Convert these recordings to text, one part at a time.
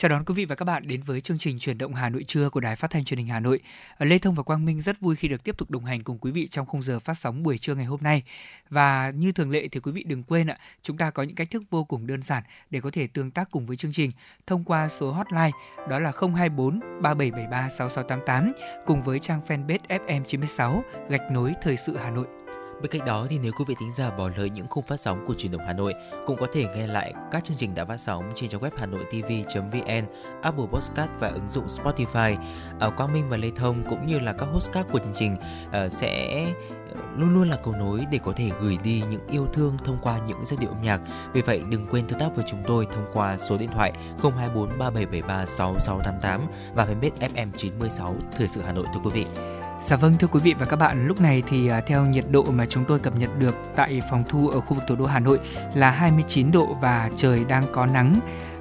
Chào đón quý vị và các bạn đến với chương trình Chuyển động Hà Nội trưa của Đài Phát thanh Truyền hình Hà Nội. Ờ, Lê Thông và Quang Minh rất vui khi được tiếp tục đồng hành cùng quý vị trong khung giờ phát sóng buổi trưa ngày hôm nay. Và như thường lệ thì quý vị đừng quên ạ, chúng ta có những cách thức vô cùng đơn giản để có thể tương tác cùng với chương trình thông qua số hotline đó là 024 3773 6688 cùng với trang fanpage FM96 gạch nối thời sự Hà Nội. Bên cạnh đó thì nếu quý vị thính giả bỏ lỡ những khung phát sóng của truyền động Hà Nội cũng có thể nghe lại các chương trình đã phát sóng trên trang web hà nội tv.vn, Apple Podcast và ứng dụng Spotify. À, Quang Minh và Lê Thông cũng như là các host khác của chương trình uh, sẽ ờ, luôn luôn là cầu nối để có thể gửi đi những yêu thương thông qua những giai điệu âm nhạc. Vì vậy đừng quên tương tác với chúng tôi thông qua số điện thoại 024 3773 6688 và fanpage FM 96 Thời sự Hà Nội thưa quý vị. Dạ vâng thưa quý vị và các bạn, lúc này thì à, theo nhiệt độ mà chúng tôi cập nhật được tại phòng thu ở khu vực thủ đô Hà Nội là 29 độ và trời đang có nắng.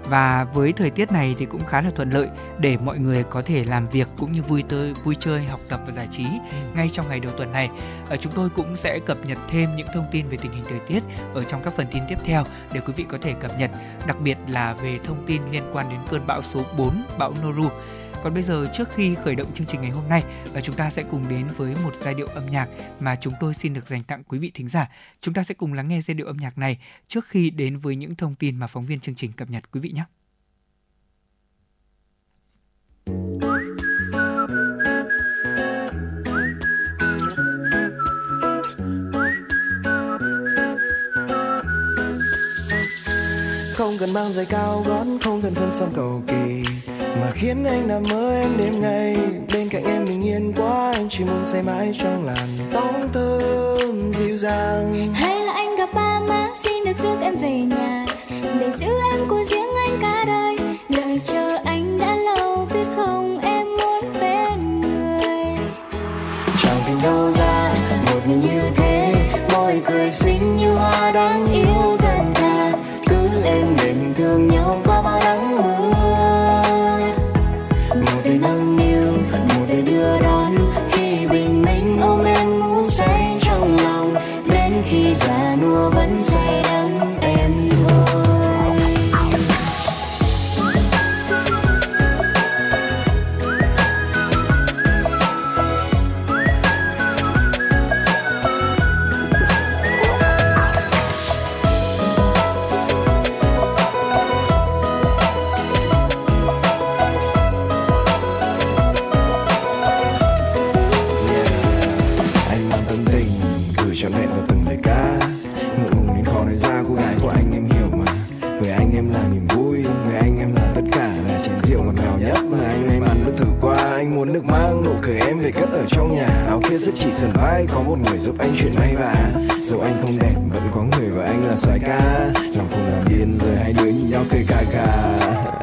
Và với thời tiết này thì cũng khá là thuận lợi để mọi người có thể làm việc cũng như vui tơi, vui chơi, học tập và giải trí ừ. ngay trong ngày đầu tuần này. Ở chúng tôi cũng sẽ cập nhật thêm những thông tin về tình hình thời tiết ở trong các phần tin tiếp theo để quý vị có thể cập nhật, đặc biệt là về thông tin liên quan đến cơn bão số 4, bão Noru. Còn bây giờ trước khi khởi động chương trình ngày hôm nay, và chúng ta sẽ cùng đến với một giai điệu âm nhạc mà chúng tôi xin được dành tặng quý vị thính giả. Chúng ta sẽ cùng lắng nghe giai điệu âm nhạc này trước khi đến với những thông tin mà phóng viên chương trình cập nhật quý vị nhé. Không cần mang giày cao gót, không cần phân son cầu kỳ mà khiến anh nằm mơ em đêm ngày. Bên cạnh em bình yên quá anh chỉ muốn say mãi trong làn tóc thơm dịu dàng. Hay là anh gặp ba má xin được rước em về nhà. Để giữ em của riêng anh cả đời. Đợi chờ anh đã lâu biết không em muốn bên người. Chẳng tình đâu ra một người như thế. Môi cười xinh như hoa đáng yêu thật thà cứ em đêm thương nhau về cất ở trong nhà. Áo kia rất chỉ sần vai, có một người giúp anh chuyển may vả dù anh không đẹp, vẫn có người và anh là soái ca. Lòng không làm điên, rồi hai đứa nhìn nhau cười cà cà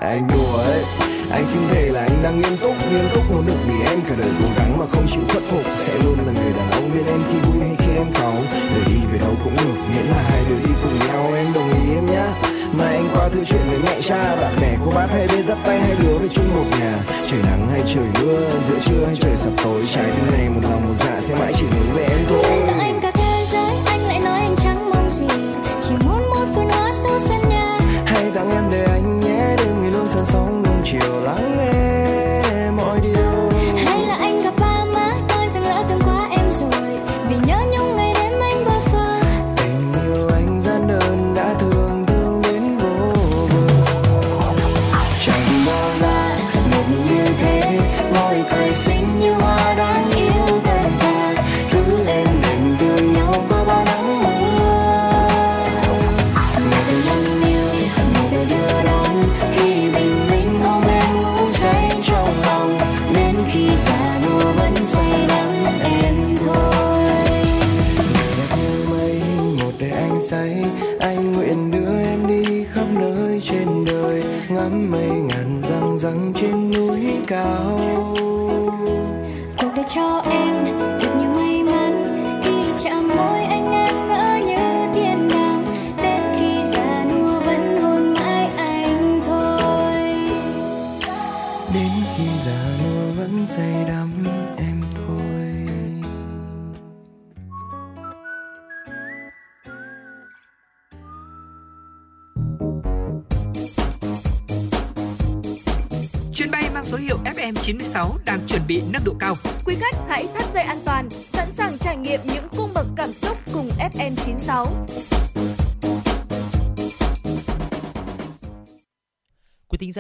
anh đùa ấy, anh xin thề là anh đang nghiêm túc. Nghiêm túc nỗ lực vì em, cả đời cố gắng mà không chịu khuất phục. Sẽ luôn là người đàn ông bên em khi vui hay khi em cáu. Để đi về đâu cũng được, miễn là hai đứa đi cùng nhau. Em đồng ý em nhá qua thư chuyện với mẹ cha, bạn bè cô bác hay bên dắt tay hai đứa về chung một nhà. Trời nắng hay trời mưa, giữa trưa hay trời sập tối, trái tim này một lòng một dạ sẽ mãi chỉ hướng về em thôi.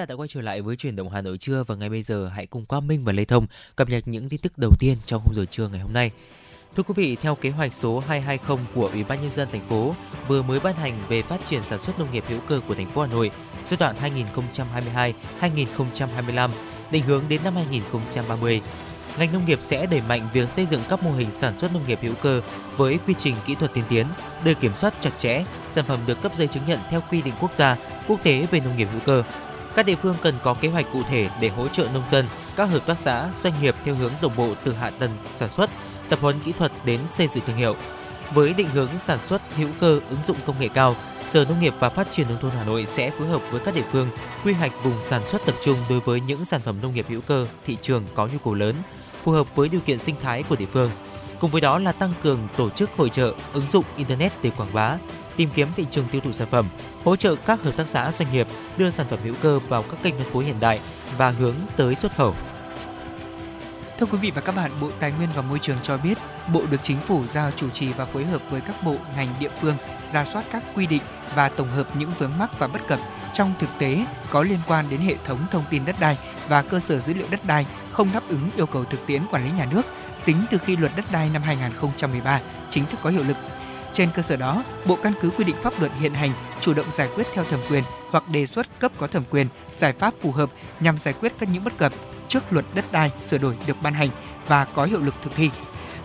Giả đã quay trở lại với chuyển động Hà Nội trưa và ngay bây giờ hãy cùng Quang Minh và Lê Thông cập nhật những tin tức đầu tiên trong khung giờ trưa ngày hôm nay. Thưa quý vị, theo kế hoạch số 220 của Ủy ban nhân dân thành phố vừa mới ban hành về phát triển sản xuất nông nghiệp hữu cơ của thành phố Hà Nội giai đoạn 2022-2025, định hướng đến năm 2030. Ngành nông nghiệp sẽ đẩy mạnh việc xây dựng các mô hình sản xuất nông nghiệp hữu cơ với quy trình kỹ thuật tiên tiến, được kiểm soát chặt chẽ, sản phẩm được cấp giấy chứng nhận theo quy định quốc gia, quốc tế về nông nghiệp hữu cơ. Các địa phương cần có kế hoạch cụ thể để hỗ trợ nông dân, các hợp tác xã, doanh nghiệp theo hướng đồng bộ từ hạ tầng sản xuất, tập huấn kỹ thuật đến xây dựng thương hiệu. Với định hướng sản xuất hữu cơ ứng dụng công nghệ cao, Sở Nông nghiệp và Phát triển nông thôn Hà Nội sẽ phối hợp với các địa phương quy hoạch vùng sản xuất tập trung đối với những sản phẩm nông nghiệp hữu cơ thị trường có nhu cầu lớn, phù hợp với điều kiện sinh thái của địa phương. Cùng với đó là tăng cường tổ chức hội trợ, ứng dụng internet để quảng bá, tìm kiếm thị trường tiêu thụ sản phẩm, hỗ trợ các hợp tác xã doanh nghiệp đưa sản phẩm hữu cơ vào các kênh phân phối hiện đại và hướng tới xuất khẩu. Thưa quý vị và các bạn, Bộ Tài nguyên và Môi trường cho biết, Bộ được Chính phủ giao chủ trì và phối hợp với các bộ, ngành địa phương ra soát các quy định và tổng hợp những vướng mắc và bất cập trong thực tế có liên quan đến hệ thống thông tin đất đai và cơ sở dữ liệu đất đai không đáp ứng yêu cầu thực tiễn quản lý nhà nước tính từ khi luật đất đai năm 2013 chính thức có hiệu lực. Trên cơ sở đó, Bộ căn cứ quy định pháp luật hiện hành, chủ động giải quyết theo thẩm quyền hoặc đề xuất cấp có thẩm quyền giải pháp phù hợp nhằm giải quyết các những bất cập trước luật đất đai sửa đổi được ban hành và có hiệu lực thực thi.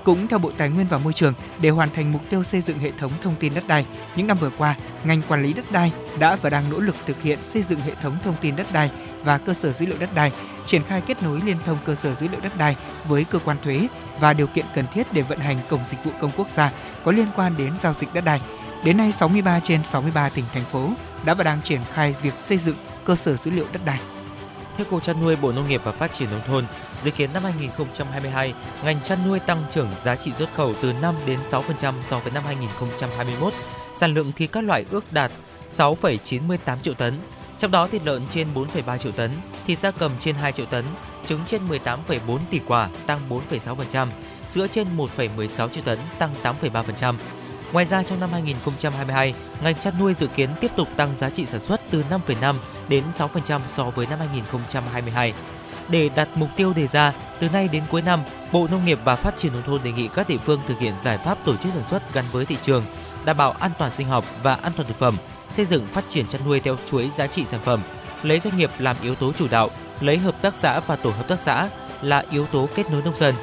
Cũng theo Bộ Tài nguyên và Môi trường, để hoàn thành mục tiêu xây dựng hệ thống thông tin đất đai, những năm vừa qua, ngành quản lý đất đai đã và đang nỗ lực thực hiện xây dựng hệ thống thông tin đất đai và cơ sở dữ liệu đất đai, triển khai kết nối liên thông cơ sở dữ liệu đất đai với cơ quan thuế và điều kiện cần thiết để vận hành cổng dịch vụ công quốc gia có liên quan đến giao dịch đất đai. Đến nay, 63 trên 63 tỉnh thành phố đã và đang triển khai việc xây dựng cơ sở dữ liệu đất đai. Theo Cục Chăn nuôi Bộ Nông nghiệp và Phát triển nông thôn, dự kiến năm 2022, ngành chăn nuôi tăng trưởng giá trị xuất khẩu từ 5 đến 6% so với năm 2021. Sản lượng thịt các loại ước đạt 6,98 triệu tấn, trong đó thịt lợn trên 4,3 triệu tấn, thịt gia cầm trên 2 triệu tấn, trứng trên 18,4 tỷ quả tăng 4,6%, sữa trên 1,16 triệu tấn tăng 8,3%. Ngoài ra trong năm 2022, ngành chăn nuôi dự kiến tiếp tục tăng giá trị sản xuất từ 5,5 đến 6% so với năm 2022. Để đạt mục tiêu đề ra, từ nay đến cuối năm, Bộ Nông nghiệp và Phát triển nông thôn đề nghị các địa phương thực hiện giải pháp tổ chức sản xuất gắn với thị trường, đảm bảo an toàn sinh học và an toàn thực phẩm, xây dựng phát triển chăn nuôi theo chuỗi giá trị sản phẩm, lấy doanh nghiệp làm yếu tố chủ đạo, lấy hợp tác xã và tổ hợp tác xã là yếu tố kết nối nông dân.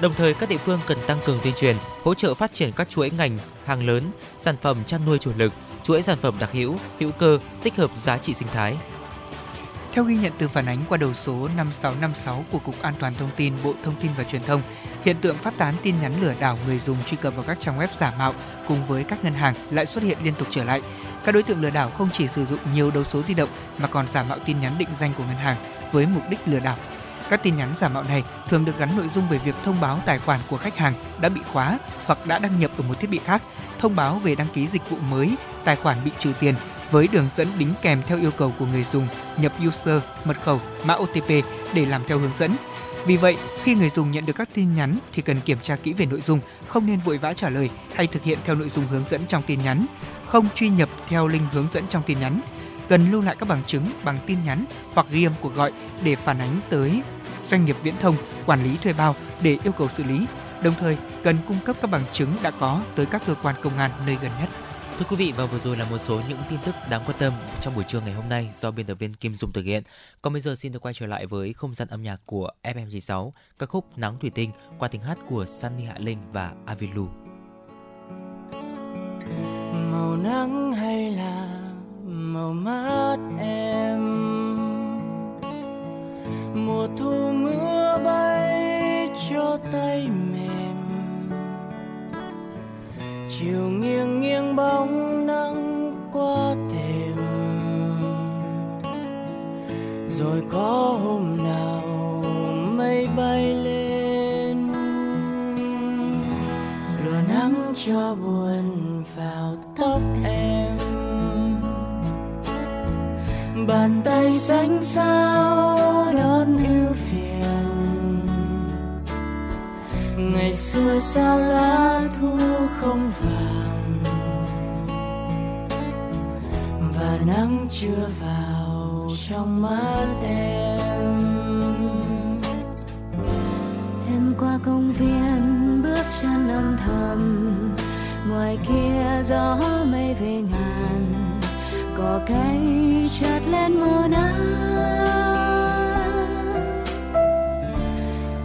Đồng thời các địa phương cần tăng cường tuyên truyền, hỗ trợ phát triển các chuỗi ngành hàng lớn, sản phẩm chăn nuôi chủ lực, chuỗi sản phẩm đặc hữu, hữu cơ, tích hợp giá trị sinh thái. Theo ghi nhận từ phản ánh qua đầu số 5656 của Cục An toàn Thông tin Bộ Thông tin và Truyền thông, hiện tượng phát tán tin nhắn lừa đảo người dùng truy cập vào các trang web giả mạo cùng với các ngân hàng lại xuất hiện liên tục trở lại. Các đối tượng lừa đảo không chỉ sử dụng nhiều đầu số di động mà còn giả mạo tin nhắn định danh của ngân hàng với mục đích lừa đảo. Các tin nhắn giả mạo này thường được gắn nội dung về việc thông báo tài khoản của khách hàng đã bị khóa hoặc đã đăng nhập ở một thiết bị khác, thông báo về đăng ký dịch vụ mới, tài khoản bị trừ tiền với đường dẫn đính kèm theo yêu cầu của người dùng nhập user, mật khẩu, mã OTP để làm theo hướng dẫn. Vì vậy, khi người dùng nhận được các tin nhắn thì cần kiểm tra kỹ về nội dung, không nên vội vã trả lời hay thực hiện theo nội dung hướng dẫn trong tin nhắn, không truy nhập theo link hướng dẫn trong tin nhắn. Cần lưu lại các bằng chứng bằng tin nhắn hoặc ghi âm cuộc gọi để phản ánh tới doanh nghiệp viễn thông, quản lý thuê bao để yêu cầu xử lý. Đồng thời, cần cung cấp các bằng chứng đã có tới các cơ quan công an nơi gần nhất. Thưa quý vị và vừa rồi là một số những tin tức đáng quan tâm trong buổi trưa ngày hôm nay do biên tập viên Kim Dung thực hiện. Còn bây giờ xin được quay trở lại với không gian âm nhạc của FM96, ca khúc Nắng Thủy Tinh qua tiếng hát của Sunny Hạ Linh và Avilu. Màu nắng hay là màu mắt em? Mùa thu mưa bay cho tay mềm. Chiều nghiêng nghiêng bóng nắng qua thềm rồi có hôm nào mây bay lên. Lùa nắng cho buồn vào tóc em. Bàn tay xanh sao đón ưu phiền. Ngày xưa sao lá thu không vàng. Và nắng chưa vào trong mắt em. Em qua công viên bước chân âm thầm ngoài kia gió mây về ngàn cỏ cây chợt lên mùa nắng.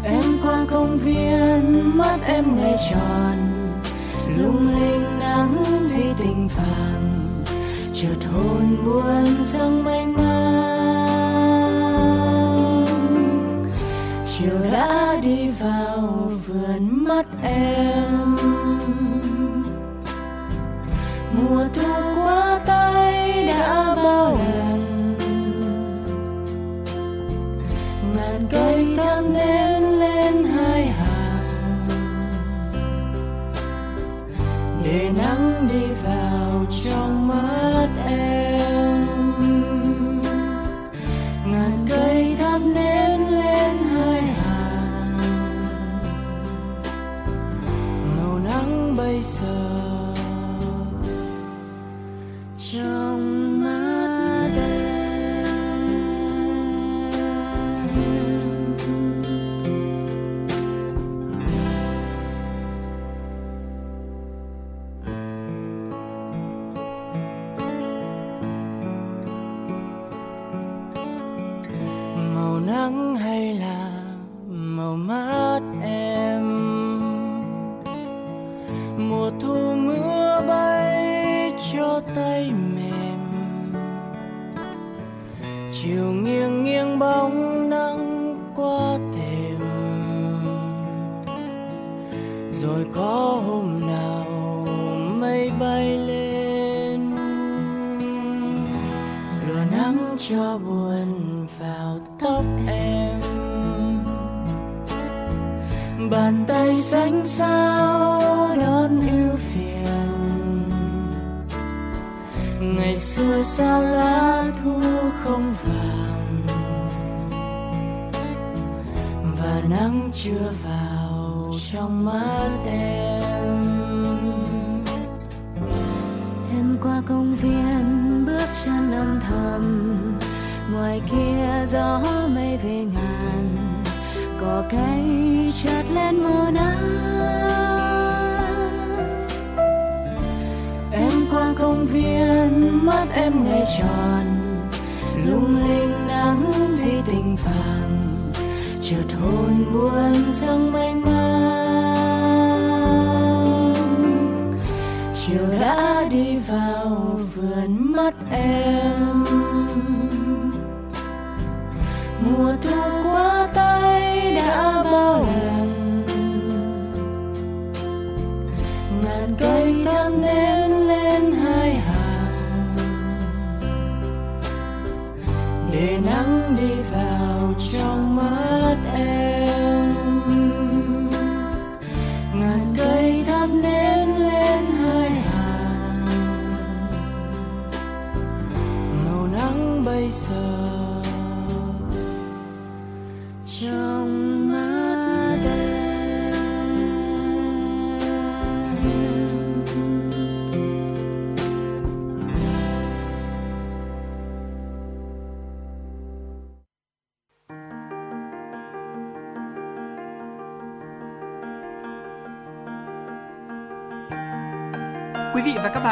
Em qua công viên, mắt em ngày tròn, lung linh nắng thì tình vàng chợt hồn buồn sông mênh mang. Chiều đã đi vào vườn mắt em mùa thu qua tay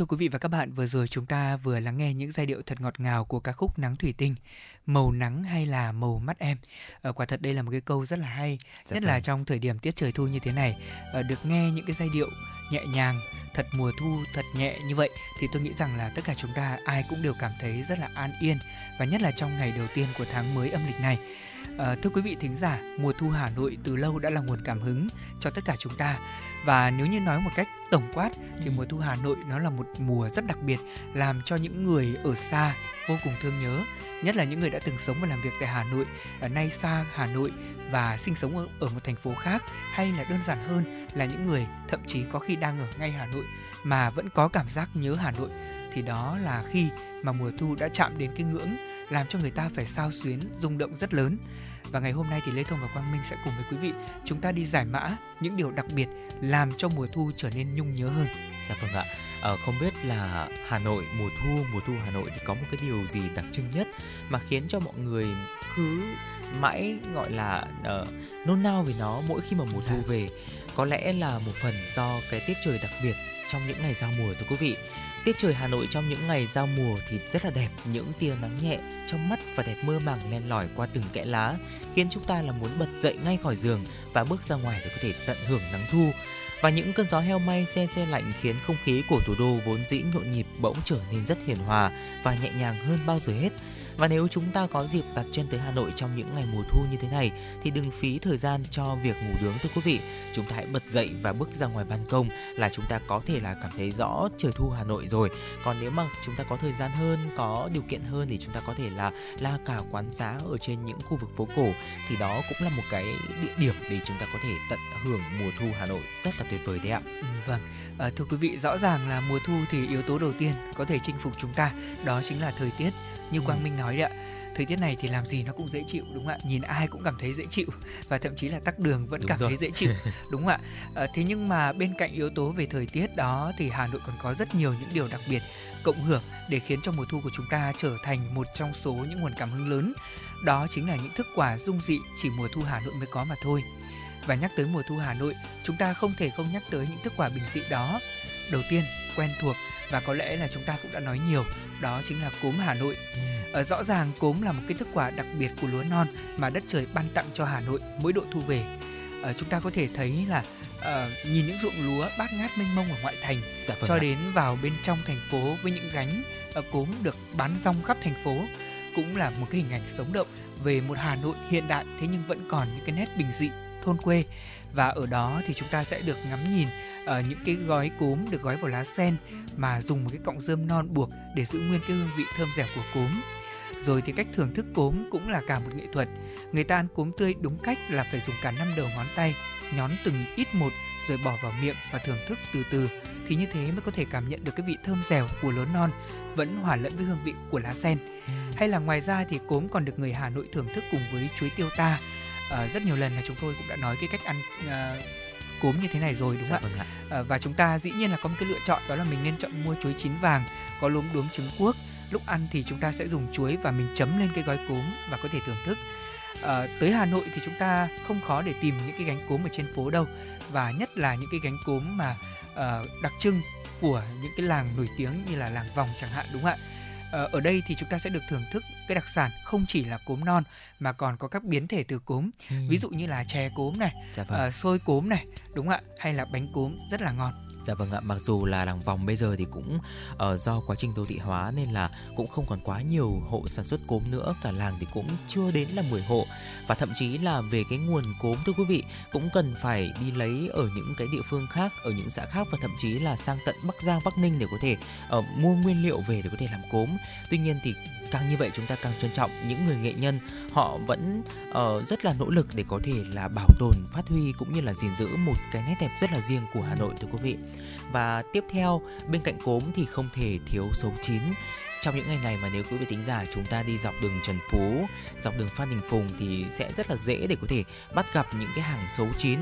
thưa quý vị và các bạn, vừa rồi chúng ta vừa lắng nghe những giai điệu thật ngọt ngào của ca khúc Nắng Thủy Tinh, màu nắng hay là màu mắt em. Ờ, quả thật đây là một cái câu rất là hay, Dạ nhất là vâng. trong thời điểm tiết trời thu như thế này, Ờ, được nghe những cái giai điệu nhẹ nhàng, thật mùa thu, thật nhẹ như vậy thì tôi nghĩ rằng là tất cả chúng ta ai cũng đều cảm thấy rất là an yên và nhất là trong ngày đầu tiên của tháng mới âm lịch này. À, thưa quý vị thính giả, mùa thu Hà Nội từ lâu đã là nguồn cảm hứng cho tất cả chúng ta. Và nếu như nói một cách tổng quát thì mùa thu Hà Nội nó là một mùa rất đặc biệt làm cho những người ở xa vô cùng thương nhớ nhất là những người đã từng sống và làm việc tại Hà Nội, ở nay xa Hà Nội và sinh sống ở, ở một thành phố khác hay là đơn giản hơn là những người thậm chí có khi đang ở ngay Hà Nội mà vẫn có cảm giác nhớ Hà Nội thì đó là khi mà mùa thu đã chạm đến cái ngưỡng làm cho người ta phải sao xuyến rung động rất lớn và ngày hôm nay thì Lê Thông và Quang Minh sẽ cùng với quý vị chúng ta đi giải mã những điều đặc biệt làm cho mùa thu trở nên nhung nhớ hơn. Dạ vâng ạ. À, không biết là Hà Nội mùa thu mùa thu Hà Nội thì có một cái điều gì đặc trưng nhất mà khiến cho mọi người cứ mãi gọi là uh, nôn nao về nó mỗi khi mà mùa thu dạ. về có lẽ là một phần do cái tiết trời đặc biệt trong những ngày giao mùa thưa quý vị Tiết trời Hà Nội trong những ngày giao mùa thì rất là đẹp, những tia nắng nhẹ trong mắt và đẹp mơ màng len lỏi qua từng kẽ lá, khiến chúng ta là muốn bật dậy ngay khỏi giường và bước ra ngoài để có thể tận hưởng nắng thu. Và những cơn gió heo may xe xe lạnh khiến không khí của thủ đô vốn dĩ nhộn nhịp bỗng trở nên rất hiền hòa và nhẹ nhàng hơn bao giờ hết. Và nếu chúng ta có dịp đặt chân tới Hà Nội trong những ngày mùa thu như thế này thì đừng phí thời gian cho việc ngủ nướng thưa quý vị. Chúng ta hãy bật dậy và bước ra ngoài ban công là chúng ta có thể là cảm thấy rõ trời thu Hà Nội rồi. Còn nếu mà chúng ta có thời gian hơn, có điều kiện hơn thì chúng ta có thể là la cả quán xá ở trên những khu vực phố cổ thì đó cũng là một cái địa điểm để chúng ta có thể tận hưởng mùa thu Hà Nội rất là tuyệt vời đấy ạ. Ừ, vâng, à, thưa quý vị rõ ràng là mùa thu thì yếu tố đầu tiên có thể chinh phục chúng ta đó chính là thời tiết như quang minh nói đấy ạ thời tiết này thì làm gì nó cũng dễ chịu đúng không ạ? Nhìn ai cũng cảm thấy dễ chịu và thậm chí là tắc đường vẫn đúng cảm rồi. thấy dễ chịu đúng không ạ? À, thế nhưng mà bên cạnh yếu tố về thời tiết đó thì hà nội còn có rất nhiều những điều đặc biệt cộng hưởng để khiến cho mùa thu của chúng ta trở thành một trong số những nguồn cảm hứng lớn. Đó chính là những thức quà dung dị chỉ mùa thu hà nội mới có mà thôi. Và nhắc tới mùa thu hà nội chúng ta không thể không nhắc tới những thức quà bình dị đó. Đầu tiên quen thuộc và có lẽ là chúng ta cũng đã nói nhiều đó chính là cốm Hà Nội. Ở rõ ràng cốm là một cái thức quà đặc biệt của lúa non mà đất trời ban tặng cho Hà Nội mỗi độ thu về. Ở chúng ta có thể thấy là uh, nhìn những ruộng lúa bát ngát mênh mông ở ngoại thành dạ, vâng cho ạ. đến vào bên trong thành phố với những gánh uh, cốm được bán rong khắp thành phố cũng là một cái hình ảnh sống động về một Hà Nội hiện đại thế nhưng vẫn còn những cái nét bình dị thôn quê và ở đó thì chúng ta sẽ được ngắm nhìn uh, những cái gói cốm được gói vào lá sen mà dùng một cái cọng rơm non buộc để giữ nguyên cái hương vị thơm dẻo của cốm. Rồi thì cách thưởng thức cốm cũng là cả một nghệ thuật. Người ta ăn cốm tươi đúng cách là phải dùng cả năm đầu ngón tay nhón từng ít một rồi bỏ vào miệng và thưởng thức từ từ. Thì như thế mới có thể cảm nhận được cái vị thơm dẻo của lúa non vẫn hòa lẫn với hương vị của lá sen. Ừ. hay là ngoài ra thì cốm còn được người Hà Nội thưởng thức cùng với chuối tiêu ta à, rất nhiều lần là chúng tôi cũng đã nói cái cách ăn à, cốm như thế này rồi đúng dạ, không ạ? Vâng À, và chúng ta dĩ nhiên là có một cái lựa chọn đó là mình nên chọn mua chuối chín vàng có lúm đốm trứng cuốc. Lúc ăn thì chúng ta sẽ dùng chuối và mình chấm lên cái gói cốm và có thể thưởng thức. À, tới Hà Nội thì chúng ta không khó để tìm những cái gánh cốm ở trên phố đâu và nhất là những cái gánh cốm mà uh, đặc trưng của những cái làng nổi tiếng như là làng vòng chẳng hạn đúng không ạ? Ờ, ở đây thì chúng ta sẽ được thưởng thức cái đặc sản không chỉ là cốm non mà còn có các biến thể từ cốm ừ. ví dụ như là chè cốm này dạ vâng. uh, xôi cốm này đúng không ạ hay là bánh cốm rất là ngon Dạ vâng ạ, mặc dù là làng vòng bây giờ thì cũng uh, do quá trình đô thị hóa nên là cũng không còn quá nhiều hộ sản xuất cốm nữa, cả làng thì cũng chưa đến là 10 hộ. Và thậm chí là về cái nguồn cốm thưa quý vị cũng cần phải đi lấy ở những cái địa phương khác, ở những xã khác và thậm chí là sang tận Bắc Giang, Bắc Ninh để có thể uh, mua nguyên liệu về để có thể làm cốm. Tuy nhiên thì càng như vậy chúng ta càng trân trọng những người nghệ nhân. Họ vẫn uh, rất là nỗ lực để có thể là bảo tồn phát huy cũng như là gìn giữ một cái nét đẹp rất là riêng của Hà Nội thưa quý vị và tiếp theo bên cạnh cốm thì không thể thiếu sấu chín trong những ngày này mà nếu quý vị tính giả chúng ta đi dọc đường Trần Phú, dọc đường Phan Đình Phùng thì sẽ rất là dễ để có thể bắt gặp những cái hàng sấu chín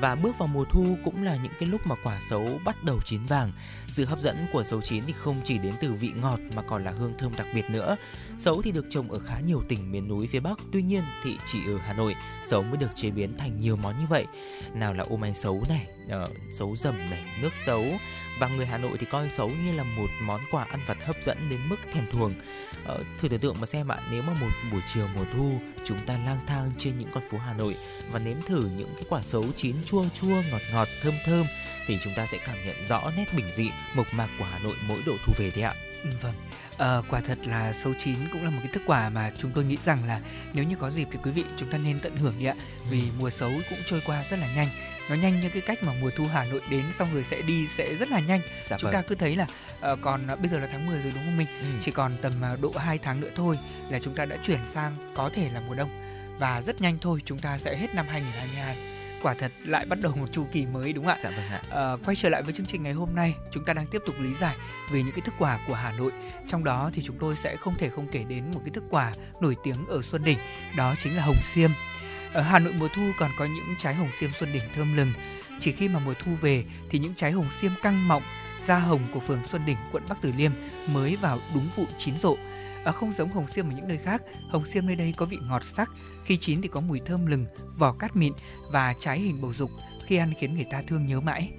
và bước vào mùa thu cũng là những cái lúc mà quả sấu bắt đầu chín vàng. Sự hấp dẫn của sấu chín thì không chỉ đến từ vị ngọt mà còn là hương thơm đặc biệt nữa. Sấu thì được trồng ở khá nhiều tỉnh miền núi phía Bắc, tuy nhiên thì chỉ ở Hà Nội sấu mới được chế biến thành nhiều món như vậy. Nào là ô mai sấu này, ờ, uh, sấu dầm này, nước sấu và người Hà Nội thì coi sấu như là một món quà ăn vặt hấp dẫn đến mức thèm thuồng. Ờ, thử tưởng tượng mà xem ạ, nếu mà một buổi chiều mùa thu chúng ta lang thang trên những con phố Hà Nội và nếm thử những cái quả sấu chín chua chua ngọt ngọt thơm thơm thì chúng ta sẽ cảm nhận rõ nét bình dị mộc mạc của Hà Nội mỗi độ thu về đấy ạ. Vâng, Uh, quả thật là sấu chín cũng là một cái thức quả mà chúng tôi nghĩ rằng là nếu như có dịp thì quý vị chúng ta nên tận hưởng đi ạ. Vì ừ. mùa sấu cũng trôi qua rất là nhanh. Nó nhanh như cái cách mà mùa thu Hà Nội đến xong rồi sẽ đi sẽ rất là nhanh. Dạ chúng vâng. ta cứ thấy là uh, còn uh, bây giờ là tháng 10 rồi đúng không mình? Ừ. Chỉ còn tầm uh, độ 2 tháng nữa thôi là chúng ta đã chuyển sang có thể là mùa đông và rất nhanh thôi chúng ta sẽ hết năm 2022 quả thật lại bắt đầu một chu kỳ mới đúng không ạ? Dạ vâng ạ. À, quay trở lại với chương trình ngày hôm nay, chúng ta đang tiếp tục lý giải về những cái thức quà của Hà Nội. Trong đó thì chúng tôi sẽ không thể không kể đến một cái thức quà nổi tiếng ở Xuân Đỉnh, đó chính là hồng xiêm. Ở Hà Nội mùa thu còn có những trái hồng xiêm Xuân Đỉnh thơm lừng. Chỉ khi mà mùa thu về thì những trái hồng xiêm căng mọng, da hồng của phường Xuân Đỉnh, quận Bắc Từ Liêm mới vào đúng vụ chín rộ. À, không giống hồng xiêm ở những nơi khác, hồng xiêm nơi đây có vị ngọt sắc, khi chín thì có mùi thơm lừng, vỏ cát mịn và trái hình bầu dục, khi ăn khiến người ta thương nhớ mãi.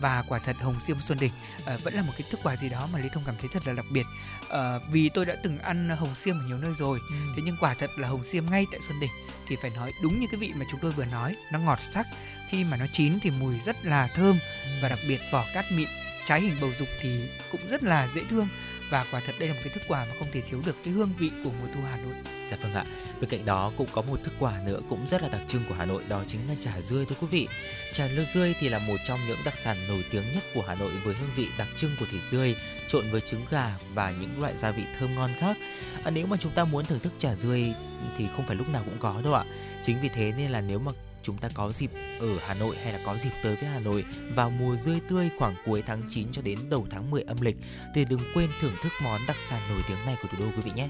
Và quả thật hồng xiêm xuân đỉnh uh, vẫn là một cái thức quà gì đó mà lý thông cảm thấy thật là đặc biệt. Uh, vì tôi đã từng ăn hồng xiêm ở nhiều nơi rồi ừ. thế nhưng quả thật là hồng xiêm ngay tại xuân đỉnh thì phải nói đúng như cái vị mà chúng tôi vừa nói nó ngọt sắc. Khi mà nó chín thì mùi rất là thơm ừ. và đặc biệt vỏ cát mịn. Trái hình bầu dục thì cũng rất là dễ thương và quả thật đây là một cái thức quà mà không thể thiếu được cái hương vị của mùa thu Hà Nội. Dạ vâng ạ. Bên cạnh đó cũng có một thức quà nữa cũng rất là đặc trưng của Hà Nội đó chính là trà dươi thưa quý vị. trà lơ dươi thì là một trong những đặc sản nổi tiếng nhất của Hà Nội với hương vị đặc trưng của thịt dươi trộn với trứng gà và những loại gia vị thơm ngon khác. À, nếu mà chúng ta muốn thưởng thức trà dươi thì không phải lúc nào cũng có đâu ạ. Chính vì thế nên là nếu mà chúng ta có dịp ở Hà Nội hay là có dịp tới với Hà Nội vào mùa rươi tươi khoảng cuối tháng 9 cho đến đầu tháng 10 âm lịch thì đừng quên thưởng thức món đặc sản nổi tiếng này của thủ đô quý vị nhé.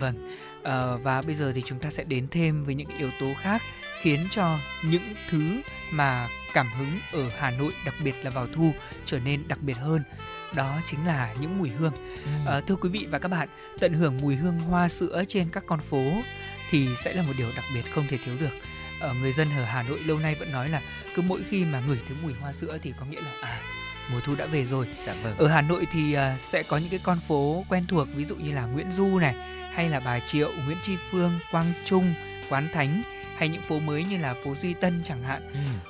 Vâng. À, và bây giờ thì chúng ta sẽ đến thêm với những yếu tố khác khiến cho những thứ mà cảm hứng ở Hà Nội đặc biệt là vào thu trở nên đặc biệt hơn đó chính là những mùi hương. Ừ. À, thưa quý vị và các bạn, tận hưởng mùi hương hoa sữa trên các con phố thì sẽ là một điều đặc biệt không thể thiếu được ở người dân ở Hà Nội lâu nay vẫn nói là cứ mỗi khi mà ngửi thấy mùi hoa sữa thì có nghĩa là à mùa thu đã về rồi. Dạ vâng. Ở Hà Nội thì uh, sẽ có những cái con phố quen thuộc ví dụ như là Nguyễn Du này hay là Bà Triệu, Nguyễn Tri Phương, Quang Trung, Quán Thánh hay những phố mới như là phố Duy Tân chẳng hạn.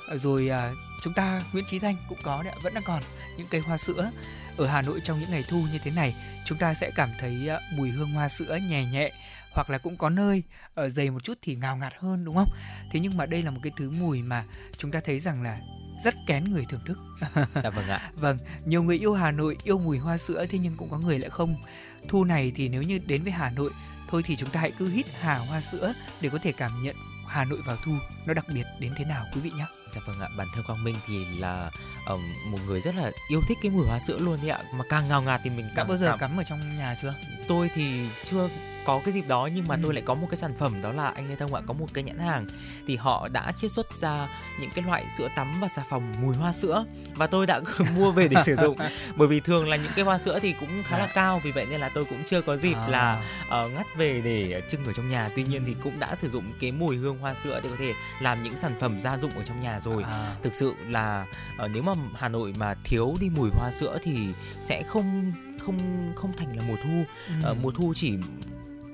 Ừ. Rồi uh, chúng ta Nguyễn Chí Thanh cũng có đấy, vẫn đang còn những cây hoa sữa. Ở Hà Nội trong những ngày thu như thế này, chúng ta sẽ cảm thấy uh, mùi hương hoa sữa nhẹ nhẹ hoặc là cũng có nơi ở dày một chút thì ngào ngạt hơn đúng không thế nhưng mà đây là một cái thứ mùi mà chúng ta thấy rằng là rất kén người thưởng thức. dạ vâng ạ. vâng, nhiều người yêu Hà Nội yêu mùi hoa sữa thế nhưng cũng có người lại không. Thu này thì nếu như đến với Hà Nội thôi thì chúng ta hãy cứ hít hà hoa sữa để có thể cảm nhận Hà Nội vào thu nó đặc biệt đến thế nào quý vị nhé. Dạ vâng ạ, bản thân Quang Minh thì là um, một người rất là yêu thích cái mùi hoa sữa luôn đấy ạ. Mà càng ngào ngạt thì mình càng đã bao giờ cảm... cắm ở trong nhà chưa? Tôi thì chưa có cái dịp đó nhưng mà ừ. tôi lại có một cái sản phẩm đó là anh Lê Thông ạ có một cái nhãn hàng thì họ đã chiết xuất ra những cái loại sữa tắm và xà phòng mùi hoa sữa và tôi đã mua về để sử dụng bởi vì thường là những cái hoa sữa thì cũng khá là dạ. cao vì vậy nên là tôi cũng chưa có dịp à. là uh, ngắt về để trưng ở trong nhà tuy nhiên thì cũng đã sử dụng cái mùi hương hoa sữa để có thể làm những sản phẩm gia dụng ở trong nhà rồi à. thực sự là uh, nếu mà Hà Nội mà thiếu đi mùi hoa sữa thì sẽ không không không thành là mùa thu ừ. uh, mùa thu chỉ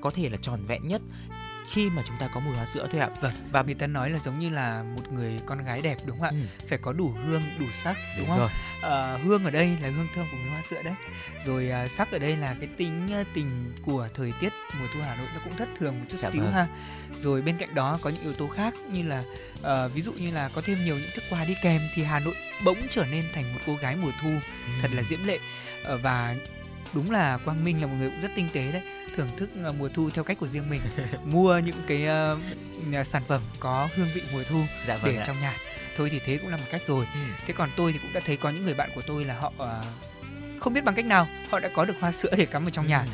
có thể là tròn vẹn nhất khi mà chúng ta có mùi hoa sữa thôi ạ. Vâng. Và người ta nói là giống như là một người con gái đẹp đúng không ạ? Ừ. Phải có đủ hương, đủ sắc đúng, đúng không? Rồi. À, hương ở đây là hương thơm của mùi hoa sữa đấy. Rồi à, sắc ở đây là cái tính à, tình của thời tiết mùa thu Hà Nội nó cũng thất thường một chút dạ xíu vâng. ha. Rồi bên cạnh đó có những yếu tố khác như là à, ví dụ như là có thêm nhiều những thức quà đi kèm thì Hà Nội bỗng trở nên thành một cô gái mùa thu ừ. thật là diễm lệ à, và đúng là Quang Minh là một người cũng rất tinh tế đấy thưởng thức uh, mùa thu theo cách của riêng mình mua những cái uh, sản phẩm có hương vị mùa thu dạ vâng để ạ. trong nhà thôi thì thế cũng là một cách rồi ừ. thế còn tôi thì cũng đã thấy có những người bạn của tôi là họ uh, không biết bằng cách nào họ đã có được hoa sữa để cắm ở trong nhà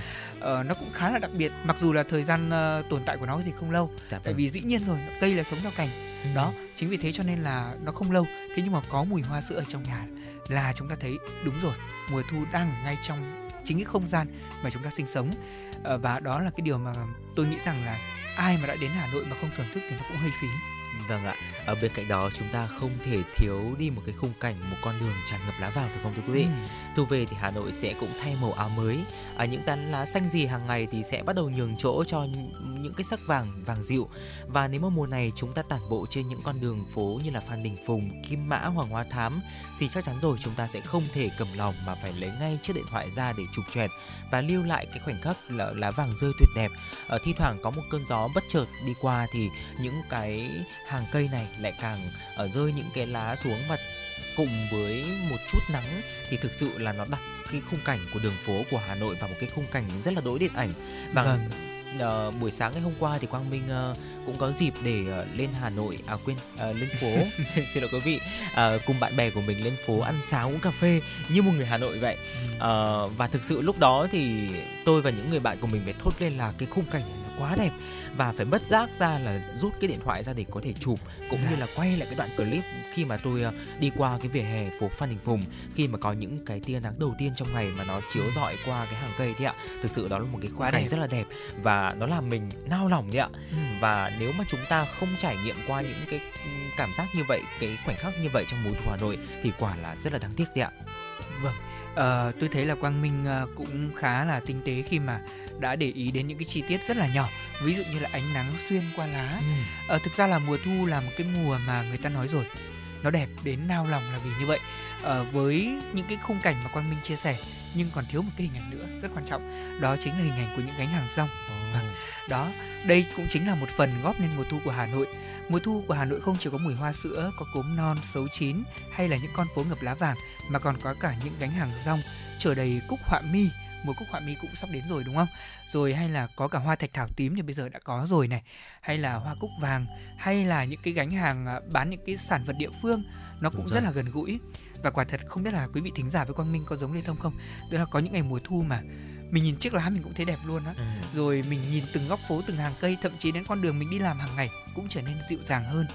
ừ. uh, nó cũng khá là đặc biệt mặc dù là thời gian uh, tồn tại của nó thì không lâu dạ vâng. tại vì dĩ nhiên rồi cây là sống theo cành ừ. đó chính vì thế cho nên là nó không lâu thế nhưng mà có mùi hoa sữa ở trong nhà là chúng ta thấy đúng rồi mùa thu đang ở ngay trong chính cái không gian mà chúng ta sinh sống ờ, Ờ, và đó là cái điều mà tôi nghĩ rằng là ai mà đã đến Hà Nội mà không thưởng thức thì nó cũng hơi phí. Vâng ạ, ở bên cạnh đó chúng ta không thể thiếu đi một cái khung cảnh một con đường tràn ngập lá vàng phải không thưa quý vị? Ừ. Thu về thì Hà Nội sẽ cũng thay màu áo mới. À, những tán lá xanh gì hàng ngày thì sẽ bắt đầu nhường chỗ cho những cái sắc vàng vàng dịu. Và nếu mà mùa này chúng ta tản bộ trên những con đường phố như là Phan Đình Phùng, Kim Mã, Hoàng Hoa Thám thì chắc chắn rồi chúng ta sẽ không thể cầm lòng mà phải lấy ngay chiếc điện thoại ra để chụp choẹt và lưu lại cái khoảnh khắc là lá vàng rơi tuyệt đẹp. Ở thi thoảng có một cơn gió bất chợt đi qua thì những cái hàng cây này lại càng ở rơi những cái lá xuống và cùng với một chút nắng thì thực sự là nó đặt cái khung cảnh của đường phố của Hà Nội vào một cái khung cảnh rất là đối điện ảnh. Và vâng. uh, buổi sáng ngày hôm qua thì Quang Minh uh, cũng có dịp để uh, lên Hà Nội à quên uh, lên phố. Xin lỗi quý vị. Uh, cùng bạn bè của mình lên phố ăn sáng uống cà phê như một người Hà Nội vậy. Uh, và thực sự lúc đó thì tôi và những người bạn của mình phải thốt lên là cái khung cảnh này nó quá đẹp và phải bất giác ra là rút cái điện thoại ra để có thể chụp cũng như là quay lại cái đoạn clip khi mà tôi uh, đi qua cái vỉa hè phố Phan Đình Phùng khi mà có những cái tia nắng đầu tiên trong ngày mà nó chiếu rọi qua cái hàng cây đấy ạ. Thực sự đó là một cái khung cảnh rất là đẹp và nó làm mình nao lòng đấy ạ. Ừ. và nếu mà chúng ta không trải nghiệm qua những cái cảm giác như vậy cái khoảnh khắc như vậy trong mùa thu Hà Nội thì quả là rất là đáng tiếc đấy ạ. Vâng uh, tôi thấy là Quang Minh uh, cũng khá là tinh tế khi mà đã để ý đến những cái chi tiết rất là nhỏ ví dụ như là ánh nắng xuyên qua lá ừ. ờ, thực ra là mùa thu là một cái mùa mà người ta nói rồi nó đẹp đến nao lòng là vì như vậy ờ, với những cái khung cảnh mà quang minh chia sẻ nhưng còn thiếu một cái hình ảnh nữa rất quan trọng đó chính là hình ảnh của những gánh hàng rong vâng. đó đây cũng chính là một phần góp nên mùa thu của hà nội mùa thu của hà nội không chỉ có mùi hoa sữa có cốm non xấu chín hay là những con phố ngập lá vàng mà còn có cả những gánh hàng rong chở đầy cúc họa mi mùa cúc họa mi cũng sắp đến rồi đúng không? Rồi hay là có cả hoa thạch thảo tím thì bây giờ đã có rồi này, hay là hoa cúc vàng, hay là những cái gánh hàng à, bán những cái sản vật địa phương nó cũng rất là gần gũi. Và quả thật không biết là quý vị thính giả với Quang Minh có giống Lê Thông không? Tức là có những ngày mùa thu mà mình nhìn chiếc lá mình cũng thấy đẹp luôn á. Ừ. Rồi mình nhìn từng góc phố, từng hàng cây, thậm chí đến con đường mình đi làm hàng ngày cũng trở nên dịu dàng hơn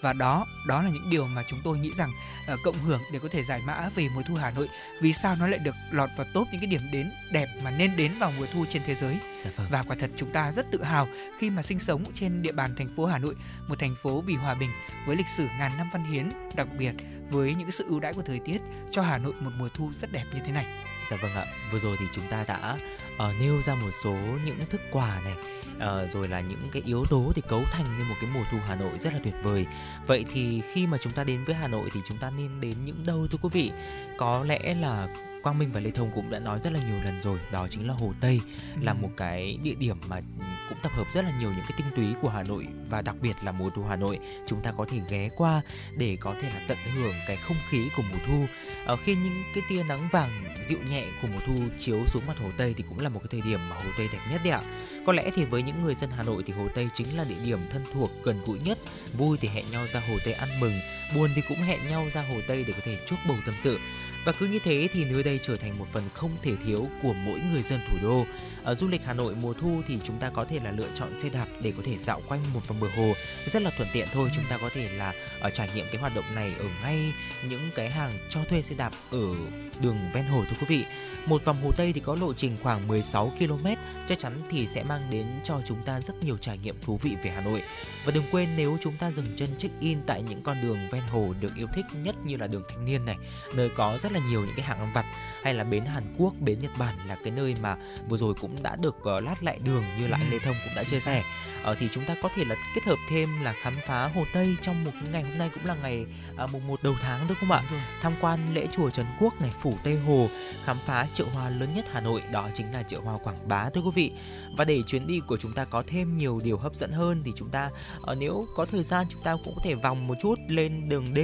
và đó đó là những điều mà chúng tôi nghĩ rằng uh, cộng hưởng để có thể giải mã về mùa thu Hà Nội vì sao nó lại được lọt vào top những cái điểm đến đẹp mà nên đến vào mùa thu trên thế giới dạ vâng. và quả thật chúng ta rất tự hào khi mà sinh sống trên địa bàn thành phố Hà Nội một thành phố vì hòa bình với lịch sử ngàn năm văn hiến đặc biệt với những sự ưu đãi của thời tiết cho Hà Nội một mùa thu rất đẹp như thế này. Dạ vâng ạ. Vừa rồi thì chúng ta đã uh, nêu ra một số những thức quà này uh, rồi là những cái yếu tố thì cấu thành nên một cái mùa thu Hà Nội rất là tuyệt vời. Vậy thì khi mà chúng ta đến với Hà Nội thì chúng ta nên đến những đâu thưa quý vị? Có lẽ là Quang Minh và Lê Thông cũng đã nói rất là nhiều lần rồi đó chính là Hồ Tây ừ. là một cái địa điểm mà cũng tập hợp rất là nhiều những cái tinh túy của Hà Nội và đặc biệt là mùa thu Hà Nội. Chúng ta có thể ghé qua để có thể là tận hưởng cái không khí của mùa thu. Ở khi những cái tia nắng vàng dịu nhẹ của mùa thu chiếu xuống mặt Hồ Tây thì cũng là một cái thời điểm mà Hồ Tây đẹp nhất đấy ạ. Có lẽ thì với những người dân Hà Nội thì Hồ Tây chính là địa điểm thân thuộc gần gũi nhất. Vui thì hẹn nhau ra Hồ Tây ăn mừng buồn thì cũng hẹn nhau ra Hồ Tây để có thể chuốc bầu tâm sự và cứ như thế thì nơi đây trở thành một phần không thể thiếu của mỗi người dân thủ đô. Ở du lịch Hà Nội mùa thu thì chúng ta có thể là lựa chọn xe đạp để có thể dạo quanh một vòng bờ hồ rất là thuận tiện thôi. Chúng ta có thể là ở trải nghiệm cái hoạt động này ở ngay những cái hàng cho thuê xe đạp ở đường ven hồ, thưa quý vị. Một vòng Hồ Tây thì có lộ trình khoảng 16 km, chắc chắn thì sẽ mang đến cho chúng ta rất nhiều trải nghiệm thú vị về Hà Nội. Và đừng quên nếu chúng ta dừng chân check-in tại những con đường ven hồ được yêu thích nhất như là đường Thanh Niên này, nơi có rất là nhiều những cái hàng ăn vặt hay là bến Hàn Quốc, bến Nhật Bản là cái nơi mà vừa rồi cũng đã được uh, lát lại đường như là anh Lê Thông cũng đã chia sẻ. Uh, thì chúng ta có thể là kết hợp thêm là khám phá Hồ Tây trong một ngày hôm nay cũng là ngày uh, mùng 1 đầu tháng đúng không ạ? Tham quan lễ chùa Trấn Quốc này, phủ Tây Hồ, khám phá chợ hoa lớn nhất Hà Nội đó chính là chợ hoa Quảng Bá thưa quý vị. Và để chuyến đi của chúng ta có thêm nhiều điều hấp dẫn hơn thì chúng ta uh, nếu có thời gian chúng ta cũng có thể vòng một chút lên đường D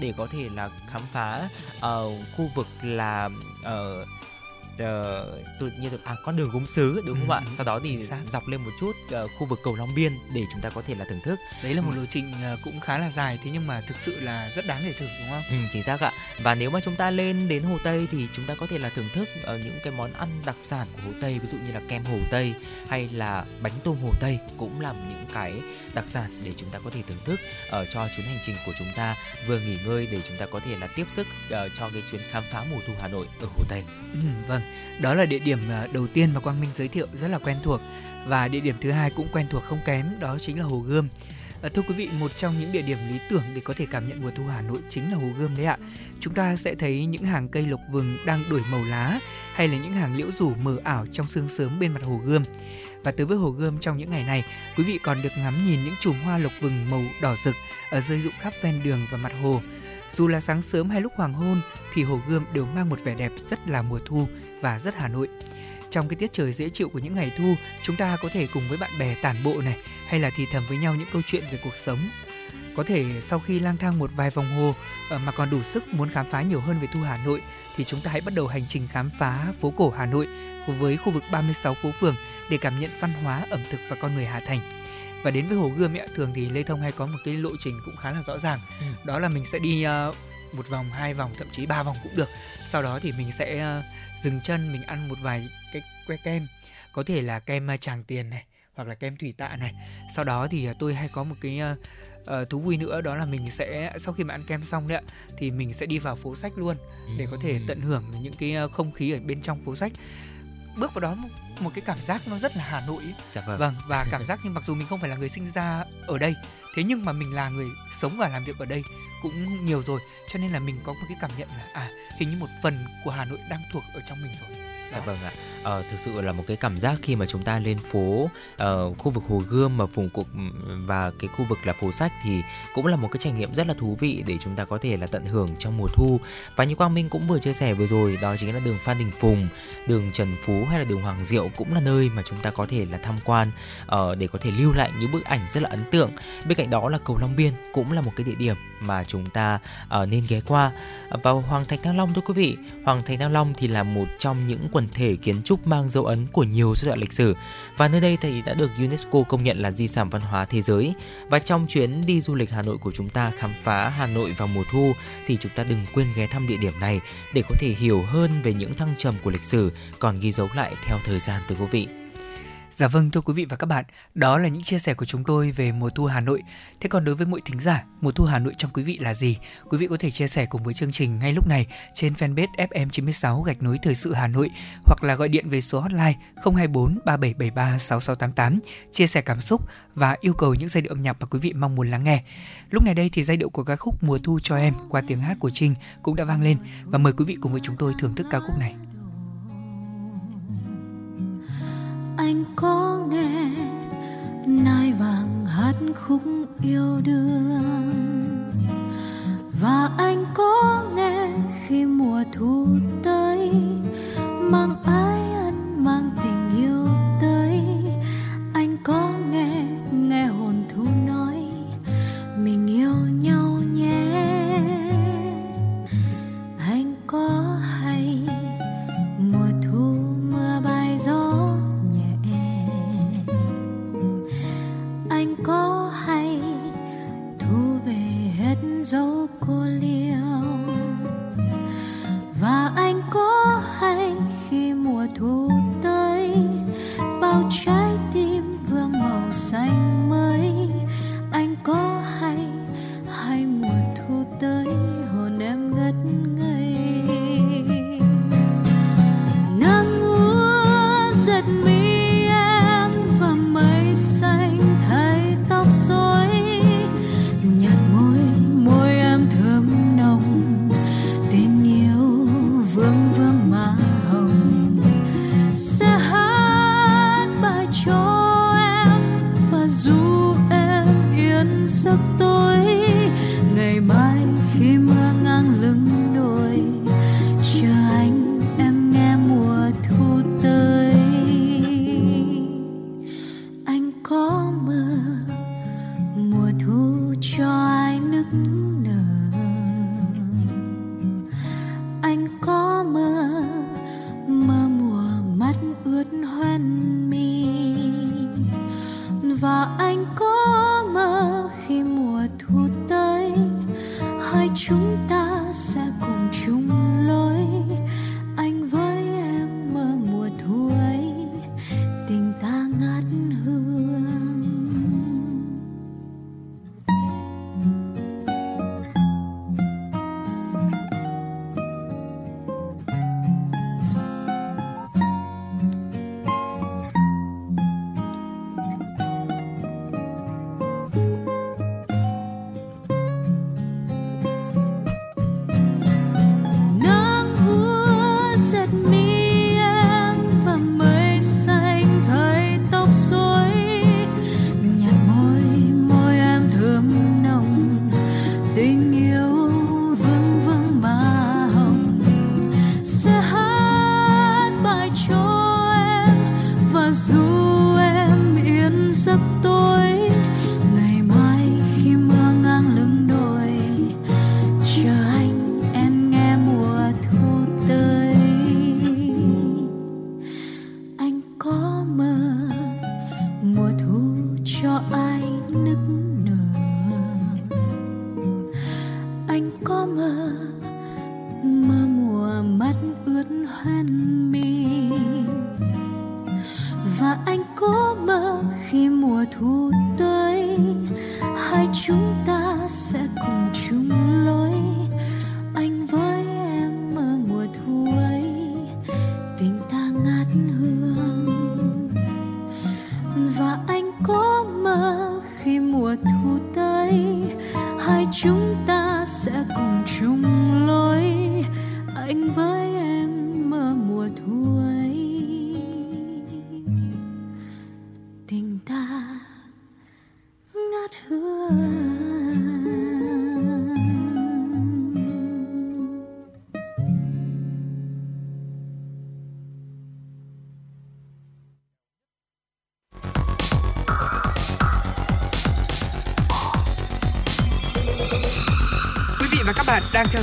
để có thể là khám phá uh, khu vực là uh, uh, tự nhiên được à con đường gốm sứ đúng không ừ, ạ? Sau đó thì dọc lên một chút uh, khu vực cầu Long Biên để chúng ta có thể là thưởng thức. Đấy là một lộ trình uh, cũng khá là dài thế nhưng mà thực sự là rất đáng để thử đúng không? Ừ, chính xác ạ. Và nếu mà chúng ta lên đến Hồ Tây thì chúng ta có thể là thưởng thức uh, những cái món ăn đặc sản của Hồ Tây ví dụ như là kem Hồ Tây hay là bánh tôm Hồ Tây cũng là những cái đặc sản để chúng ta có thể thưởng thức ở uh, cho chuyến hành trình của chúng ta vừa nghỉ ngơi để chúng ta có thể là tiếp sức uh, cho cái chuyến khám phá mùa thu Hà Nội ở Hồ Tây. Ừ, vâng, đó là địa điểm ờ, đầu tiên mà Quang Minh giới thiệu rất là quen thuộc và địa điểm thứ hai cũng quen thuộc không kém đó chính là Hồ Gươm. À, thưa quý vị, một trong những địa điểm lý tưởng để có thể cảm nhận mùa thu Hà Nội chính là Hồ Gươm đấy ạ. Chúng ta sẽ thấy những hàng cây lộc vừng đang đổi màu lá hay là những hàng liễu rủ mờ ảo trong sương sớm bên mặt Hồ Gươm. Và tới với Hồ Gươm trong những ngày này, quý vị còn được ngắm nhìn những chùm hoa lộc vừng màu đỏ rực ở rơi rụng khắp ven đường và mặt hồ. Dù là sáng sớm hay lúc hoàng hôn thì Hồ Gươm đều mang một vẻ đẹp rất là mùa thu và rất Hà Nội. Trong cái tiết trời dễ chịu của những ngày thu, chúng ta có thể cùng với bạn bè tản bộ này hay là thì thầm với nhau những câu chuyện về cuộc sống. Có thể sau khi lang thang một vài vòng hồ ờ, mà còn đủ sức muốn khám phá nhiều hơn về thu Hà Nội thì chúng ta hãy bắt đầu hành trình khám phá phố cổ Hà Nội với khu vực 36 phố phường để cảm nhận văn hóa, ẩm thực và con người Hà Thành. Và đến với Hồ Gươm ấy, thường thì Lê Thông hay có một cái lộ trình cũng khá là rõ ràng. Ừ. Đó là mình sẽ đi uh, một vòng, hai vòng, thậm chí ba vòng cũng được. Sau đó thì mình sẽ uh, dừng chân, mình ăn một vài cái que kem, có thể là kem uh, Tràng Tiền này, hoặc là kem thủy tạ này. Sau đó thì uh, tôi hay có một cái uh, thú vui nữa đó là mình sẽ sau khi mà ăn kem xong đấy ạ thì mình sẽ đi vào phố sách luôn để có thể tận hưởng những cái không khí ở bên trong phố sách. Bước vào đó một, một cái cảm giác nó rất là Hà Nội Dạ vâng. vâng và cảm giác như mặc dù mình không phải là người sinh ra ở đây thế nhưng mà mình là người sống và làm việc ở đây cũng nhiều rồi. Cho nên là mình có một cái cảm nhận là à hình như một phần của Hà Nội đang thuộc ở trong mình rồi. Dạ vâng ạ. Ờ, thực sự là một cái cảm giác khi mà chúng ta lên phố uh, khu vực Hồ Gươm mà vùng cục và cái khu vực là phố sách thì cũng là một cái trải nghiệm rất là thú vị để chúng ta có thể là tận hưởng trong mùa thu. Và như Quang Minh cũng vừa chia sẻ vừa rồi đó chính là đường Phan Đình Phùng, đường Trần Phú hay là đường Hoàng Diệu cũng là nơi mà chúng ta có thể là tham quan uh, để có thể lưu lại những bức ảnh rất là ấn tượng. Bên cạnh đó là cầu Long Biên cũng là một cái địa điểm mà chúng ta uh, nên ghé qua. Vào Hoàng Thành Thăng Long thưa quý vị, Hoàng Thành Thăng Long thì là một trong những quần thể kiến trúc mang dấu ấn của nhiều giai đoạn lịch sử và nơi đây thì đã được UNESCO công nhận là di sản văn hóa thế giới. Và trong chuyến đi du lịch Hà Nội của chúng ta khám phá Hà Nội vào mùa thu, thì chúng ta đừng quên ghé thăm địa điểm này để có thể hiểu hơn về những thăng trầm của lịch sử, còn ghi dấu lại theo thời gian từ quý vị. Dạ vâng thưa quý vị và các bạn, đó là những chia sẻ của chúng tôi về mùa thu Hà Nội. Thế còn đối với mỗi thính giả, mùa thu Hà Nội trong quý vị là gì? Quý vị có thể chia sẻ cùng với chương trình ngay lúc này trên fanpage FM96 gạch nối thời sự Hà Nội hoặc là gọi điện về số hotline 024 3773 6688 chia sẻ cảm xúc và yêu cầu những giai điệu âm nhạc mà quý vị mong muốn lắng nghe. Lúc này đây thì giai điệu của ca khúc Mùa thu cho em qua tiếng hát của Trinh cũng đã vang lên và mời quý vị cùng với chúng tôi thưởng thức ca khúc này. Anh có nghe nai vàng hát khúc yêu đương? Và anh có nghe khi mùa thu tới, mang ái cô liêu và anh có hay khi mùa thu tới, bao trái tim vương màu xanh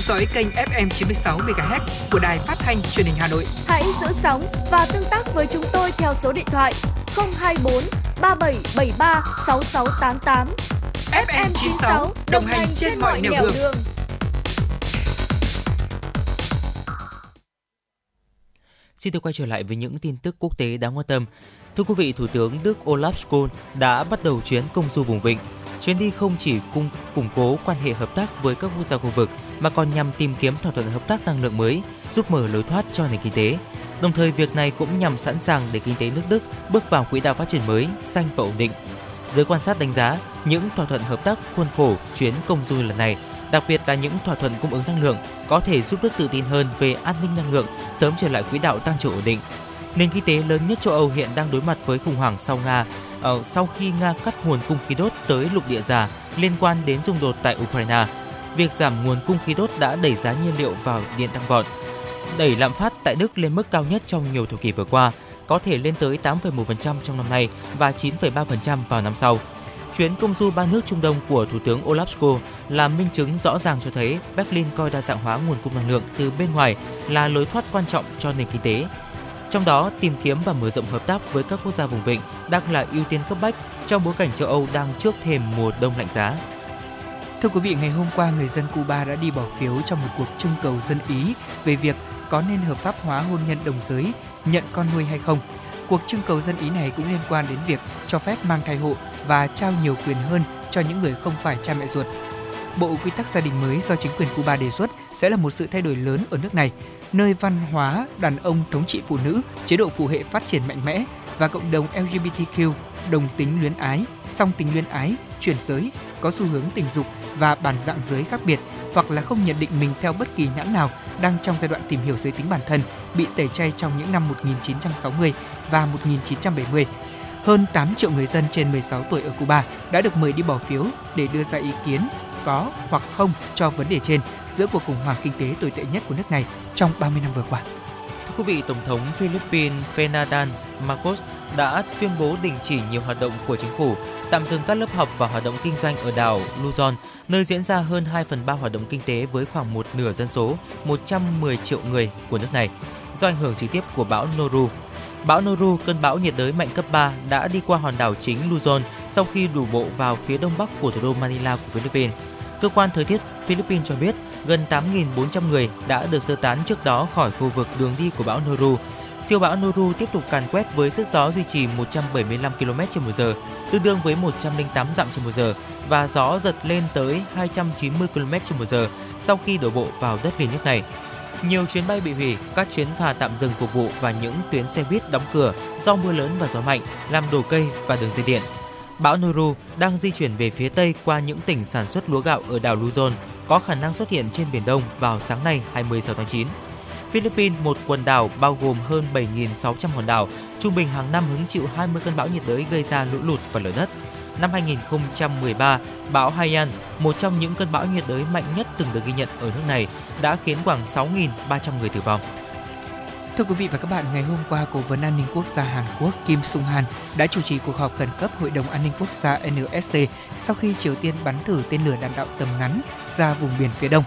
dõi kênh FM 96 MHz của đài phát thanh truyền hình Hà Nội. Hãy giữ sóng và tương tác với chúng tôi theo số điện thoại 024 3773 6688. FM 96 đồng hành trên mọi nẻo đường. Xin được quay trở lại với những tin tức quốc tế đáng quan tâm. Thưa quý vị, Thủ tướng Đức Olaf Scholz đã bắt đầu chuyến công du vùng vịnh. Chuyến đi không chỉ cung củng cố quan hệ hợp tác với các quốc gia khu vực mà còn nhằm tìm kiếm thỏa thuận hợp tác năng lượng mới, giúp mở lối thoát cho nền kinh tế. Đồng thời, việc này cũng nhằm sẵn sàng để kinh tế nước Đức bước vào quỹ đạo phát triển mới, xanh và ổn định. Giới quan sát đánh giá, những thỏa thuận hợp tác khuôn khổ chuyến công du lần này, đặc biệt là những thỏa thuận cung ứng năng lượng, có thể giúp Đức tự tin hơn về an ninh năng lượng, sớm trở lại quỹ đạo tăng trưởng ổn định. Nền kinh tế lớn nhất châu Âu hiện đang đối mặt với khủng hoảng sau Nga, Ờ, sau khi Nga cắt nguồn cung khí đốt tới lục địa già liên quan đến xung đột tại Ukraine. Việc giảm nguồn cung khí đốt đã đẩy giá nhiên liệu vào điện tăng vọt, đẩy lạm phát tại Đức lên mức cao nhất trong nhiều thập kỷ vừa qua, có thể lên tới 8,1% trong năm nay và 9,3% vào năm sau. Chuyến công du ba nước Trung Đông của Thủ tướng Olaf Scholz là minh chứng rõ ràng cho thấy Berlin coi đa dạng hóa nguồn cung năng lượng từ bên ngoài là lối thoát quan trọng cho nền kinh tế. Trong đó, tìm kiếm và mở rộng hợp tác với các quốc gia vùng vịnh đang là ưu tiên cấp bách trong bối cảnh châu Âu đang trước thềm mùa đông lạnh giá. Thưa quý vị, ngày hôm qua người dân Cuba đã đi bỏ phiếu trong một cuộc trưng cầu dân Ý về việc có nên hợp pháp hóa hôn nhân đồng giới, nhận con nuôi hay không. Cuộc trưng cầu dân Ý này cũng liên quan đến việc cho phép mang thai hộ và trao nhiều quyền hơn cho những người không phải cha mẹ ruột. Bộ quy tắc gia đình mới do chính quyền Cuba đề xuất sẽ là một sự thay đổi lớn ở nước này, nơi văn hóa đàn ông thống trị phụ nữ, chế độ phụ hệ phát triển mạnh mẽ và cộng đồng LGBTQ đồng tính luyến ái, song tính luyến ái, chuyển giới, có xu hướng tình dục và bản dạng giới khác biệt hoặc là không nhận định mình theo bất kỳ nhãn nào đang trong giai đoạn tìm hiểu giới tính bản thân bị tẩy chay trong những năm 1960 và 1970. Hơn 8 triệu người dân trên 16 tuổi ở Cuba đã được mời đi bỏ phiếu để đưa ra ý kiến có hoặc không cho vấn đề trên giữa cuộc khủng hoảng kinh tế tồi tệ nhất của nước này trong 30 năm vừa qua. Thưa quý vị, Tổng thống Philippines Ferdinand Marcos đã tuyên bố đình chỉ nhiều hoạt động của chính phủ, tạm dừng các lớp học và hoạt động kinh doanh ở đảo Luzon, nơi diễn ra hơn 2 phần 3 hoạt động kinh tế với khoảng một nửa dân số, 110 triệu người của nước này, do ảnh hưởng trực tiếp của bão Noru. Bão Noru, cơn bão nhiệt đới mạnh cấp 3, đã đi qua hòn đảo chính Luzon sau khi đổ bộ vào phía đông bắc của thủ đô Manila của Philippines. Cơ quan thời tiết Philippines cho biết gần 8.400 người đã được sơ tán trước đó khỏi khu vực đường đi của bão Noru. Siêu bão Noru tiếp tục càn quét với sức gió duy trì 175 km/h, tương đương với 108 dặm trên một giờ và gió giật lên tới 290 km/h sau khi đổ bộ vào đất liền nước này. Nhiều chuyến bay bị hủy, các chuyến phà tạm dừng phục vụ và những tuyến xe buýt đóng cửa do mưa lớn và gió mạnh làm đổ cây và đường dây điện. Bão Noru đang di chuyển về phía tây qua những tỉnh sản xuất lúa gạo ở đảo Luzon, có khả năng xuất hiện trên Biển Đông vào sáng nay 26 tháng 9. Philippines, một quần đảo bao gồm hơn 7.600 hòn đảo, trung bình hàng năm hứng chịu 20 cơn bão nhiệt đới gây ra lũ lụt và lở đất. Năm 2013, bão Haiyan, một trong những cơn bão nhiệt đới mạnh nhất từng được ghi nhận ở nước này, đã khiến khoảng 6.300 người tử vong. Thưa quý vị và các bạn, ngày hôm qua, Cố vấn An ninh Quốc gia Hàn Quốc Kim Sung Han đã chủ trì cuộc họp khẩn cấp Hội đồng An ninh Quốc gia NSC sau khi Triều Tiên bắn thử tên lửa đạn đạo tầm ngắn ra vùng biển phía đông.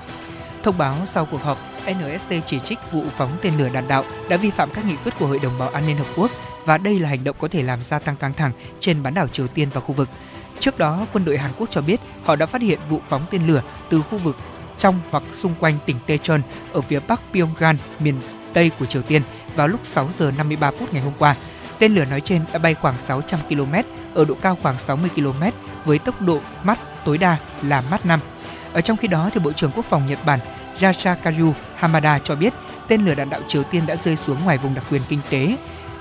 Thông báo sau cuộc họp, NSC chỉ trích vụ phóng tên lửa đạn đạo đã vi phạm các nghị quyết của Hội đồng Bảo an Liên Hợp Quốc và đây là hành động có thể làm gia tăng căng thẳng trên bán đảo Triều Tiên và khu vực. Trước đó, quân đội Hàn Quốc cho biết họ đã phát hiện vụ phóng tên lửa từ khu vực trong hoặc xung quanh tỉnh Daejeon ở phía bắc Pyongyang, miền Tây của Triều Tiên vào lúc 6 giờ 53 phút ngày hôm qua. Tên lửa nói trên đã bay khoảng 600 km ở độ cao khoảng 60 km với tốc độ mắt tối đa là Mach 5. Ở trong khi đó thì Bộ trưởng Quốc phòng Nhật Bản Yashikazu Hamada cho biết tên lửa đạn đạo Triều Tiên đã rơi xuống ngoài vùng đặc quyền kinh tế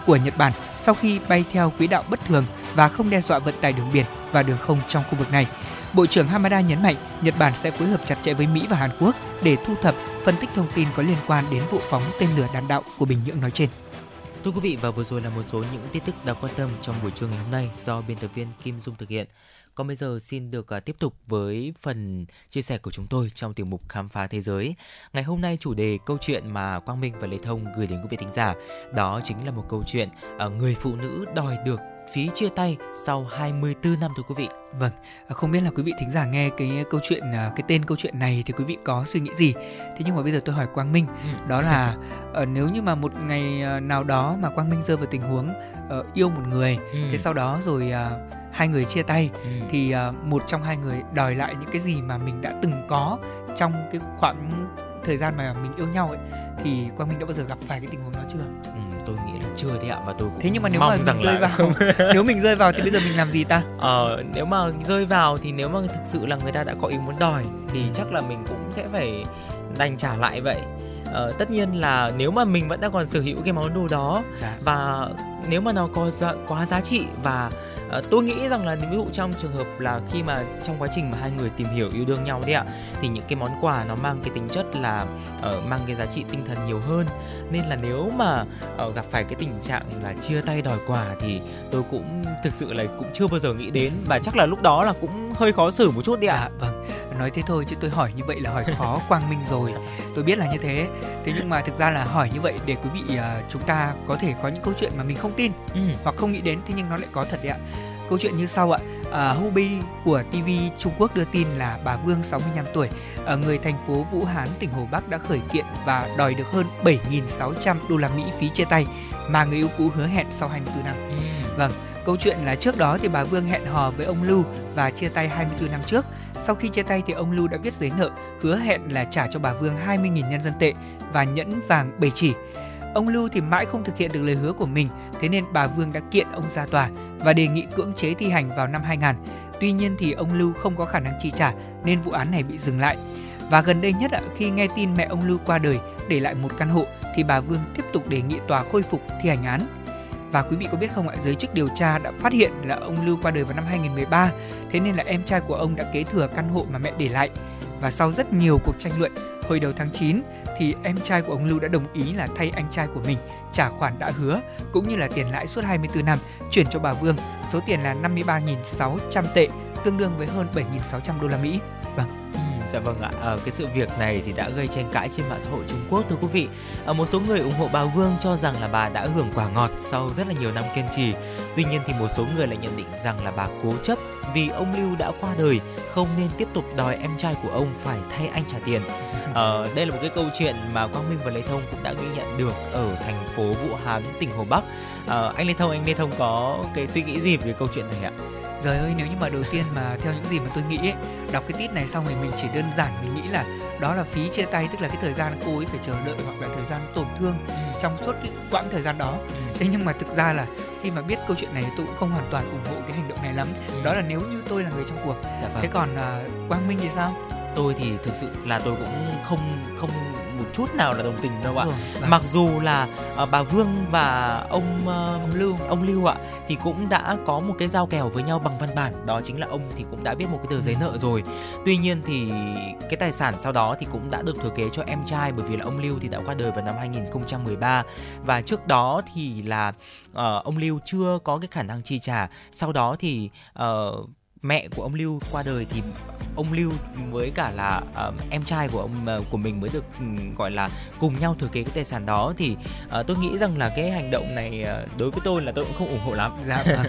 của Nhật Bản sau khi bay theo quỹ đạo bất thường và không đe dọa vận tải đường biển và đường không trong khu vực này. Bộ trưởng Hamada nhấn mạnh Nhật Bản sẽ phối hợp chặt chẽ với Mỹ và Hàn Quốc để thu thập, phân tích thông tin có liên quan đến vụ phóng tên lửa đạn đạo của Bình Nhưỡng nói trên. Thưa quý vị, và vừa rồi là một số những tin tức đáng quan tâm trong buổi trưa ngày hôm nay do biên tập viên Kim Dung thực hiện. Còn bây giờ xin được à, tiếp tục với phần chia sẻ của chúng tôi trong tiểu mục khám phá thế giới. Ngày hôm nay chủ đề câu chuyện mà Quang Minh và Lê Thông gửi đến quý vị thính giả, đó chính là một câu chuyện à, người phụ nữ đòi được phí chia tay sau 24 năm thưa quý vị. Vâng, à, không biết là quý vị thính giả nghe cái câu chuyện à, cái tên câu chuyện này thì quý vị có suy nghĩ gì? Thế nhưng mà bây giờ tôi hỏi Quang Minh, ừ. đó là uh, nếu như mà một ngày nào đó mà Quang Minh rơi vào tình huống uh, yêu một người, ừ. thế sau đó rồi hai người chia tay ừ. thì một trong hai người đòi lại những cái gì mà mình đã từng có trong cái khoảng thời gian mà mình yêu nhau ấy thì Quang Minh đã bao giờ gặp phải cái tình huống đó chưa? Ừ, tôi nghĩ là chưa đấy ạ và tôi cũng thế nhưng mà nếu mà mình rơi là... vào nếu mình rơi vào thì bây giờ mình làm gì ta? Ờ nếu mà rơi vào thì nếu mà thực sự là người ta đã có ý muốn đòi thì chắc là mình cũng sẽ phải đành trả lại vậy. Ờ, tất nhiên là nếu mà mình vẫn đang còn sở hữu cái món đồ đó dạ. và nếu mà nó có giá, quá giá trị và à, tôi nghĩ rằng là ví dụ trong trường hợp là khi mà trong quá trình mà hai người tìm hiểu yêu đương nhau đấy ạ thì những cái món quà nó mang cái tính chất là uh, mang cái giá trị tinh thần nhiều hơn. Nên là nếu mà uh, gặp phải cái tình trạng là chia tay đòi quà thì tôi cũng thực sự là cũng chưa bao giờ nghĩ đến. Và chắc là lúc đó là cũng hơi khó xử một chút đi ạ. À, vâng. Nói thế thôi chứ tôi hỏi như vậy là hỏi khó quang minh rồi. Tôi biết là như thế. Thế nhưng mà thực ra là hỏi như vậy để quý vị uh, chúng ta có thể có những câu chuyện mà mình không tin ừ. hoặc không nghĩ đến thế nhưng nó lại có thật đấy ạ câu chuyện như sau ạ à, Hubei của TV Trung Quốc đưa tin là bà Vương 65 tuổi ở người thành phố Vũ Hán tỉnh Hồ Bắc đã khởi kiện và đòi được hơn 7.600 đô la Mỹ phí chia tay mà người yêu cũ hứa hẹn sau 24 năm. Ừ. Vâng, câu chuyện là trước đó thì bà Vương hẹn hò với ông Lưu và chia tay 24 năm trước sau khi chia tay thì ông Lưu đã viết giấy nợ, hứa hẹn là trả cho bà Vương 20.000 nhân dân tệ và nhẫn vàng 7 chỉ. Ông Lưu thì mãi không thực hiện được lời hứa của mình, thế nên bà Vương đã kiện ông ra tòa và đề nghị cưỡng chế thi hành vào năm 2000. Tuy nhiên thì ông Lưu không có khả năng chi trả nên vụ án này bị dừng lại. Và gần đây nhất khi nghe tin mẹ ông Lưu qua đời để lại một căn hộ thì bà Vương tiếp tục đề nghị tòa khôi phục thi hành án. Và quý vị có biết không ạ, giới chức điều tra đã phát hiện là ông Lưu qua đời vào năm 2013, thế nên là em trai của ông đã kế thừa căn hộ mà mẹ để lại. Và sau rất nhiều cuộc tranh luận, hồi đầu tháng 9 thì em trai của ông Lưu đã đồng ý là thay anh trai của mình trả khoản đã hứa cũng như là tiền lãi suốt 24 năm chuyển cho bà Vương, số tiền là 53.600 tệ, tương đương với hơn 7.600 đô la Mỹ. Vâng. Dạ vâng ạ, à, cái sự việc này thì đã gây tranh cãi trên mạng xã hội Trung Quốc thưa quý vị. À, một số người ủng hộ bà Vương cho rằng là bà đã hưởng quả ngọt sau rất là nhiều năm kiên trì. Tuy nhiên thì một số người lại nhận định rằng là bà cố chấp vì ông Lưu đã qua đời, không nên tiếp tục đòi em trai của ông phải thay anh trả tiền. À, đây là một cái câu chuyện mà Quang Minh và Lê Thông cũng đã ghi nhận được ở thành phố Vũ Hán, tỉnh Hồ Bắc. À, anh Lê Thông, anh Lê Thông có cái suy nghĩ gì về câu chuyện này ạ? Trời ơi nếu như mà đầu tiên mà theo những gì mà tôi nghĩ ấy, đọc cái tít này xong thì mình chỉ đơn giản mình nghĩ là đó là phí chia tay tức là cái thời gian cô ấy phải chờ đợi hoặc là thời gian tổn thương ừ. trong suốt cái quãng thời gian đó. Ừ. Thế nhưng mà thực ra là khi mà biết câu chuyện này tôi cũng không hoàn toàn ủng hộ cái hành động này lắm. Ừ. Đó là nếu như tôi là người trong cuộc. Dạ vâng. Thế còn uh, Quang Minh thì sao? Tôi thì thực sự là tôi cũng không không một chút nào là đồng tình đâu ạ. Ừ. Mặc dù là uh, bà Vương và ông uh, ông Lưu ông Lưu ạ thì cũng đã có một cái giao kèo với nhau bằng văn bản, đó chính là ông thì cũng đã viết một cái tờ giấy nợ rồi. Tuy nhiên thì cái tài sản sau đó thì cũng đã được thừa kế cho em trai bởi vì là ông Lưu thì đã qua đời vào năm 2013 và trước đó thì là uh, ông Lưu chưa có cái khả năng chi trả. Sau đó thì uh, mẹ của ông Lưu qua đời thì ông Lưu với cả là uh, em trai của ông uh, của mình mới được um, gọi là cùng nhau thừa kế cái tài sản đó thì uh, tôi nghĩ rằng là cái hành động này uh, đối với tôi là tôi cũng không ủng hộ lắm. Dạ vâng.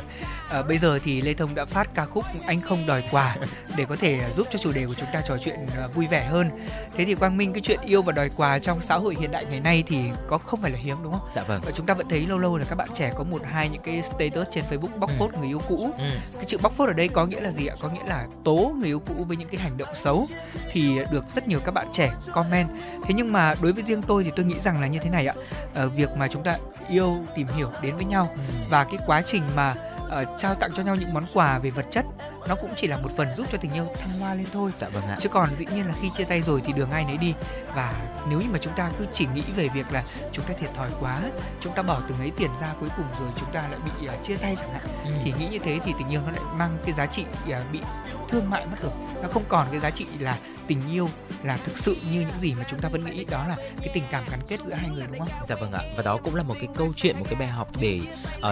à, bây giờ thì Lê Thông đã phát ca khúc anh không đòi quà để có thể giúp cho chủ đề của chúng ta trò chuyện uh, vui vẻ hơn. Thế thì Quang Minh cái chuyện yêu và đòi quà trong xã hội hiện đại ngày nay thì có không phải là hiếm đúng không? Dạ vâng. Và chúng ta vẫn thấy lâu lâu là các bạn trẻ có một hai những cái status trên Facebook bóc ừ. phốt người yêu cũ. Ừ. Cái chữ bóc phốt ở đây có nghĩa là là gì ạ có nghĩa là tố người yêu cũ với những cái hành động xấu thì được rất nhiều các bạn trẻ comment thế nhưng mà đối với riêng tôi thì tôi nghĩ rằng là như thế này ạ ở việc mà chúng ta yêu tìm hiểu đến với nhau ừ. và cái quá trình mà uh, trao tặng cho nhau những món quà về vật chất. Nó cũng chỉ là một phần giúp cho tình yêu thăng hoa lên thôi. Dạ vâng ạ. Chứ còn dĩ nhiên là khi chia tay rồi thì đường ai nấy đi. Và nếu như mà chúng ta cứ chỉ nghĩ về việc là chúng ta thiệt thòi quá chúng ta bỏ từng ấy tiền ra cuối cùng rồi chúng ta lại bị uh, chia tay chẳng hạn ừ. thì nghĩ như thế thì tình yêu nó lại mang cái giá trị uh, bị thương mại mất rồi. Nó không còn cái giá trị là tình yêu là thực sự như những gì mà chúng ta vẫn nghĩ đó là cái tình cảm gắn kết giữa hai người đúng không? Dạ vâng ạ. Và đó cũng là một cái câu chuyện một cái bài học để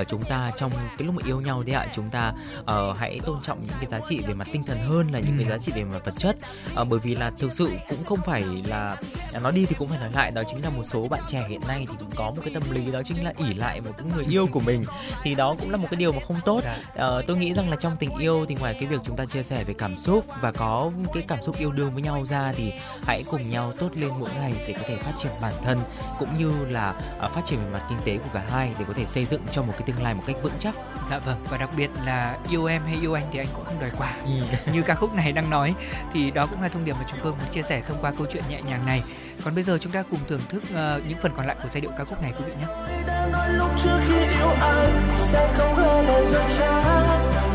uh, chúng ta trong cái lúc mà yêu nhau đấy ạ chúng ta uh, hãy tôn trọng những cái giá trị về mặt tinh thần hơn là những ừ. cái giá trị về mặt vật chất. Uh, bởi vì là thực sự cũng không phải là nói đi thì cũng phải nói lại đó chính là một số bạn trẻ hiện nay thì cũng có một cái tâm lý đó chính là ỉ lại một cái người yêu của mình. Thì đó cũng là một cái điều mà không tốt. Uh, tôi nghĩ rằng là trong tình yêu thì ngoài cái việc chúng ta chia sẻ về cảm xúc và có cái cảm xúc yêu đương với nhau ra thì hãy cùng nhau tốt lên mỗi ngày để có thể phát triển bản thân cũng như là uh, phát triển về mặt kinh tế của cả hai để có thể xây dựng cho một cái tương lai một cách vững chắc. Dạ vâng và đặc biệt là yêu em hay yêu anh thì anh cũng không đòi quả. Ừ. Như ca khúc này đang nói thì đó cũng là thông điệp mà chúng tôi muốn chia sẻ thông qua câu chuyện nhẹ nhàng này. Còn bây giờ chúng ta cùng thưởng thức uh, những phần còn lại của giai điệu ca khúc này quý vị nhé. Đã nói lúc trước khi yêu anh sẽ không hứa lời dối trá.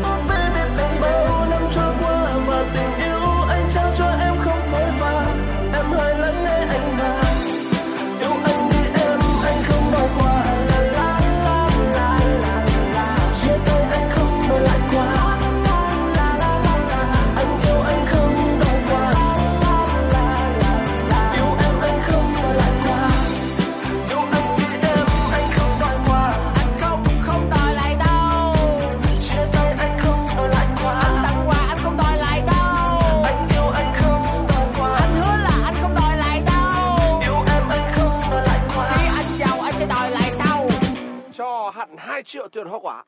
Oh baby, bao năm trôi qua và tình trao cho em không phôi pha em hãy lắng nghe anh nào 2 triệu tiền hoa quả.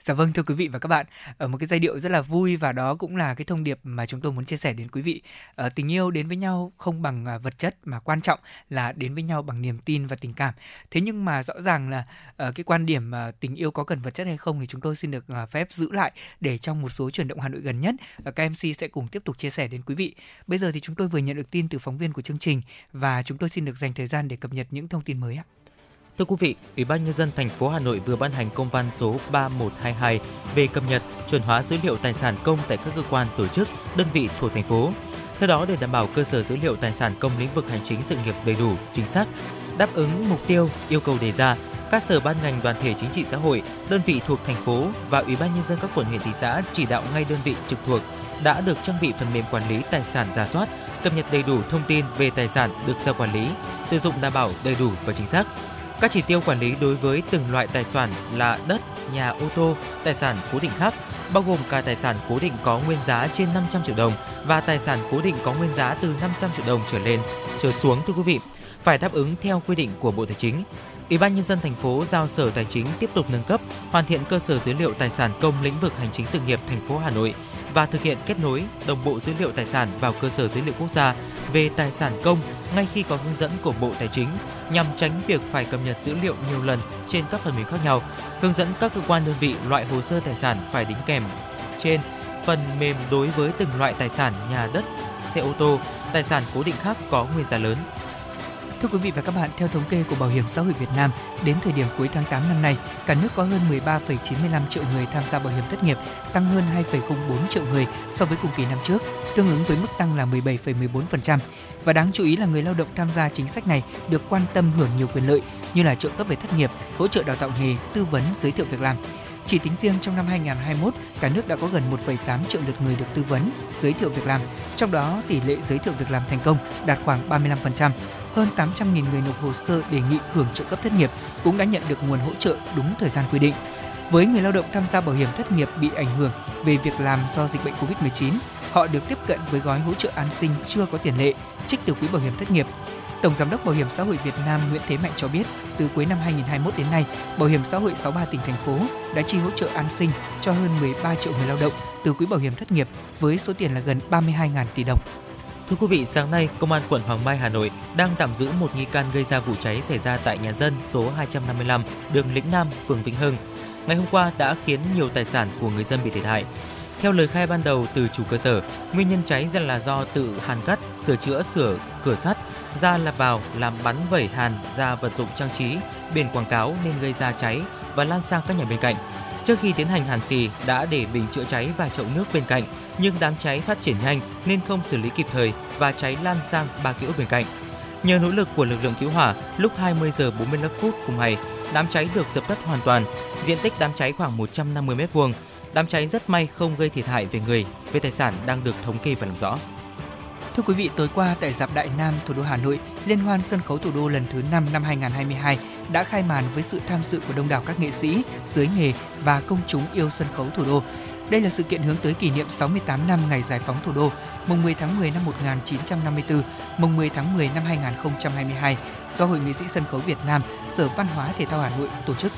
Dạ vâng thưa quý vị và các bạn, ở một cái giai điệu rất là vui và đó cũng là cái thông điệp mà chúng tôi muốn chia sẻ đến quý vị. À, tình yêu đến với nhau không bằng à, vật chất mà quan trọng là đến với nhau bằng niềm tin và tình cảm. Thế nhưng mà rõ ràng là à, cái quan điểm à, tình yêu có cần vật chất hay không thì chúng tôi xin được à, phép giữ lại để trong một số chuyển động Hà Nội gần nhất à, các MC sẽ cùng tiếp tục chia sẻ đến quý vị. Bây giờ thì chúng tôi vừa nhận được tin từ phóng viên của chương trình và chúng tôi xin được dành thời gian để cập nhật những thông tin mới ạ. Thưa quý vị, Ủy ban nhân dân thành phố Hà Nội vừa ban hành công văn số 3122 về cập nhật chuẩn hóa dữ liệu tài sản công tại các cơ quan tổ chức, đơn vị thuộc thành phố. Theo đó, để đảm bảo cơ sở dữ liệu tài sản công lĩnh vực hành chính sự nghiệp đầy đủ, chính xác, đáp ứng mục tiêu, yêu cầu đề ra, các sở ban ngành đoàn thể chính trị xã hội, đơn vị thuộc thành phố và Ủy ban nhân dân các quận huyện thị xã chỉ đạo ngay đơn vị trực thuộc đã được trang bị phần mềm quản lý tài sản giả soát, cập nhật đầy đủ thông tin về tài sản được giao quản lý, sử dụng đảm bảo đầy đủ và chính xác các chỉ tiêu quản lý đối với từng loại tài sản là đất, nhà ô tô, tài sản cố định khác, bao gồm cả tài sản cố định có nguyên giá trên 500 triệu đồng và tài sản cố định có nguyên giá từ 500 triệu đồng trở lên, trở xuống thưa quý vị, phải đáp ứng theo quy định của Bộ Tài chính. Ủy ban nhân dân thành phố giao Sở Tài chính tiếp tục nâng cấp, hoàn thiện cơ sở dữ liệu tài sản công lĩnh vực hành chính sự nghiệp thành phố Hà Nội và thực hiện kết nối đồng bộ dữ liệu tài sản vào cơ sở dữ liệu quốc gia về tài sản công ngay khi có hướng dẫn của Bộ Tài chính nhằm tránh việc phải cập nhật dữ liệu nhiều lần trên các phần mềm khác nhau, hướng dẫn các cơ quan đơn vị loại hồ sơ tài sản phải đính kèm trên phần mềm đối với từng loại tài sản nhà đất, xe ô tô, tài sản cố định khác có nguyên giá lớn. Thưa quý vị và các bạn, theo thống kê của Bảo hiểm xã hội Việt Nam, đến thời điểm cuối tháng 8 năm nay, cả nước có hơn 13,95 triệu người tham gia bảo hiểm thất nghiệp, tăng hơn 2,04 triệu người so với cùng kỳ năm trước, tương ứng với mức tăng là 17,14%. Và đáng chú ý là người lao động tham gia chính sách này được quan tâm hưởng nhiều quyền lợi như là trợ cấp về thất nghiệp, hỗ trợ đào tạo nghề, tư vấn, giới thiệu việc làm. Chỉ tính riêng trong năm 2021, cả nước đã có gần 1,8 triệu lượt người được tư vấn, giới thiệu việc làm. Trong đó, tỷ lệ giới thiệu việc làm thành công đạt khoảng 35%. Hơn 800.000 người nộp hồ sơ đề nghị hưởng trợ cấp thất nghiệp cũng đã nhận được nguồn hỗ trợ đúng thời gian quy định. Với người lao động tham gia bảo hiểm thất nghiệp bị ảnh hưởng về việc làm do dịch bệnh Covid-19, họ được tiếp cận với gói hỗ trợ an sinh chưa có tiền lệ trích từ quỹ bảo hiểm thất nghiệp. Tổng giám đốc Bảo hiểm xã hội Việt Nam Nguyễn Thế Mạnh cho biết, từ cuối năm 2021 đến nay, Bảo hiểm xã hội 63 tỉnh thành phố đã chi hỗ trợ an sinh cho hơn 13 triệu người lao động từ quỹ bảo hiểm thất nghiệp với số tiền là gần 32.000 tỷ đồng. Thưa quý vị, sáng nay, Công an quận Hoàng Mai, Hà Nội đang tạm giữ một nghi can gây ra vụ cháy xảy ra tại nhà dân số 255, đường Lĩnh Nam, phường Vĩnh Hưng. ngày hôm qua đã khiến nhiều tài sản của người dân bị thiệt hại. Theo lời khai ban đầu từ chủ cơ sở, nguyên nhân cháy là do tự hàn cắt, sửa chữa sửa cửa sắt, ra lạp vào làm bắn vẩy hàn ra vật dụng trang trí, biển quảng cáo nên gây ra cháy và lan sang các nhà bên cạnh. Trước khi tiến hành hàn xì đã để bình chữa cháy và chậu nước bên cạnh, nhưng đám cháy phát triển nhanh nên không xử lý kịp thời và cháy lan sang ba kiosk bên cạnh. Nhờ nỗ lực của lực lượng cứu hỏa, lúc 20 giờ 45 phút cùng ngày, đám cháy được dập tắt hoàn toàn. Diện tích đám cháy khoảng 150 m2. Đám cháy rất may không gây thiệt hại về người, về tài sản đang được thống kê và làm rõ. Thưa quý vị, tối qua tại Dạp Đại Nam, thủ đô Hà Nội, Liên hoan sân khấu thủ đô lần thứ 5 năm 2022 đã khai màn với sự tham dự của đông đảo các nghệ sĩ, giới nghề và công chúng yêu sân khấu thủ đô. Đây là sự kiện hướng tới kỷ niệm 68 năm ngày giải phóng thủ đô, mùng 10 tháng 10 năm 1954, mùng 10 tháng 10 năm 2022 do Hội nghệ sĩ sân khấu Việt Nam, Sở Văn hóa Thể thao Hà Nội tổ chức.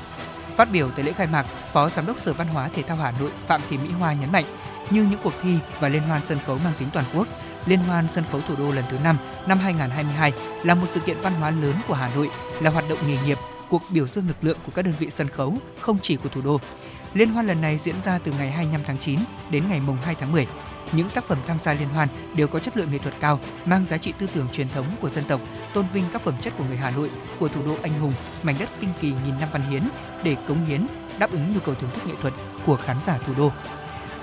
Phát biểu tại lễ khai mạc, Phó Giám đốc Sở Văn hóa Thể thao Hà Nội Phạm Thị Mỹ Hoa nhấn mạnh, như những cuộc thi và liên hoan sân khấu mang tính toàn quốc, Liên hoan sân khấu thủ đô lần thứ 5 năm 2022 là một sự kiện văn hóa lớn của Hà Nội, là hoạt động nghề nghiệp, cuộc biểu dương lực lượng của các đơn vị sân khấu, không chỉ của thủ đô. Liên hoan lần này diễn ra từ ngày 25 tháng 9 đến ngày mùng 2 tháng 10. Những tác phẩm tham gia liên hoan đều có chất lượng nghệ thuật cao, mang giá trị tư tưởng truyền thống của dân tộc, tôn vinh các phẩm chất của người Hà Nội, của thủ đô anh hùng, mảnh đất kinh kỳ nghìn năm văn hiến để cống hiến, đáp ứng nhu cầu thưởng thức nghệ thuật của khán giả thủ đô.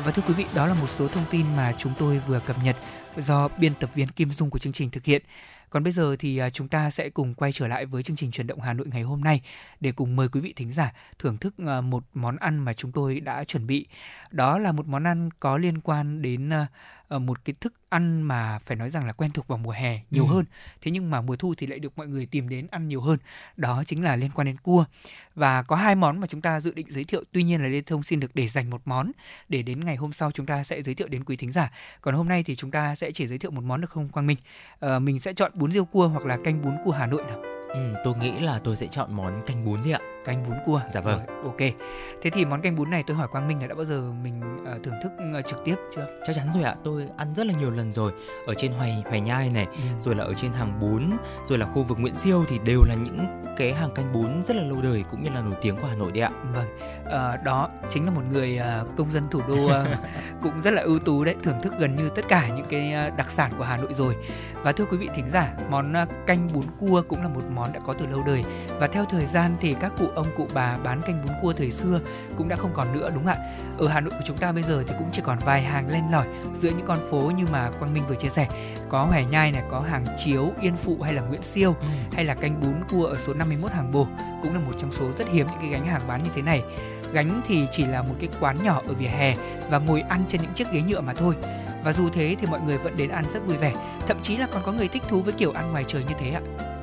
Và thưa quý vị, đó là một số thông tin mà chúng tôi vừa cập nhật do biên tập viên Kim Dung của chương trình thực hiện. Còn bây giờ thì à, chúng ta sẽ cùng quay trở lại với chương trình truyền động Hà Nội ngày hôm nay để cùng mời quý vị thính giả thưởng thức à, một món ăn mà chúng tôi đã chuẩn bị. Đó là một món ăn có liên quan đến à, một cái thức ăn mà phải nói rằng là quen thuộc vào mùa hè nhiều ừ. hơn. Thế nhưng mà mùa thu thì lại được mọi người tìm đến ăn nhiều hơn. Đó chính là liên quan đến cua. Và có hai món mà chúng ta dự định giới thiệu. Tuy nhiên là lê thông xin được để dành một món để đến ngày hôm sau chúng ta sẽ giới thiệu đến quý thính giả. Còn hôm nay thì chúng ta sẽ chỉ giới thiệu một món được không quang minh? À, mình sẽ chọn bún riêu cua hoặc là canh bún cua hà nội nào? Ừ, tôi nghĩ là tôi sẽ chọn món canh bún đi ạ. Canh bún cua. Dạ vâng. Rồi, ok. Thế thì món canh bún này tôi hỏi Quang Minh là đã bao giờ mình uh, thưởng thức uh, trực tiếp chưa? Chắc chắn rồi ạ. Tôi ăn rất là nhiều lần rồi. Ở trên Hoài Hoài Nhai này, ừ. rồi là ở trên hàng bún, rồi là khu vực Nguyễn Siêu thì đều là những cái hàng canh bún rất là lâu đời cũng như là nổi tiếng của Hà Nội đấy ạ. Vâng. Uh, đó chính là một người uh, công dân thủ đô uh, cũng rất là ưu tú đấy, thưởng thức gần như tất cả những cái đặc sản của Hà Nội rồi. Và thưa quý vị thính giả, món canh bún cua cũng là một món đã có từ lâu đời và theo thời gian thì các cụ ông cụ bà bán canh bún cua thời xưa cũng đã không còn nữa đúng không ạ? Ở Hà Nội của chúng ta bây giờ thì cũng chỉ còn vài hàng len lỏi giữa những con phố như mà Quang Minh vừa chia sẻ. Có Hoài Nhai này, có hàng Chiếu, Yên Phụ hay là Nguyễn Siêu ừ. hay là canh bún cua ở số 51 hàng Bồ cũng là một trong số rất hiếm những cái gánh hàng bán như thế này. Gánh thì chỉ là một cái quán nhỏ ở vỉa hè và ngồi ăn trên những chiếc ghế nhựa mà thôi và dù thế thì mọi người vẫn đến ăn rất vui vẻ thậm chí là còn có người thích thú với kiểu ăn ngoài trời như thế ạ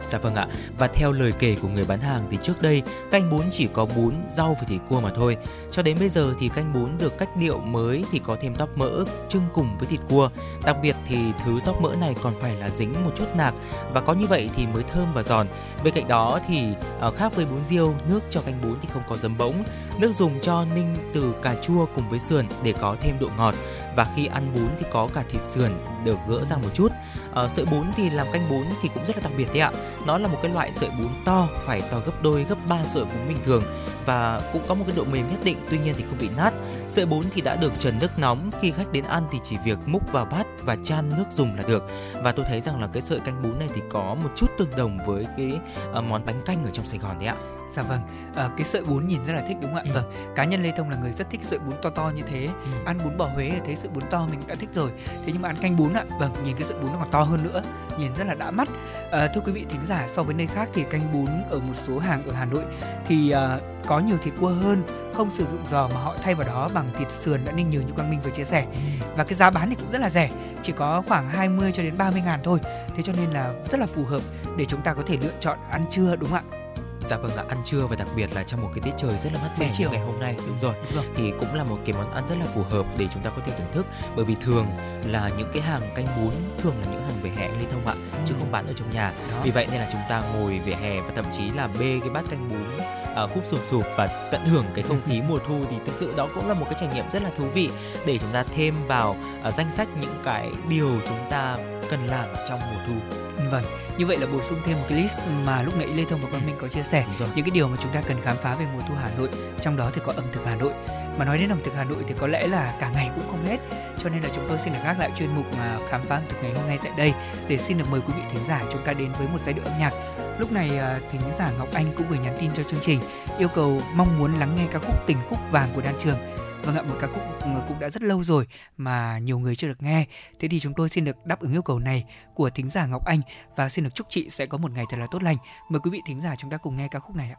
Dạ vâng ạ. Và theo lời kể của người bán hàng thì trước đây canh bún chỉ có bún, rau và thịt cua mà thôi. Cho đến bây giờ thì canh bún được cách điệu mới thì có thêm tóp mỡ trưng cùng với thịt cua. Đặc biệt thì thứ tóp mỡ này còn phải là dính một chút nạc và có như vậy thì mới thơm và giòn. Bên cạnh đó thì ờ, khác với bún riêu, nước cho canh bún thì không có giấm bỗng. Nước dùng cho ninh từ cà chua cùng với sườn để có thêm độ ngọt và khi ăn bún thì có cả thịt sườn được gỡ ra một chút. À, sợi bún thì làm canh bún thì cũng rất là đặc biệt đấy ạ. Nó là một cái loại sợi bún to, phải to gấp đôi gấp ba sợi bún bình thường và cũng có một cái độ mềm nhất định, tuy nhiên thì không bị nát. Sợi bún thì đã được trần nước nóng, khi khách đến ăn thì chỉ việc múc vào bát và chan nước dùng là được. Và tôi thấy rằng là cái sợi canh bún này thì có một chút tương đồng với cái uh, món bánh canh ở trong Sài Gòn đấy ạ. Dạ vâng, à, cái sợi bún nhìn rất là thích đúng không ạ? Ừ. Vâng, cá nhân Lê Thông là người rất thích sợi bún to to như thế. Ừ. Ăn bún bò Huế thấy sợi bún to mình đã thích rồi. Thế nhưng mà ăn canh bún ạ, vâng, nhìn cái sợi bún nó còn to hơn nữa, nhìn rất là đã mắt. À, thưa quý vị thính giả, so với nơi khác thì canh bún ở một số hàng ở Hà Nội thì à, có nhiều thịt cua hơn, không sử dụng giò mà họ thay vào đó bằng thịt sườn đã ninh nhừ như Quang Minh vừa chia sẻ. Ừ. Và cái giá bán thì cũng rất là rẻ, chỉ có khoảng 20 cho đến 30 ngàn thôi. Thế cho nên là rất là phù hợp để chúng ta có thể lựa chọn ăn trưa đúng không ạ? Dạ vâng là ăn trưa và đặc biệt là trong một cái tiết trời rất là mát mẻ như ngày hôm nay đúng rồi. đúng rồi thì cũng là một cái món ăn rất là phù hợp để chúng ta có thể thưởng thức bởi vì thường là những cái hàng canh bún thường là những hàng vỉa hè ly thông ạ ừ. chứ không bán ở trong nhà Đó. vì vậy nên là chúng ta ngồi vỉa hè và thậm chí là bê cái bát canh bún uh, khúc sụp sụp và tận hưởng cái không khí mùa thu thì thực sự đó cũng là một cái trải nghiệm rất là thú vị để chúng ta thêm vào uh, danh sách những cái điều chúng ta cần làm trong mùa thu Vâng, như vậy là bổ sung thêm một cái list mà lúc nãy Lê Thông và Quang Minh có chia sẻ những cái điều mà chúng ta cần khám phá về mùa thu Hà Nội. Trong đó thì có ẩm thực Hà Nội. Mà nói đến ẩm thực Hà Nội thì có lẽ là cả ngày cũng không hết. Cho nên là chúng tôi xin được gác lại chuyên mục mà khám phá ẩm thực ngày hôm nay tại đây để xin được mời quý vị thính giả chúng ta đến với một giai điệu âm nhạc Lúc này à, thính giả Ngọc Anh cũng gửi nhắn tin cho chương trình yêu cầu mong muốn lắng nghe ca khúc Tình khúc vàng của Đan Trường. Vâng ạ, một ca khúc ừ, cũng đã rất lâu rồi mà nhiều người chưa được nghe. Thế thì chúng tôi xin được đáp ứng yêu cầu này của thính giả Ngọc Anh và xin được chúc chị sẽ có một ngày thật là tốt lành. Mời quý vị thính giả chúng ta cùng nghe ca khúc này ạ.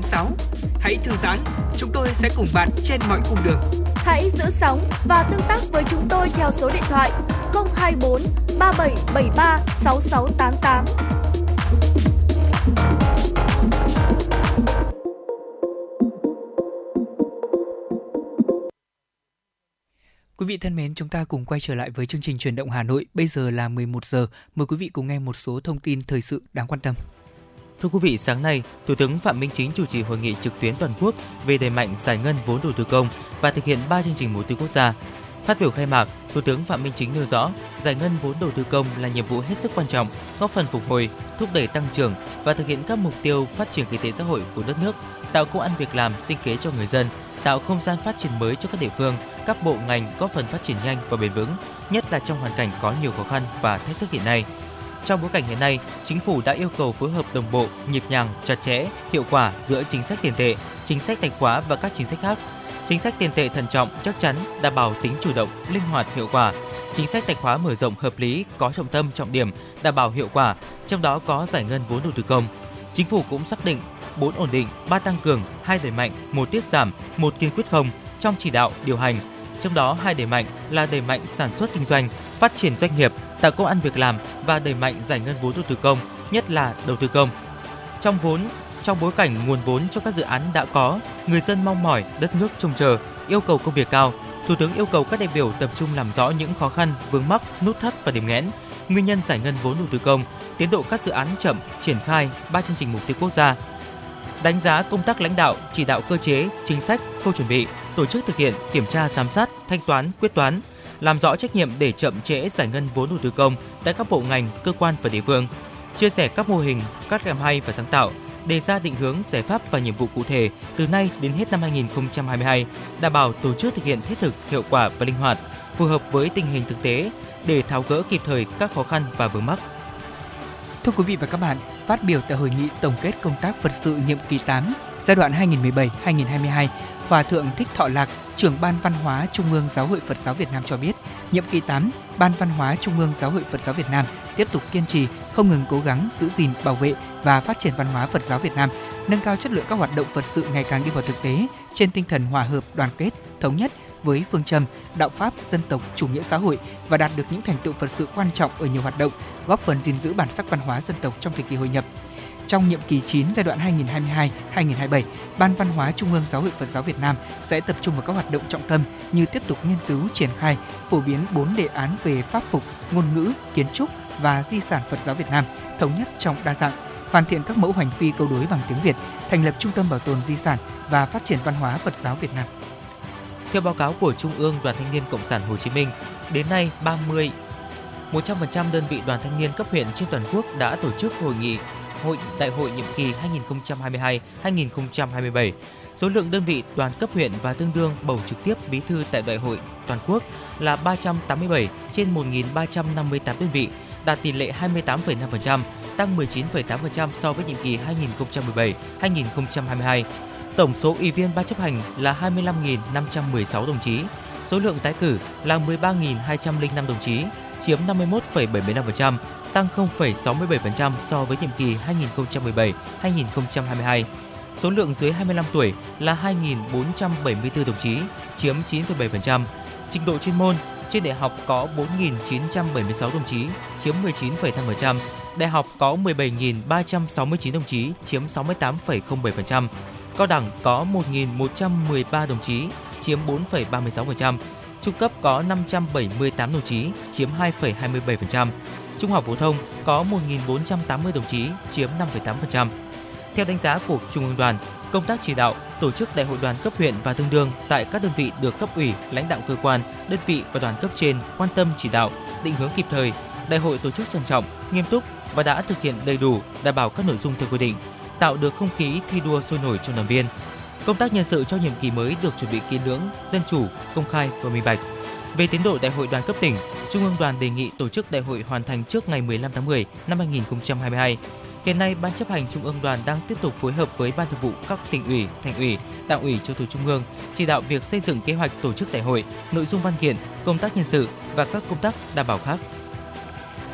FM96. Hãy thư giãn, chúng tôi sẽ cùng bạn trên mọi cung đường. Hãy giữ sóng và tương tác với chúng tôi theo số điện thoại 024 3773 6688. Quý vị thân mến, chúng ta cùng quay trở lại với chương trình truyền động Hà Nội. Bây giờ là 11 giờ. Mời quý vị cùng nghe một số thông tin thời sự đáng quan tâm. Thưa quý vị, sáng nay, Thủ tướng Phạm Minh Chính chủ trì hội nghị trực tuyến toàn quốc về đẩy mạnh giải ngân vốn đầu tư công và thực hiện 3 chương trình mục tiêu quốc gia. Phát biểu khai mạc, Thủ tướng Phạm Minh Chính nêu rõ, giải ngân vốn đầu tư công là nhiệm vụ hết sức quan trọng, góp phần phục hồi, thúc đẩy tăng trưởng và thực hiện các mục tiêu phát triển kinh tế xã hội của đất nước, tạo công ăn việc làm, sinh kế cho người dân, tạo không gian phát triển mới cho các địa phương, các bộ ngành góp phần phát triển nhanh và bền vững, nhất là trong hoàn cảnh có nhiều khó khăn và thách thức hiện nay. Trong bối cảnh hiện nay, chính phủ đã yêu cầu phối hợp đồng bộ, nhịp nhàng, chặt chẽ, hiệu quả giữa chính sách tiền tệ, chính sách tài khóa và các chính sách khác. Chính sách tiền tệ thận trọng, chắc chắn, đảm bảo tính chủ động, linh hoạt, hiệu quả. Chính sách tài khóa mở rộng hợp lý, có trọng tâm, trọng điểm, đảm bảo hiệu quả, trong đó có giải ngân vốn đầu tư công. Chính phủ cũng xác định 4 ổn định, 3 tăng cường, 2 đẩy mạnh, 1 tiết giảm, 1 kiên quyết không trong chỉ đạo, điều hành. Trong đó hai đẩy mạnh là đẩy mạnh sản xuất kinh doanh, phát triển doanh nghiệp, tạo công ăn việc làm và đẩy mạnh giải ngân vốn đầu tư công, nhất là đầu tư công. Trong vốn, trong bối cảnh nguồn vốn cho các dự án đã có, người dân mong mỏi, đất nước trông chờ, yêu cầu công việc cao, Thủ tướng yêu cầu các đại biểu tập trung làm rõ những khó khăn, vướng mắc, nút thắt và điểm nghẽn, nguyên nhân giải ngân vốn đầu tư công, tiến độ các dự án chậm, triển khai ba chương trình mục tiêu quốc gia, đánh giá công tác lãnh đạo, chỉ đạo cơ chế, chính sách, khâu chuẩn bị, tổ chức thực hiện, kiểm tra giám sát, thanh toán, quyết toán, làm rõ trách nhiệm để chậm trễ giải ngân vốn đầu tư công tại các bộ ngành, cơ quan và địa phương, chia sẻ các mô hình, các làm hay và sáng tạo, đề ra định hướng, giải pháp và nhiệm vụ cụ thể từ nay đến hết năm 2022, đảm bảo tổ chức thực hiện thiết thực, hiệu quả và linh hoạt, phù hợp với tình hình thực tế để tháo gỡ kịp thời các khó khăn và vướng mắc. Thưa quý vị và các bạn, phát biểu tại hội nghị tổng kết công tác Phật sự nhiệm kỳ 8, giai đoạn 2017-2022, Hòa thượng Thích Thọ Lạc, trưởng Ban Văn hóa Trung ương Giáo hội Phật giáo Việt Nam cho biết, nhiệm kỳ 8, Ban Văn hóa Trung ương Giáo hội Phật giáo Việt Nam tiếp tục kiên trì, không ngừng cố gắng giữ gìn, bảo vệ và phát triển văn hóa Phật giáo Việt Nam, nâng cao chất lượng các hoạt động Phật sự ngày càng đi vào thực tế trên tinh thần hòa hợp, đoàn kết, thống nhất với phương châm đạo pháp dân tộc chủ nghĩa xã hội và đạt được những thành tựu Phật sự quan trọng ở nhiều hoạt động, góp phần gìn giữ bản sắc văn hóa dân tộc trong thời kỳ hội nhập. Trong nhiệm kỳ 9 giai đoạn 2022-2027, Ban Văn hóa Trung ương Giáo hội Phật giáo Việt Nam sẽ tập trung vào các hoạt động trọng tâm như tiếp tục nghiên cứu, triển khai, phổ biến 4 đề án về pháp phục, ngôn ngữ, kiến trúc và di sản Phật giáo Việt Nam, thống nhất trong đa dạng, hoàn thiện các mẫu hành phi câu đối bằng tiếng Việt, thành lập Trung tâm Bảo tồn Di sản và Phát triển Văn hóa Phật giáo Việt Nam. Theo báo cáo của Trung ương Đoàn Thanh niên Cộng sản Hồ Chí Minh, đến nay 30 100% đơn vị đoàn thanh niên cấp huyện trên toàn quốc đã tổ chức hội nghị hội đại hội nhiệm kỳ 2022-2027. Số lượng đơn vị đoàn cấp huyện và tương đương bầu trực tiếp bí thư tại đại hội toàn quốc là 387 trên 1.358 đơn vị, đạt tỷ lệ 28,5%, tăng 19,8% so với nhiệm kỳ 2017-2022. Tổng số ủy viên ban chấp hành là 25.516 đồng chí, số lượng tái cử là 13.205 đồng chí, chiếm 51,75%, tăng 0,67% so với nhiệm kỳ 2017-2022. Số lượng dưới 25 tuổi là 2.474 đồng chí, chiếm 9,7%. Trình độ chuyên môn, trên đại học có 4.976 đồng chí, chiếm 19,5%. Đại học có 17.369 đồng chí, chiếm 68,07%. Cao đẳng có 1.113 đồng chí, chiếm 4,36%. Trung cấp có 578 đồng chí, chiếm 2,27%. Trung học phổ thông có 1.480 đồng chí, chiếm 5,8%. Theo đánh giá của Trung ương đoàn, công tác chỉ đạo, tổ chức đại hội đoàn cấp huyện và tương đương tại các đơn vị được cấp ủy, lãnh đạo cơ quan, đơn vị và đoàn cấp trên quan tâm chỉ đạo, định hướng kịp thời. Đại hội tổ chức trân trọng, nghiêm túc và đã thực hiện đầy đủ, đảm bảo các nội dung theo quy định, tạo được không khí thi đua sôi nổi trong đoàn viên. Công tác nhân sự cho nhiệm kỳ mới được chuẩn bị kỹ lưỡng, dân chủ, công khai và minh bạch. Về tiến độ đại hội đoàn cấp tỉnh, Trung ương đoàn đề nghị tổ chức đại hội hoàn thành trước ngày 15 tháng 10 năm 2022. Hiện nay, Ban chấp hành Trung ương Đoàn đang tiếp tục phối hợp với Ban Thường vụ các tỉnh ủy, thành ủy, đảng ủy trực thuộc Trung ương chỉ đạo việc xây dựng kế hoạch tổ chức đại hội, nội dung văn kiện, công tác nhân sự và các công tác đảm bảo khác.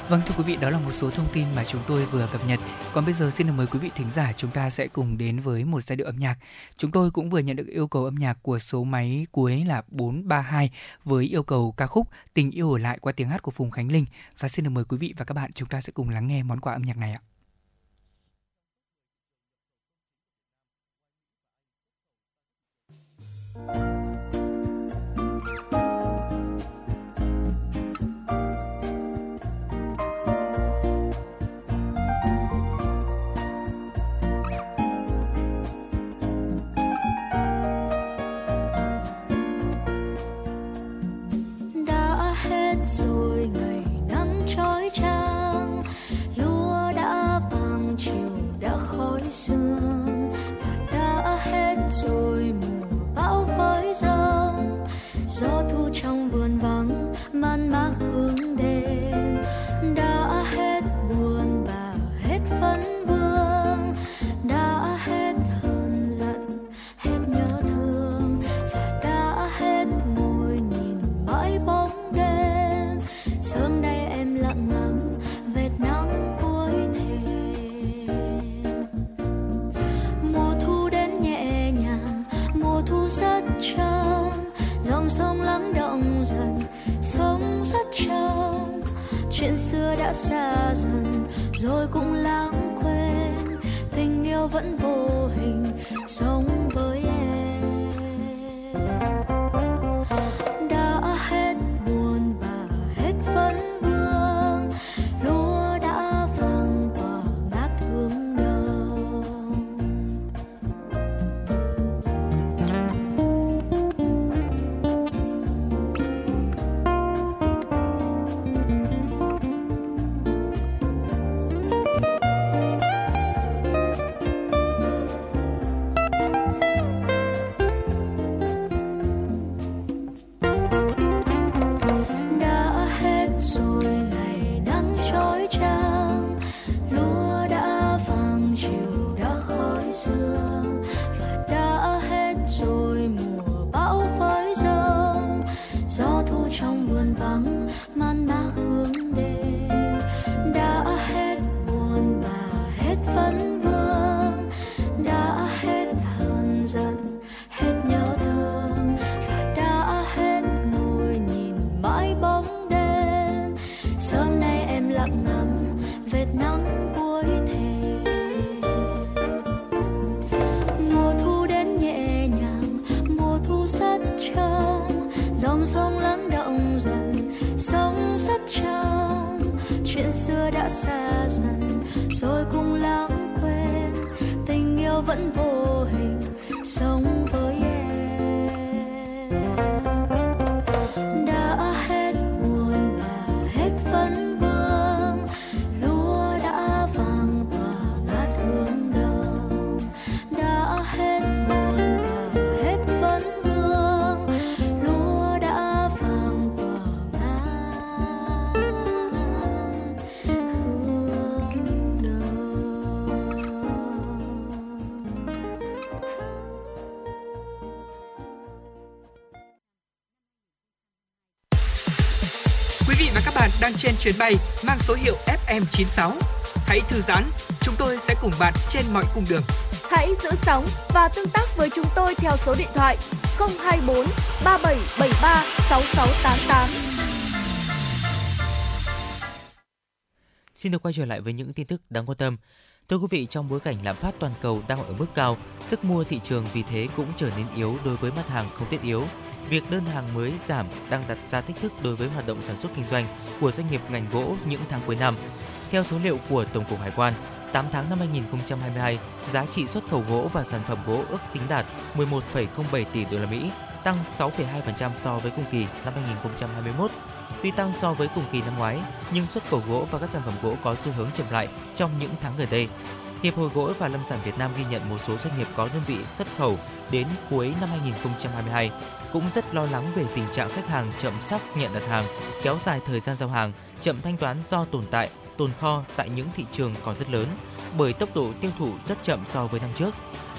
Vâng thưa quý vị, đó là một số thông tin mà chúng tôi vừa cập nhật. Còn bây giờ xin được mời quý vị thính giả chúng ta sẽ cùng đến với một giai điệu âm nhạc. Chúng tôi cũng vừa nhận được yêu cầu âm nhạc của số máy cuối là 432 với yêu cầu ca khúc Tình yêu ở lại qua tiếng hát của Phùng Khánh Linh và xin được mời quý vị và các bạn chúng ta sẽ cùng lắng nghe món quà âm nhạc này ạ. Và đã hết rồi mùa bão vỡ sông do. Đã xa dần rồi cũng lãng quên. Tình yêu vẫn vô hình sống chuyến bay mang số hiệu FM96. Hãy thư giãn, chúng tôi sẽ cùng bạn trên mọi cung đường. Hãy giữ sóng và tương tác với chúng tôi theo số điện thoại 024 3773 6688. Xin được quay trở lại với những tin tức đáng quan tâm. Thưa quý vị, trong bối cảnh lạm phát toàn cầu đang ở mức cao, sức mua thị trường vì thế cũng trở nên yếu đối với mặt hàng không thiết yếu việc đơn hàng mới giảm đang đặt ra thách thức đối với hoạt động sản xuất kinh doanh của doanh nghiệp ngành gỗ những tháng cuối năm. Theo số liệu của Tổng cục Hải quan, 8 tháng năm 2022, giá trị xuất khẩu gỗ và sản phẩm gỗ ước tính đạt 11,07 tỷ đô la Mỹ, tăng 6,2% so với cùng kỳ năm 2021. Tuy tăng so với cùng kỳ năm ngoái, nhưng xuất khẩu gỗ và các sản phẩm gỗ có xu hướng chậm lại trong những tháng gần đây. Hiệp hội Gỗ và Lâm sản Việt Nam ghi nhận một số doanh nghiệp có đơn vị xuất khẩu đến cuối năm 2022 cũng rất lo lắng về tình trạng khách hàng chậm xác nhận đặt hàng, kéo dài thời gian giao hàng, chậm thanh toán do tồn tại tồn kho tại những thị trường còn rất lớn bởi tốc độ tiêu thụ rất chậm so với năm trước.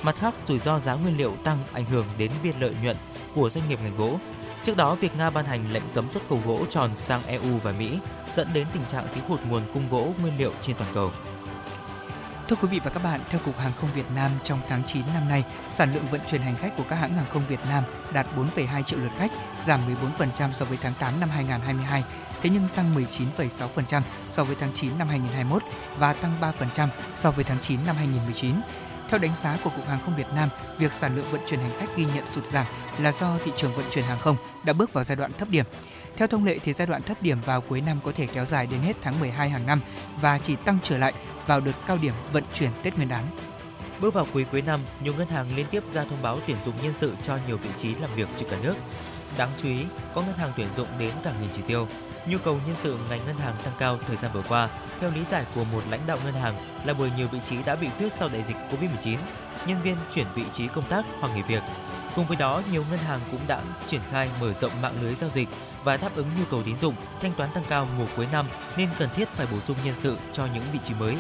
Mặt khác, rủi ro giá nguyên liệu tăng ảnh hưởng đến biên lợi nhuận của doanh nghiệp ngành gỗ. Trước đó, việc Nga ban hành lệnh cấm xuất khẩu gỗ tròn sang EU và Mỹ dẫn đến tình trạng thiếu hụt nguồn cung gỗ nguyên liệu trên toàn cầu. Thưa quý vị và các bạn, theo Cục Hàng không Việt Nam trong tháng 9 năm nay, sản lượng vận chuyển hành khách của các hãng hàng không Việt Nam đạt 4,2 triệu lượt khách, giảm 14% so với tháng 8 năm 2022, thế nhưng tăng 19,6% so với tháng 9 năm 2021 và tăng 3% so với tháng 9 năm 2019. Theo đánh giá của Cục Hàng không Việt Nam, việc sản lượng vận chuyển hành khách ghi nhận sụt giảm là do thị trường vận chuyển hàng không đã bước vào giai đoạn thấp điểm. Theo thông lệ thì giai đoạn thấp điểm vào cuối năm có thể kéo dài đến hết tháng 12 hàng năm và chỉ tăng trở lại vào đợt cao điểm vận chuyển Tết Nguyên đán. Bước vào quý cuối năm, nhiều ngân hàng liên tiếp ra thông báo tuyển dụng nhân sự cho nhiều vị trí làm việc trên cả nước. Đáng chú ý, có ngân hàng tuyển dụng đến cả nghìn chỉ tiêu. Nhu cầu nhân sự ngành ngân hàng tăng cao thời gian vừa qua, theo lý giải của một lãnh đạo ngân hàng là bởi nhiều vị trí đã bị khuyết sau đại dịch Covid-19, nhân viên chuyển vị trí công tác hoặc nghỉ việc. Cùng với đó, nhiều ngân hàng cũng đã triển khai mở rộng mạng lưới giao dịch và đáp ứng nhu cầu tín dụng, thanh toán tăng cao mùa cuối năm nên cần thiết phải bổ sung nhân sự cho những vị trí mới.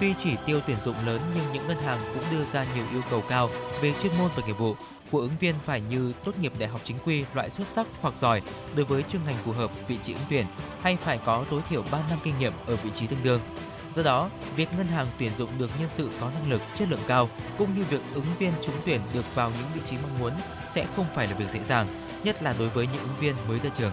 Tuy chỉ tiêu tuyển dụng lớn nhưng những ngân hàng cũng đưa ra nhiều yêu cầu cao về chuyên môn và nghiệp vụ của ứng viên phải như tốt nghiệp đại học chính quy loại xuất sắc hoặc giỏi đối với chuyên ngành phù hợp vị trí ứng tuyển hay phải có tối thiểu 3 năm kinh nghiệm ở vị trí tương đương. Do đó, việc ngân hàng tuyển dụng được nhân sự có năng lực, chất lượng cao cũng như việc ứng viên trúng tuyển được vào những vị trí mong muốn sẽ không phải là việc dễ dàng, nhất là đối với những ứng viên mới ra trường.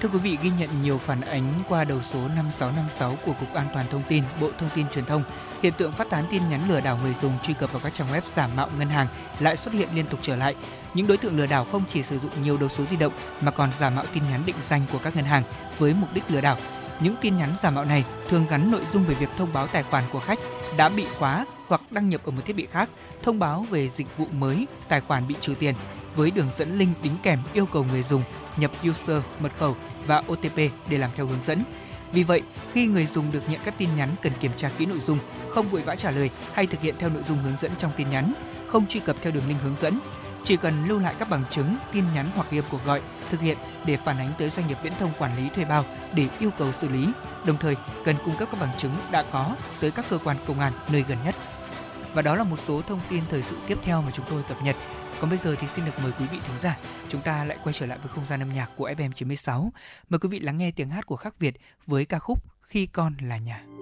Thưa quý vị, ghi nhận nhiều phản ánh qua đầu số 5656 của Cục An toàn Thông tin, Bộ Thông tin Truyền thông, hiện tượng phát tán tin nhắn lừa đảo người dùng truy cập vào các trang web giả mạo ngân hàng lại xuất hiện liên tục trở lại. Những đối tượng lừa đảo không chỉ sử dụng nhiều đầu số di động mà còn giả mạo tin nhắn định danh của các ngân hàng với mục đích lừa đảo. Những tin nhắn giả mạo này thường gắn nội dung về việc thông báo tài khoản của khách đã bị khóa hoặc đăng nhập ở một thiết bị khác, thông báo về dịch vụ mới, tài khoản bị trừ tiền với đường dẫn link đính kèm yêu cầu người dùng nhập user, mật khẩu và OTP để làm theo hướng dẫn. Vì vậy, khi người dùng được nhận các tin nhắn cần kiểm tra kỹ nội dung, không vội vã trả lời hay thực hiện theo nội dung hướng dẫn trong tin nhắn, không truy cập theo đường link hướng dẫn, chỉ cần lưu lại các bằng chứng, tin nhắn hoặc ghi cuộc gọi thực hiện để phản ánh tới doanh nghiệp viễn thông quản lý thuê bao để yêu cầu xử lý. Đồng thời, cần cung cấp các bằng chứng đã có tới các cơ quan công an nơi gần nhất. Và đó là một số thông tin thời sự tiếp theo mà chúng tôi cập nhật. Còn bây giờ thì xin được mời quý vị thính giả, chúng ta lại quay trở lại với không gian âm nhạc của FM96. Mời quý vị lắng nghe tiếng hát của Khắc Việt với ca khúc Khi con là nhà.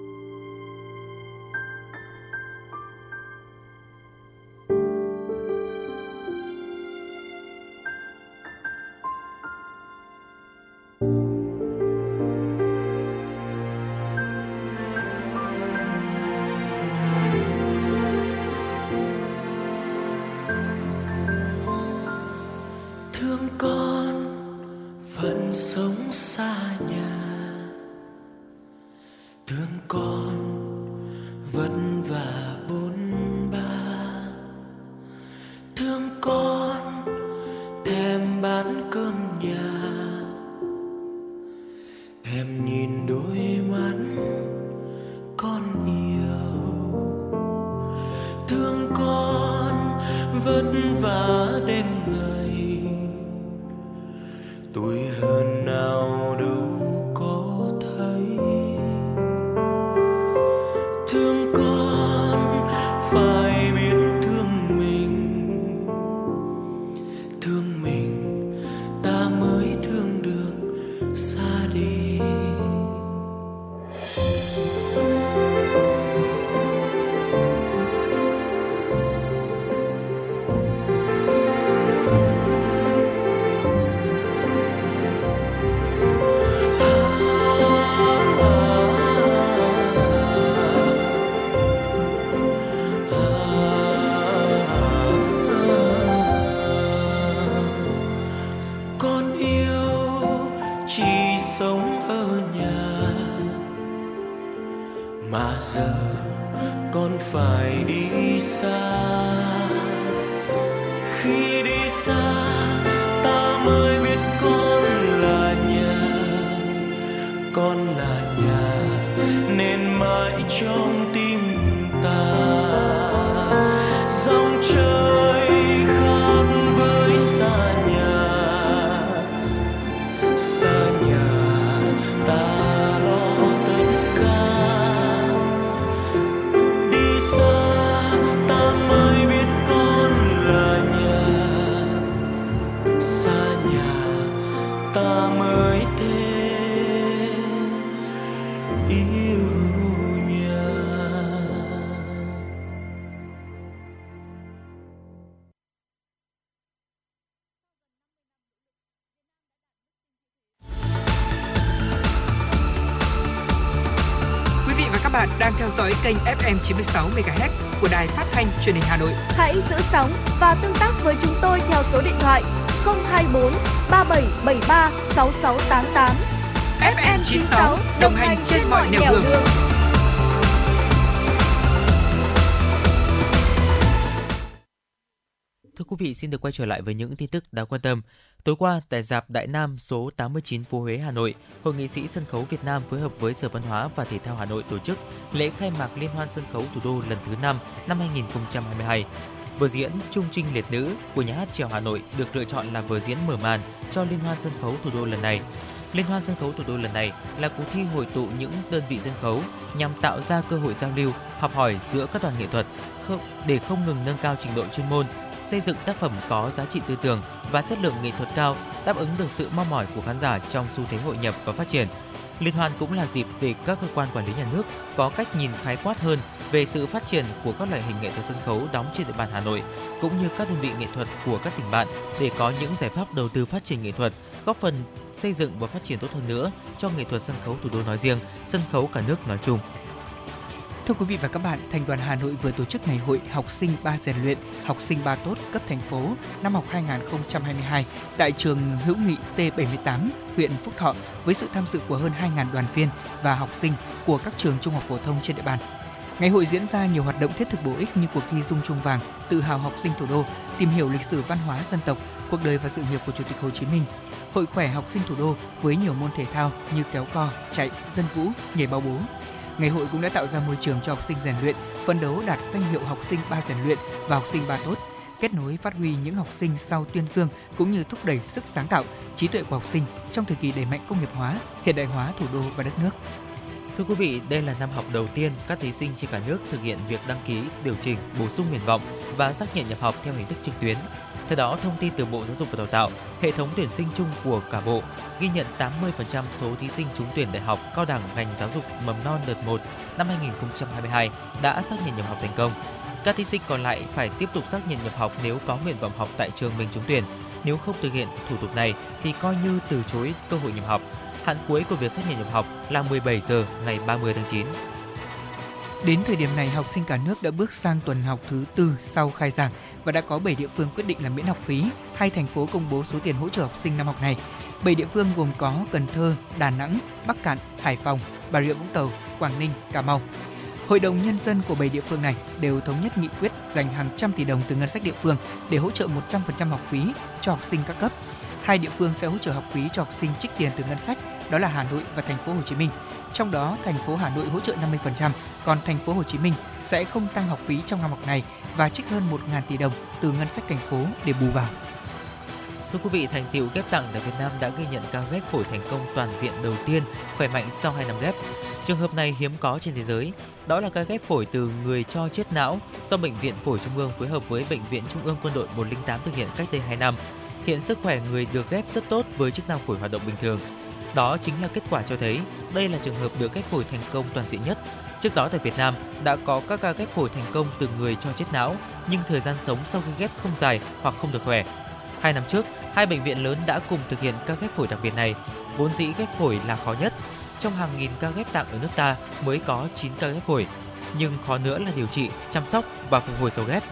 Kênh FM 96 MHz của đài phát thanh truyền hình Hà Nội. Hãy giữ sóng và tương tác với chúng tôi theo số điện thoại 024 3773 6688. FM 96 đồng hành trên mọi nẻo đường. đường. Thưa quý vị, xin được quay trở lại với những tin tức đáng quan tâm. Tối qua, tại dạp Đại Nam số 89 phố Huế, Hà Nội, Hội nghị sĩ sân khấu Việt Nam phối hợp với Sở Văn hóa và Thể thao Hà Nội tổ chức lễ khai mạc Liên hoan sân khấu thủ đô lần thứ 5 năm 2022. Vở diễn Trung Trinh Liệt Nữ của nhà hát trèo Hà Nội được lựa chọn là vở diễn mở màn cho Liên hoan sân khấu thủ đô lần này. Liên hoan sân khấu thủ đô lần này là cuộc thi hội tụ những đơn vị sân khấu nhằm tạo ra cơ hội giao lưu, học hỏi giữa các đoàn nghệ thuật để không ngừng nâng cao trình độ chuyên môn, xây dựng tác phẩm có giá trị tư tưởng và chất lượng nghệ thuật cao, đáp ứng được sự mong mỏi của khán giả trong xu thế hội nhập và phát triển. Liên hoan cũng là dịp để các cơ quan quản lý nhà nước có cách nhìn khái quát hơn về sự phát triển của các loại hình nghệ thuật sân khấu đóng trên địa bàn Hà Nội, cũng như các đơn vị nghệ thuật của các tỉnh bạn để có những giải pháp đầu tư phát triển nghệ thuật, góp phần xây dựng và phát triển tốt hơn nữa cho nghệ thuật sân khấu thủ đô nói riêng, sân khấu cả nước nói chung. Thưa quý vị và các bạn, Thành đoàn Hà Nội vừa tổ chức ngày hội học sinh ba rèn luyện, học sinh ba tốt cấp thành phố năm học 2022 tại trường Hữu Nghị T78, huyện Phúc Thọ với sự tham dự của hơn 2.000 đoàn viên và học sinh của các trường trung học phổ thông trên địa bàn. Ngày hội diễn ra nhiều hoạt động thiết thực bổ ích như cuộc thi dung chuông vàng, tự hào học sinh thủ đô, tìm hiểu lịch sử văn hóa dân tộc, cuộc đời và sự nghiệp của Chủ tịch Hồ Chí Minh, hội khỏe học sinh thủ đô với nhiều môn thể thao như kéo co, chạy, dân vũ, nhảy bao bố, Ngày hội cũng đã tạo ra môi trường cho học sinh rèn luyện, phấn đấu đạt danh hiệu học sinh ba rèn luyện và học sinh ba tốt, kết nối phát huy những học sinh sau tuyên dương cũng như thúc đẩy sức sáng tạo, trí tuệ của học sinh trong thời kỳ đẩy mạnh công nghiệp hóa, hiện đại hóa thủ đô và đất nước. Thưa quý vị, đây là năm học đầu tiên các thí sinh trên cả nước thực hiện việc đăng ký, điều chỉnh, bổ sung nguyện vọng và xác nhận nhập học theo hình thức trực tuyến. Theo đó, thông tin từ Bộ Giáo dục và Đào tạo, hệ thống tuyển sinh chung của cả bộ ghi nhận 80% số thí sinh trúng tuyển đại học, cao đẳng ngành giáo dục mầm non đợt 1 năm 2022 đã xác nhận nhập học thành công. Các thí sinh còn lại phải tiếp tục xác nhận nhập học nếu có nguyện vọng học tại trường mình trúng tuyển. Nếu không thực hiện thủ tục này thì coi như từ chối cơ hội nhập học. Hạn cuối của việc xác nhận nhập học là 17 giờ ngày 30 tháng 9. Đến thời điểm này, học sinh cả nước đã bước sang tuần học thứ tư sau khai giảng và đã có 7 địa phương quyết định là miễn học phí. Hai thành phố công bố số tiền hỗ trợ học sinh năm học này. 7 địa phương gồm có Cần Thơ, Đà Nẵng, Bắc Cạn, Hải Phòng, Bà Rịa Vũng Tàu, Quảng Ninh, Cà Mau. Hội đồng nhân dân của 7 địa phương này đều thống nhất nghị quyết dành hàng trăm tỷ đồng từ ngân sách địa phương để hỗ trợ 100% học phí cho học sinh các cấp. Hai địa phương sẽ hỗ trợ học phí cho học sinh trích tiền từ ngân sách, đó là Hà Nội và thành phố Hồ Chí Minh. Trong đó, thành phố Hà Nội hỗ trợ 50%, còn thành phố Hồ Chí Minh sẽ không tăng học phí trong năm học này và trích hơn 1.000 tỷ đồng từ ngân sách thành phố để bù vào. Thưa quý vị, thành tiệu ghép tặng tại Việt Nam đã ghi nhận ca ghép phổi thành công toàn diện đầu tiên, khỏe mạnh sau 2 năm ghép. Trường hợp này hiếm có trên thế giới. Đó là ca ghép phổi từ người cho chết não do Bệnh viện Phổi Trung ương phối hợp với Bệnh viện Trung ương Quân đội 108 thực hiện cách đây 2 năm. Hiện sức khỏe người được ghép rất tốt với chức năng phổi hoạt động bình thường. Đó chính là kết quả cho thấy đây là trường hợp được ghép phổi thành công toàn diện nhất. Trước đó tại Việt Nam đã có các ca ghép phổi thành công từ người cho chết não, nhưng thời gian sống sau khi ghép không dài hoặc không được khỏe. Hai năm trước, hai bệnh viện lớn đã cùng thực hiện ca ghép phổi đặc biệt này. Vốn dĩ ghép phổi là khó nhất. Trong hàng nghìn ca ghép tạng ở nước ta mới có 9 ca ghép phổi. Nhưng khó nữa là điều trị, chăm sóc và phục hồi sau ghép.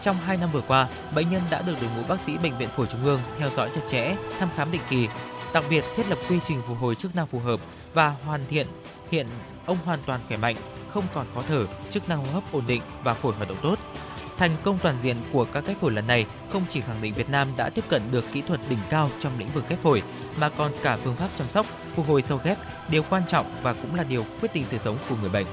Trong 2 năm vừa qua, bệnh nhân đã được đội ngũ bác sĩ Bệnh viện Phổi Trung ương theo dõi chặt chẽ, thăm khám định kỳ, đặc biệt thiết lập quy trình phục hồi chức năng phù hợp và hoàn thiện. Hiện ông hoàn toàn khỏe mạnh, không còn khó thở, chức năng hô hấp ổn định và phổi hoạt động tốt. Thành công toàn diện của các ghép phổi lần này không chỉ khẳng định Việt Nam đã tiếp cận được kỹ thuật đỉnh cao trong lĩnh vực ghép phổi, mà còn cả phương pháp chăm sóc, phục hồi sau ghép, điều quan trọng và cũng là điều quyết định sự sống của người bệnh.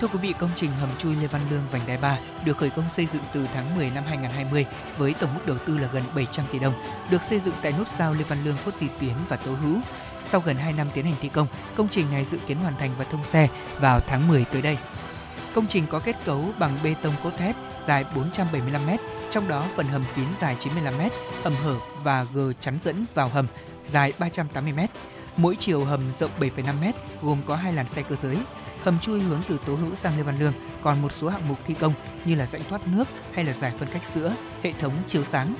Thưa quý vị, công trình hầm chui Lê Văn Lương vành đai 3 được khởi công xây dựng từ tháng 10 năm 2020 với tổng mức đầu tư là gần 700 tỷ đồng, được xây dựng tại nút giao Lê Văn Lương, Khuất Duy Tiến và Tố Hữu. Sau gần 2 năm tiến hành thi công, công trình này dự kiến hoàn thành và thông xe vào tháng 10 tới đây. Công trình có kết cấu bằng bê tông cốt thép dài 475 m, trong đó phần hầm kín dài 95 m, hầm hở và gờ chắn dẫn vào hầm dài 380 m. Mỗi chiều hầm rộng 7,5 m, gồm có hai làn xe cơ giới. Hầm chui hướng từ Tố Hữu sang Lê Văn Lương còn một số hạng mục thi công như là rãnh thoát nước hay là giải phân cách giữa, hệ thống chiếu sáng.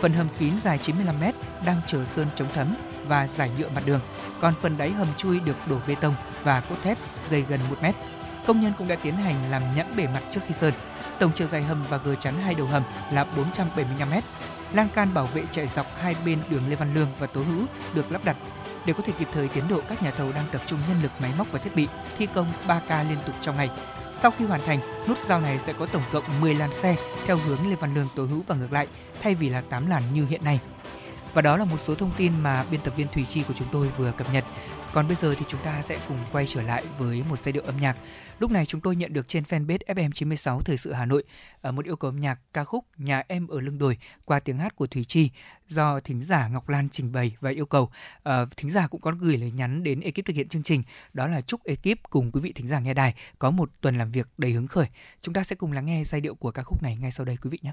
Phần hầm kín dài 95 m đang chờ sơn chống thấm. và giải nhựa mặt đường. Còn phần đáy hầm chui được đổ bê tông và cốt thép dày gần 1 mét. Công nhân cũng đã tiến hành làm nhẵn bề mặt trước khi sơn. Tổng chiều dài hầm và gờ chắn hai đầu hầm là 475m Lan can bảo vệ chạy dọc hai bên đường Lê Văn Lương và Tố Hữu được lắp đặt để có thể kịp thời tiến độ các nhà thầu đang tập trung nhân lực máy móc và thiết bị thi công 3 ca liên tục trong ngày. Sau khi hoàn thành, nút giao này sẽ có tổng cộng 10 làn xe theo hướng Lê Văn Lương Tố Hữu và ngược lại, thay vì là 8 làn như hiện nay. Và đó là một số thông tin mà biên tập viên Thủy Chi của chúng tôi vừa cập nhật. Còn bây giờ thì chúng ta sẽ cùng quay trở lại với một giai điệu âm nhạc. Lúc này chúng tôi nhận được trên fanpage FM96 Thời sự Hà Nội ờ, một yêu cầu âm nhạc ca khúc Nhà em ở lưng đồi qua tiếng hát của Thủy Chi do thính giả Ngọc Lan trình bày và yêu cầu. Ờ, thính giả cũng có gửi lời nhắn đến ekip thực hiện chương trình đó là chúc ekip cùng quý vị thính giả nghe đài có một tuần làm việc đầy hứng khởi. Chúng ta sẽ cùng lắng nghe giai điệu của ca khúc này ngay sau đây quý vị nhé.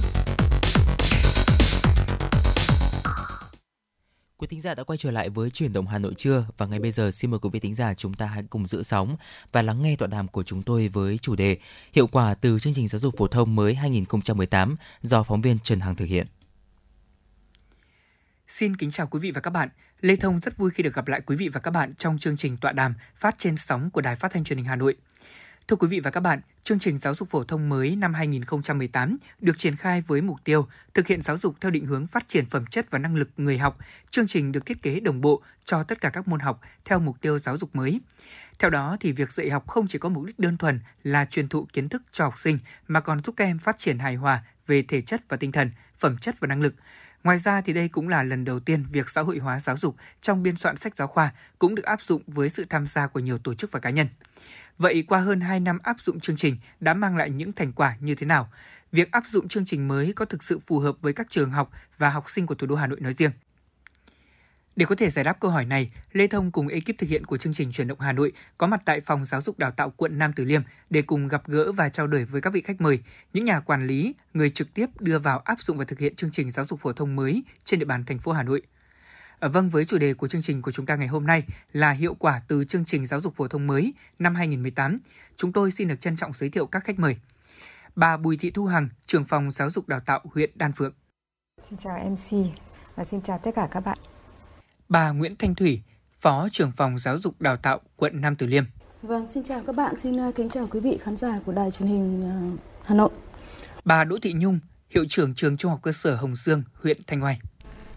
Giả đã quay trở lại với chuyển động Hà Nội trưa và ngay bây giờ, xin mời quý vị thính giả chúng ta hãy cùng giữ sóng và lắng nghe tọa đàm của chúng tôi với chủ đề Hiệu quả từ chương trình giáo dục phổ thông mới 2018 do phóng viên Trần Hằng thực hiện. Xin kính chào quý vị và các bạn. Lê Thông rất vui khi được gặp lại quý vị và các bạn trong chương trình tọa đàm phát trên sóng của Đài Phát thanh Truyền hình Hà Nội. Thưa quý vị và các bạn, chương trình giáo dục phổ thông mới năm 2018 được triển khai với mục tiêu thực hiện giáo dục theo định hướng phát triển phẩm chất và năng lực người học. Chương trình được thiết kế đồng bộ cho tất cả các môn học theo mục tiêu giáo dục mới. Theo đó thì việc dạy học không chỉ có mục đích đơn thuần là truyền thụ kiến thức cho học sinh mà còn giúp các em phát triển hài hòa về thể chất và tinh thần, phẩm chất và năng lực. Ngoài ra thì đây cũng là lần đầu tiên việc xã hội hóa giáo dục trong biên soạn sách giáo khoa cũng được áp dụng với sự tham gia của nhiều tổ chức và cá nhân. Vậy qua hơn 2 năm áp dụng chương trình đã mang lại những thành quả như thế nào? Việc áp dụng chương trình mới có thực sự phù hợp với các trường học và học sinh của thủ đô Hà Nội nói riêng? Để có thể giải đáp câu hỏi này, Lê Thông cùng ekip thực hiện của chương trình Chuyển động Hà Nội có mặt tại phòng giáo dục đào tạo quận Nam Từ Liêm để cùng gặp gỡ và trao đổi với các vị khách mời, những nhà quản lý, người trực tiếp đưa vào áp dụng và thực hiện chương trình giáo dục phổ thông mới trên địa bàn thành phố Hà Nội. À, vâng, với chủ đề của chương trình của chúng ta ngày hôm nay là hiệu quả từ chương trình giáo dục phổ thông mới năm 2018, chúng tôi xin được trân trọng giới thiệu các khách mời. Bà Bùi Thị Thu Hằng, trưởng phòng giáo dục đào tạo huyện Đan Phượng. Xin chào MC và xin chào tất cả các bạn. Bà Nguyễn Thanh Thủy, Phó trưởng phòng giáo dục đào tạo quận Nam Từ Liêm. Vâng, xin chào các bạn, xin ờ, kính chào quý vị khán giả của đài truyền hình ờ, Hà Nội. Bà Đỗ Thị Nhung, hiệu trưởng trường Trung học cơ sở Hồng Dương, huyện Thanh Hoài.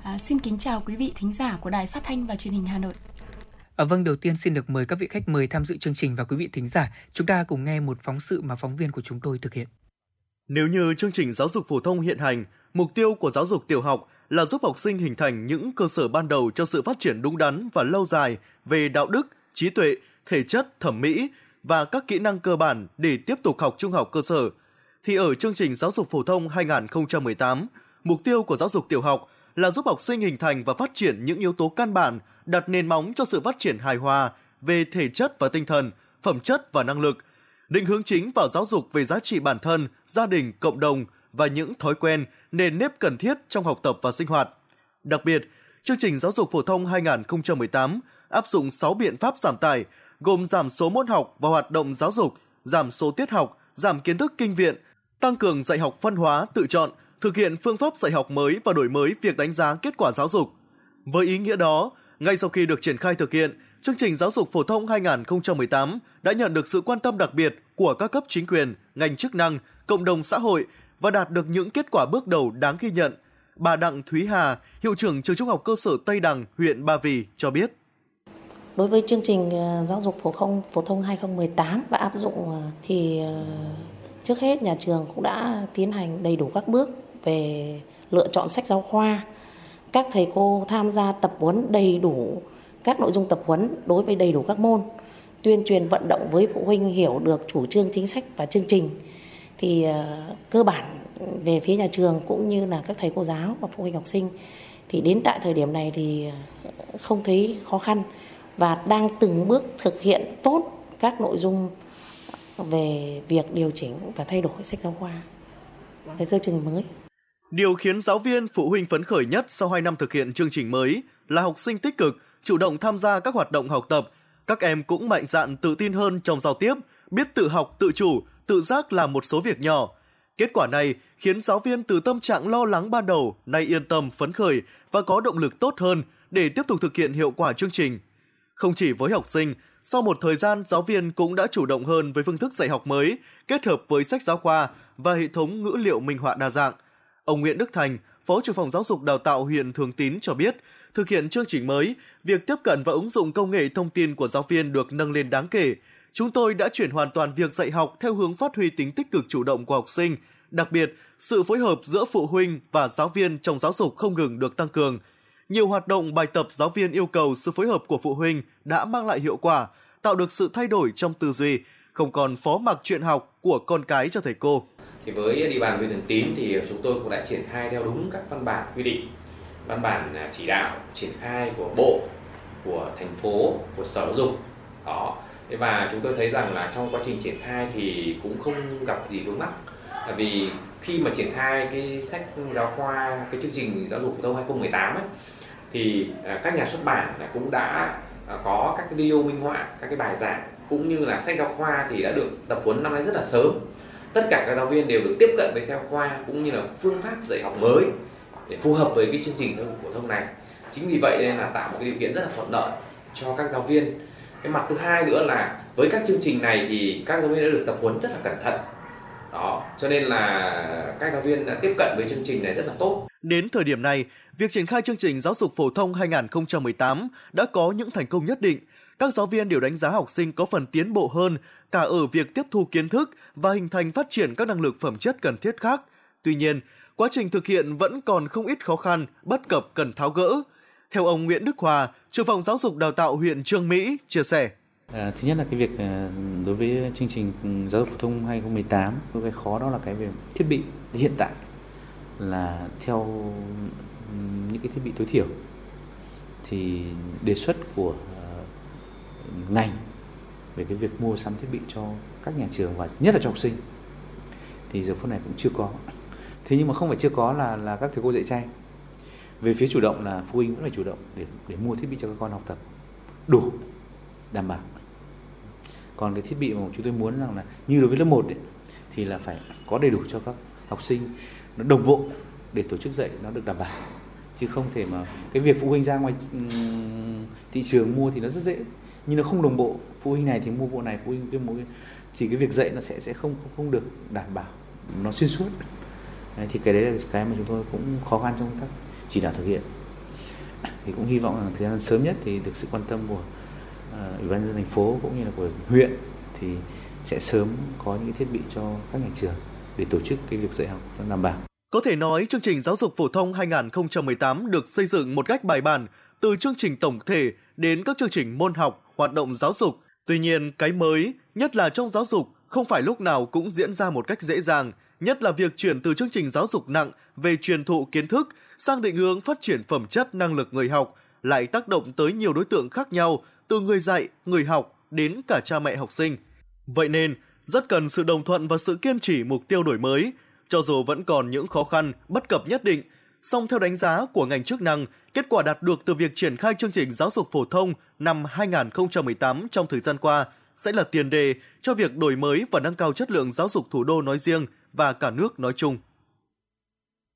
À, xin kính chào quý vị thính giả của Đài Phát thanh và Truyền hình Hà Nội. À, vâng, đầu tiên xin được mời các vị khách mời tham dự chương trình và quý vị thính giả, chúng ta cùng nghe một phóng sự mà phóng viên của chúng tôi thực hiện. Nếu như chương trình giáo dục phổ thông hiện hành, mục tiêu của giáo dục tiểu học là giúp học sinh hình thành những cơ sở ban đầu cho sự phát triển đúng đắn và lâu dài về đạo đức, trí tuệ, thể chất, thẩm mỹ và các kỹ năng cơ bản để tiếp tục học trung học cơ sở, thì ở chương trình giáo dục phổ thông 2018, mục tiêu của giáo dục tiểu học là giúp học sinh hình thành và phát triển những yếu tố căn bản, đặt nền móng cho sự phát triển hài hòa về thể chất và tinh thần, phẩm chất và năng lực, định hướng chính vào giáo dục về giá trị bản thân, gia đình, cộng đồng và những thói quen, nền nếp cần thiết trong học tập và sinh hoạt. Đặc biệt, chương trình giáo dục phổ thông 2018 áp dụng 6 biện pháp giảm tải, gồm giảm số môn học và hoạt động giáo dục, giảm số tiết học, giảm kiến thức kinh viện, tăng cường dạy học phân hóa, tự chọn, thực hiện phương pháp dạy học mới và đổi mới việc đánh giá kết quả giáo dục. Với ý nghĩa đó, ngay sau khi được triển khai thực hiện, chương trình giáo dục phổ thông 2018 đã nhận được sự quan tâm đặc biệt của các cấp chính quyền, ngành chức năng, cộng đồng xã hội và đạt được những kết quả bước đầu đáng ghi nhận. Bà Đặng Thúy Hà, hiệu trưởng trường trung học cơ sở Tây Đằng, huyện Ba Vì cho biết. Đối với chương trình ờ, giáo dục phổ thông phổ thông 2018 và áp dụng ờ, thì ờ, trước hết nhà trường cũng đã tiến hành đầy đủ các bước về lựa chọn sách giáo khoa. Các thầy cô tham gia tập huấn đầy đủ các nội dung tập huấn đối với đầy đủ các môn, tuyên truyền vận động với phụ huynh hiểu được chủ trương chính sách và chương trình. Thì ờ, cơ bản về phía nhà trường cũng như là các thầy cô giáo và phụ huynh học sinh thì đến tại thời điểm này thì ờ, không thấy khó khăn và đang từng bước thực hiện tốt các nội dung về việc điều chỉnh và thay đổi sách giáo khoa về chương trình mới. Điều khiến giáo viên, phụ huynh phấn khởi nhất sau 2 năm thực hiện chương trình mới là học sinh tích cực, chủ động tham gia các hoạt động học tập. Các em cũng mạnh dạn tự tin hơn trong giao tiếp, biết tự học, tự chủ, tự giác làm một số việc nhỏ. Kết quả này khiến giáo viên từ tâm trạng lo lắng ban đầu nay yên tâm, phấn khởi và có động lực tốt hơn để tiếp tục thực hiện hiệu quả chương trình. Không chỉ với học sinh, sau một thời gian giáo viên cũng đã chủ động hơn với phương thức dạy học mới, kết hợp với sách giáo khoa và hệ thống ngữ liệu minh họa đa dạng. Ông Nguyễn Đức Thành, Phó trưởng phòng giáo dục đào tạo huyện Thường Tín cho biết, thực hiện chương trình mới, việc tiếp cận và ứng dụng công nghệ thông tin của giáo viên được nâng lên đáng kể. Chúng tôi đã chuyển hoàn toàn việc dạy học theo hướng phát huy tính tích cực chủ động của học sinh, đặc biệt, sự phối hợp giữa phụ huynh và giáo viên trong giáo dục không ngừng được tăng cường – nhiều hoạt động bài tập giáo viên yêu cầu sự phối hợp của phụ huynh đã mang lại hiệu quả, tạo được sự thay đổi trong tư duy, không còn phó mặc chuyện học của con cái cho thầy cô. Thì với địa bàn huyện Thường Tín thì chúng tôi cũng đã triển khai theo đúng các văn bản quy định, văn bản à, chỉ đạo triển khai của bộ, của thành phố, của sở giáo dục. Đó. Thế và chúng tôi thấy rằng là trong quá trình triển khai thì cũng không gặp gì vướng mắc. Là vì khi mà triển khai cái sách giáo khoa, cái chương trình giáo dục phổ thông 2018 ấy, thì à, các nhà xuất bản cũng đã à, có các cái video minh họa các cái bài giảng cũng như là sách giáo khoa thì đã được tập huấn năm nay rất là sớm tất cả các giáo viên đều được tiếp cận với sách khoa cũng như là phương pháp dạy học mới để phù hợp với cái chương trình giáo dục phổ thông này. Chính vì vậy nên là tạo một cái điều kiện rất là thuận lợi cho các giáo viên. Cái mặt thứ hai nữa là với các chương trình này thì các giáo viên đã được tập huấn rất là cẩn thận. Đó, cho nên là các giáo viên đã tiếp cận với chương trình này rất là tốt. Đến thời điểm này, việc triển khai chương trình giáo dục phổ thông 2018 đã có những thành công nhất định. Các giáo viên đều đánh giá học sinh có phần tiến bộ hơn cả ở việc tiếp thu kiến thức và hình thành phát triển các năng lực phẩm chất cần thiết khác. Tuy nhiên, quá trình thực hiện vẫn còn không ít khó khăn, bất cập cần tháo gỡ. Theo ông Nguyễn Đức Hòa, trưởng phòng giáo dục đào tạo huyện Trương Mỹ chia sẻ. À, thứ nhất là cái việc à, đối với chương trình giáo dục phổ thông 2018, cái khó đó là cái về thiết bị hiện tại là theo những cái thiết bị tối thiểu thì đề xuất của à, ngành về cái việc mua sắm thiết bị cho các nhà trường và nhất là cho học sinh. Thì giờ phút này cũng chưa có. Thế nhưng mà không phải chưa có là là các thầy cô dạy tranh về phía chủ động là phụ huynh vẫn phải chủ động để để mua thiết bị cho các con học tập. Đủ đảm bảo. Còn cái thiết bị mà chúng tôi muốn rằng là như đối với lớp 1 ấy, thì là phải có đầy đủ cho các học sinh. Nó đồng bộ để tổ chức dạy nó được đảm bảo. Chứ không thể mà cái việc phụ huynh ra ngoài thị trường mua thì nó rất dễ nhưng nó không đồng bộ phụ huynh này thì mua bộ này phụ huynh kia mua thì cái việc dạy nó sẽ sẽ không không được đảm bảo. Nó xuyên suốt. Đấy, thì cái đấy là cái mà chúng tôi cũng khó khăn trong công tác chỉ đạo thực hiện. Thì cũng hy vọng là thời gian sớm nhất thì được sự quan tâm của uh, ủy ban nhân dân thành phố cũng như là của huyện thì sẽ sớm có những thiết bị cho các nhà trường để tổ chức cái việc dạy học cho đảm bảo. Có thể nói chương trình giáo dục phổ thông 2018 được xây dựng một cách bài bản từ chương trình tổng thể đến các chương trình môn học, hoạt động giáo dục. Tuy nhiên, cái mới, nhất là trong giáo dục, không phải lúc nào cũng diễn ra một cách dễ dàng, nhất là việc chuyển từ chương trình giáo dục nặng về truyền thụ kiến thức sang định hướng phát triển phẩm chất năng lực người học lại tác động tới nhiều đối tượng khác nhau, từ người dạy, người học đến cả cha mẹ học sinh. Vậy nên, rất cần sự đồng thuận và sự kiên trì mục tiêu đổi mới, cho dù vẫn còn những khó khăn, bất cập nhất định, Song theo đánh giá của ngành chức năng, kết quả đạt được từ việc triển khai chương trình giáo dục phổ thông năm 2018 trong thời gian qua sẽ là tiền đề cho việc đổi mới và nâng cao chất lượng giáo dục thủ đô nói riêng và cả nước nói chung.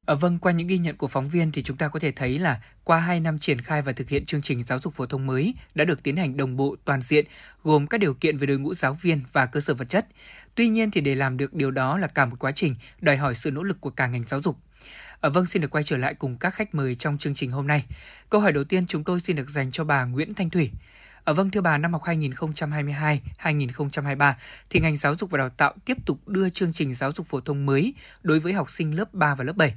À, vâng, qua những ghi nhận của phóng viên thì chúng ta có thể thấy là qua 2 năm triển khai và thực hiện chương trình giáo dục phổ thông mới đã được tiến hành đồng bộ toàn diện, gồm các điều kiện về đội ngũ giáo viên và cơ sở vật chất. Tuy nhiên thì để làm được điều đó là cả một quá trình đòi hỏi sự nỗ lực của cả ngành giáo dục. À, vâng, xin được quay trở lại cùng các khách mời trong chương trình hôm nay. Câu hỏi đầu tiên chúng tôi xin được dành cho bà Nguyễn Thanh Thủy. À, vâng thưa bà, năm học 2022-2023 thì ngành giáo dục và đào tạo tiếp tục đưa chương trình giáo dục phổ thông mới đối với học sinh lớp 3 và lớp 7.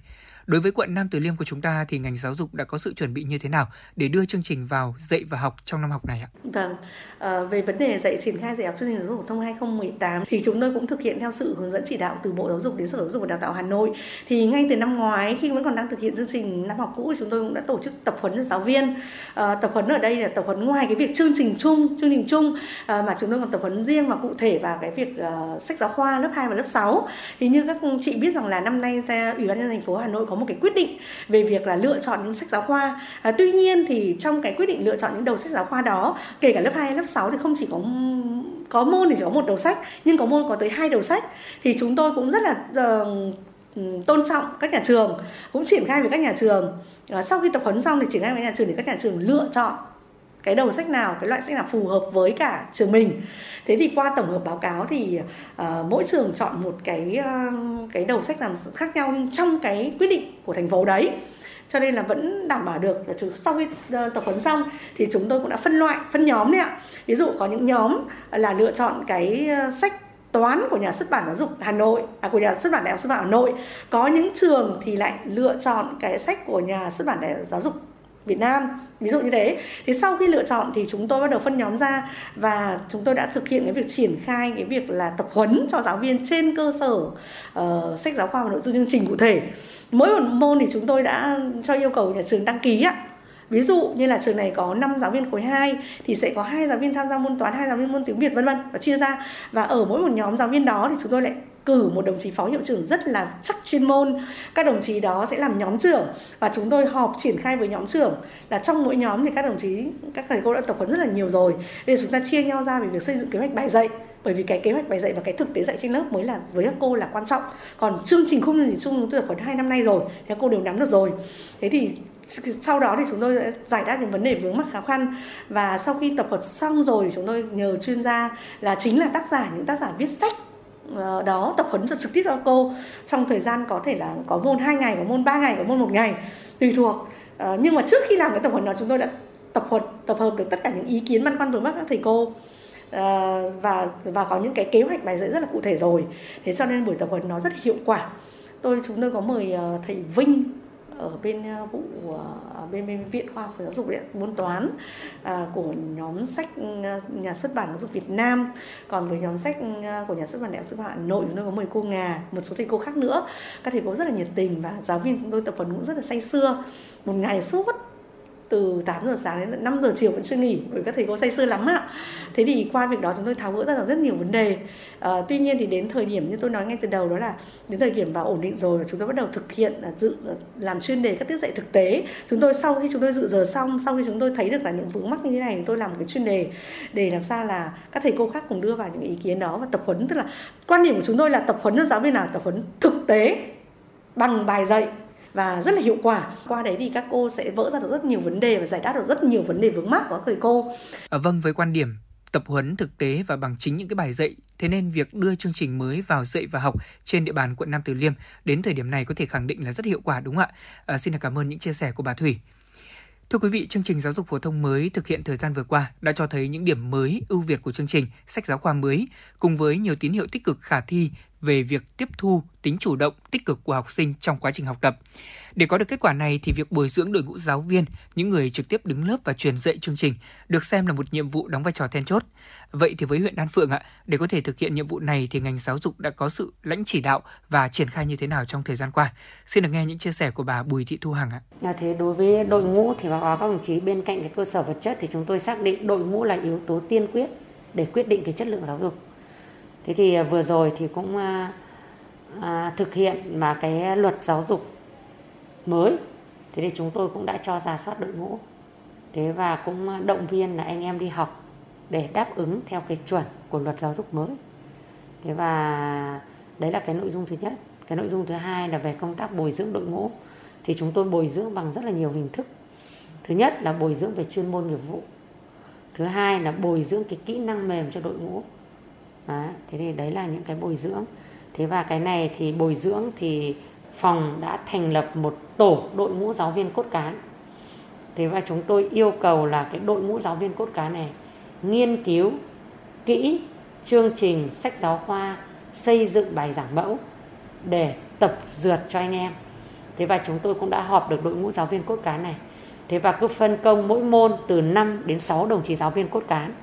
Đối với quận Nam Từ Liêm của chúng ta thì ngành giáo dục đã có sự chuẩn bị như thế nào để đưa chương trình vào dạy và học trong năm học này ạ? Vâng, à, về vấn đề dạy triển khai dạy học chương trình giáo dục phổ thông 2018 thì chúng tôi cũng thực hiện theo sự hướng dẫn chỉ đạo từ Bộ Giáo dục đến Sở Giáo dục và Đào tạo Hà Nội. Thì ngay từ năm ngoái khi vẫn còn đang thực hiện chương trình năm học cũ chúng tôi cũng đã tổ chức tập huấn cho giáo viên. À, tập huấn ở đây là tập huấn ngoài cái việc chương trình chung, chương trình chung à, mà chúng tôi còn tập huấn riêng và cụ thể vào cái việc uh, sách giáo khoa lớp 2 và lớp 6. Thì như các chị biết rằng là năm nay Ủy ban nhân thành phố Hà Nội có một cái quyết định về việc là lựa chọn những sách giáo khoa. À, tuy nhiên thì trong cái quyết định lựa chọn những đầu sách giáo khoa đó, kể cả lớp 2 lớp 6 thì không chỉ có có môn thì chỉ có một đầu sách, nhưng có môn có tới hai đầu sách thì chúng tôi cũng rất là uh, tôn trọng các nhà trường, cũng triển khai với các nhà trường. Ờ, sau khi tập huấn xong thì triển khai với nhà trường để các nhà trường lựa chọn cái đầu sách nào cái loại sách nào phù hợp với cả trường mình. Thế thì qua tổng hợp báo cáo thì uh, mỗi trường chọn một cái uh, cái đầu sách làm khác nhau trong cái quyết định của thành phố đấy. Cho nên là vẫn đảm bảo được là sau khi ờ, tập huấn xong thì chúng tôi cũng đã phân loại phân nhóm đấy ạ. Ví dụ có những nhóm là lựa chọn cái sách toán của nhà xuất bản giáo dục Hà Nội à, của nhà xuất bản đại học sư phạm Hà Nội. Có những trường thì lại lựa chọn cái sách của nhà xuất bản đại học giáo dục Việt Nam. Ví dụ như thế. Thì sau khi lựa chọn thì chúng tôi bắt đầu phân nhóm ra và chúng tôi đã thực hiện cái việc triển khai cái việc là tập huấn cho giáo viên trên cơ sở uh, sách giáo khoa và nội dung chương trình cụ thể. Mỗi một môn thì chúng tôi đã cho yêu cầu nhà trường đăng ký ạ. Ví dụ như là trường này có 5 giáo viên khối 2 thì sẽ có hai giáo viên tham gia môn toán, hai giáo viên môn tiếng Việt vân vân và chia ra. Và ở mỗi một nhóm giáo viên đó thì chúng tôi lại cử một đồng chí phó hiệu trưởng rất là chắc chuyên môn. Các đồng chí đó sẽ làm nhóm trưởng và chúng tôi họp triển khai với nhóm trưởng là trong mỗi nhóm thì các đồng chí, các thầy cô đã tập huấn rất là nhiều rồi. Để chúng ta chia nhau ra về việc xây dựng kế hoạch bài dạy, bởi vì cái kế hoạch bài dạy và cái thực tế dạy trên lớp mới là, với các cô là quan trọng. Còn chương trình khung chương trình chung tôi tập huấn hai năm nay rồi, thì các cô đều nắm được rồi. Thế thì sau đó thì chúng tôi giải đáp những vấn đề vướng mắc khó khăn. Và sau khi tập huấn xong rồi, chúng tôi nhờ chuyên gia là chính là tác giả, những tác giả viết sách Ờ, đó, tập huấn cho trực tiếp cho cô. Trong thời gian có thể là có môn 2 ngày, có môn 3 ngày, có môn một ngày, tùy thuộc. Ờ, nhưng mà trước khi làm cái tập huấn đó, chúng tôi đã tập huấn, tập hợp được tất cả những ý kiến băn khoăn vướng mắc các thầy cô. Ờ, và và có những cái kế hoạch bài dạy rất là cụ thể rồi. Thế cho nên buổi tập huấn nó rất hiệu quả. Tôi, chúng tôi có mời thầy Vinh ở bên ờ, vụ ờ, bên, bên viện khoa học và giáo dục viện môn toán à, của nhóm sách ờ, nhà xuất bản giáo dục Việt Nam. Còn với nhóm sách của nhà xuất bản đại học sư phạm Hà Nội chúng tôi có mời cô Ngà một số thầy cô khác nữa. Các thầy cô rất là nhiệt tình và giáo viên chúng tôi tập huấn cũng rất là say sưa. Một ngày suốt từ 8 giờ sáng đến 5 giờ chiều vẫn chưa nghỉ bởi các thầy cô say sưa lắm ạ. Thế thì qua việc đó chúng tôi tháo gỡ ra được rất nhiều vấn đề. À, tuy nhiên thì đến thời điểm như tôi nói ngay từ đầu đó là đến thời điểm vào ổn định rồi chúng tôi bắt đầu thực hiện ờ, dự ờ, làm chuyên đề các tiết dạy thực tế. Chúng tôi sau khi chúng tôi dự giờ xong sau khi chúng tôi thấy được là những vướng mắc như thế này chúng tôi làm một cái chuyên đề để làm sao là các thầy cô khác cùng đưa vào những ý kiến đó và tập huấn. Tức là quan điểm của chúng tôi là tập huấn cho giáo viên là tập huấn thực tế bằng bài dạy và rất là hiệu quả. Qua đấy thì các cô sẽ vỡ ra được rất nhiều vấn đề và giải đáp được rất nhiều vấn đề vướng mắc của các thầy cô. À, vâng, với quan điểm tập huấn thực tế và bằng chính những cái bài dạy thế nên việc đưa chương trình mới vào dạy và học trên địa bàn quận Nam Từ Liêm đến thời điểm này có thể khẳng định là rất hiệu quả đúng không ạ? À, xin cảm ơn những chia sẻ của bà Thủy. Thưa quý vị, chương trình giáo dục phổ thông mới thực hiện thời gian vừa qua đã cho thấy những điểm mới ưu việt của chương trình, sách giáo khoa mới cùng với nhiều tín hiệu tích cực khả thi về việc tiếp thu tính chủ động, tích cực của học sinh trong quá trình học tập. Để có được kết quả này thì việc bồi dưỡng đội ngũ giáo viên, những người trực tiếp đứng lớp và truyền dạy chương trình được xem là một nhiệm vụ đóng vai trò then chốt. Vậy thì với huyện Đan Phượng ạ, để có thể thực hiện nhiệm vụ này thì ngành giáo dục đã có sự lãnh chỉ đạo và triển khai như thế nào trong thời gian qua? Xin được nghe những chia sẻ của bà Bùi Thị Thu Hằng ạ. Là thế đối với đội ngũ thì báo cáo các đồng chí bên cạnh cái cơ sở vật chất thì chúng tôi xác định đội ngũ là yếu tố tiên quyết để quyết định cái chất lượng giáo dục. Thế thì à, vừa rồi thì cũng à, à, thực hiện mà cái luật giáo dục mới. Thế thì chúng tôi cũng đã cho ra soát đội ngũ. Thế và cũng à, động viên là anh em đi học để đáp ứng theo cái chuẩn của luật giáo dục mới. Thế và đấy là cái nội dung thứ nhất. Cái nội dung thứ hai là về công tác bồi dưỡng đội ngũ. Thì chúng tôi bồi dưỡng bằng rất là nhiều hình thức. Thứ nhất là bồi dưỡng về chuyên môn nghiệp vụ. Thứ hai là bồi dưỡng cái kỹ năng mềm cho đội ngũ đấy, thế thì đấy là những cái bồi dưỡng. Thế và cái này thì bồi dưỡng thì phòng đã thành lập một tổ đội ngũ giáo viên cốt cán. Thế và chúng tôi yêu cầu là cái đội ngũ giáo viên cốt cán này nghiên cứu kỹ chương trình sách giáo khoa xây dựng bài giảng mẫu để tập dượt cho anh em. Thế và chúng tôi cũng đã họp được đội ngũ giáo viên cốt cán này. Thế và cứ phân công mỗi môn từ 5 đến 6 đồng chí giáo viên cốt cán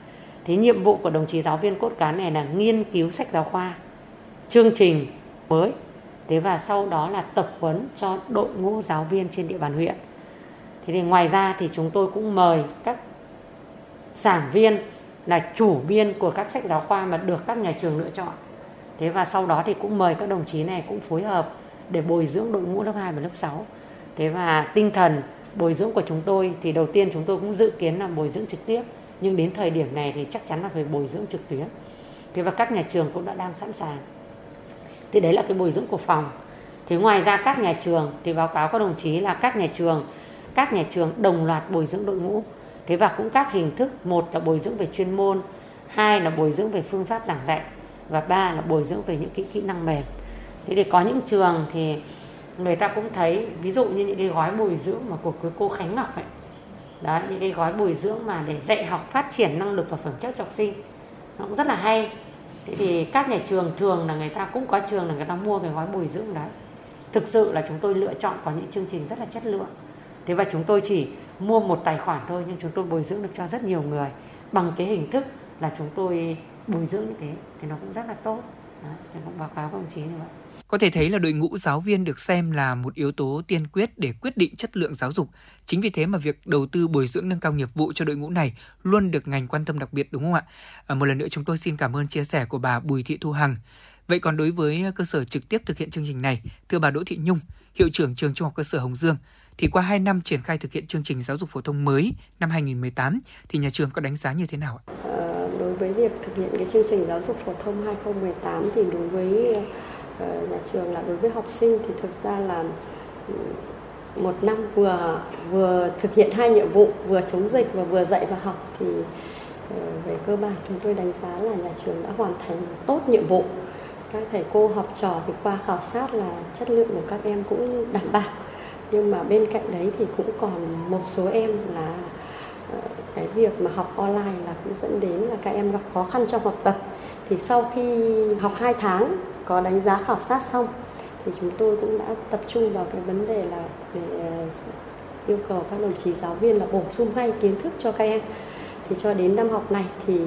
thế nhiệm vụ của đồng chí giáo viên cốt cán này là nghiên cứu sách giáo khoa, chương trình mới. Thế và sau đó là tập huấn cho đội ngũ giáo viên trên địa bàn huyện. Thế thì ngoài ra thì chúng tôi cũng mời các giảng viên là chủ biên của các sách giáo khoa mà được các nhà trường lựa chọn. Thế và sau đó thì cũng mời các đồng chí này cũng phối hợp để bồi dưỡng đội ngũ lớp 2 và lớp 6 thế và tinh thần bồi dưỡng của chúng tôi thì đầu tiên chúng tôi cũng dự kiến là bồi dưỡng trực tiếp nhưng đến thời điểm này thì chắc chắn là phải bồi dưỡng trực tuyến. Thế và các nhà trường cũng đã đang sẵn sàng. Thì đấy là cái bồi dưỡng của phòng. Thì ngoài ra các nhà trường, thì báo cáo các đồng chí là các nhà trường, các nhà trường đồng loạt bồi dưỡng đội ngũ. Thế và cũng các hình thức, một là bồi dưỡng về chuyên môn, hai là bồi dưỡng về phương pháp giảng dạy, và ba là bồi dưỡng về những kỹ kỹ năng mềm. Thế thì có những trường thì người ta cũng thấy, ví dụ như những cái gói bồi dưỡng mà của cô Khánh Ngọc ấy đó những cái gói bồi dưỡng mà để dạy học phát triển năng lực và phẩm chất cho học sinh. Nó cũng rất là hay. Thế thì các nhà trường thường là người ta cũng có trường là người ta mua cái gói bồi dưỡng đấy. Thực sự là chúng tôi lựa chọn có những chương trình rất là chất lượng. Thế và chúng tôi chỉ mua một tài khoản thôi nhưng chúng tôi bồi dưỡng được cho rất nhiều người. Bằng cái hình thức là chúng tôi bồi dưỡng như thế thì nó cũng rất là tốt. Đấy, thì cũng báo cáo các đồng chí như vậy có thể thấy là đội ngũ giáo viên được xem là một yếu tố tiên quyết để quyết định chất lượng giáo dục. Chính vì thế mà việc đầu tư bồi dưỡng nâng cao nghiệp vụ cho đội ngũ này luôn được ngành quan tâm đặc biệt đúng không ạ? À, một lần nữa chúng tôi xin cảm ơn chia sẻ của bà Bùi Thị Thu Hằng. Vậy còn đối với cơ sở trực tiếp thực hiện chương trình này, thưa bà Đỗ Thị Nhung, hiệu trưởng trường Trung học cơ sở Hồng Dương, thì qua 2 năm triển khai thực hiện chương trình giáo dục phổ thông mới năm 2018 thì nhà trường có đánh giá như thế nào ạ? À, đối với việc thực hiện cái chương trình giáo dục phổ thông 2018 thì đối với Ờ, nhà trường là đối với học sinh thì thực ra là ừ, một năm vừa vừa thực hiện hai nhiệm vụ, vừa chống dịch và vừa dạy và học thì ờ, về cơ bản chúng tôi đánh giá là nhà trường đã hoàn thành tốt nhiệm vụ. Các thầy cô học trò thì qua khảo sát là chất lượng của các em cũng đảm bảo. Nhưng mà bên cạnh đấy thì cũng còn một số em là ờ, cái việc mà học online là cũng dẫn đến là các em gặp khó khăn trong học tập. Thì sau khi học 2 tháng có đánh giá khảo sát xong thì chúng tôi cũng đã tập trung vào cái vấn đề là về ờ, yêu cầu các đồng chí giáo viên là bổ sung ngay kiến thức cho các em thì cho đến năm học này thì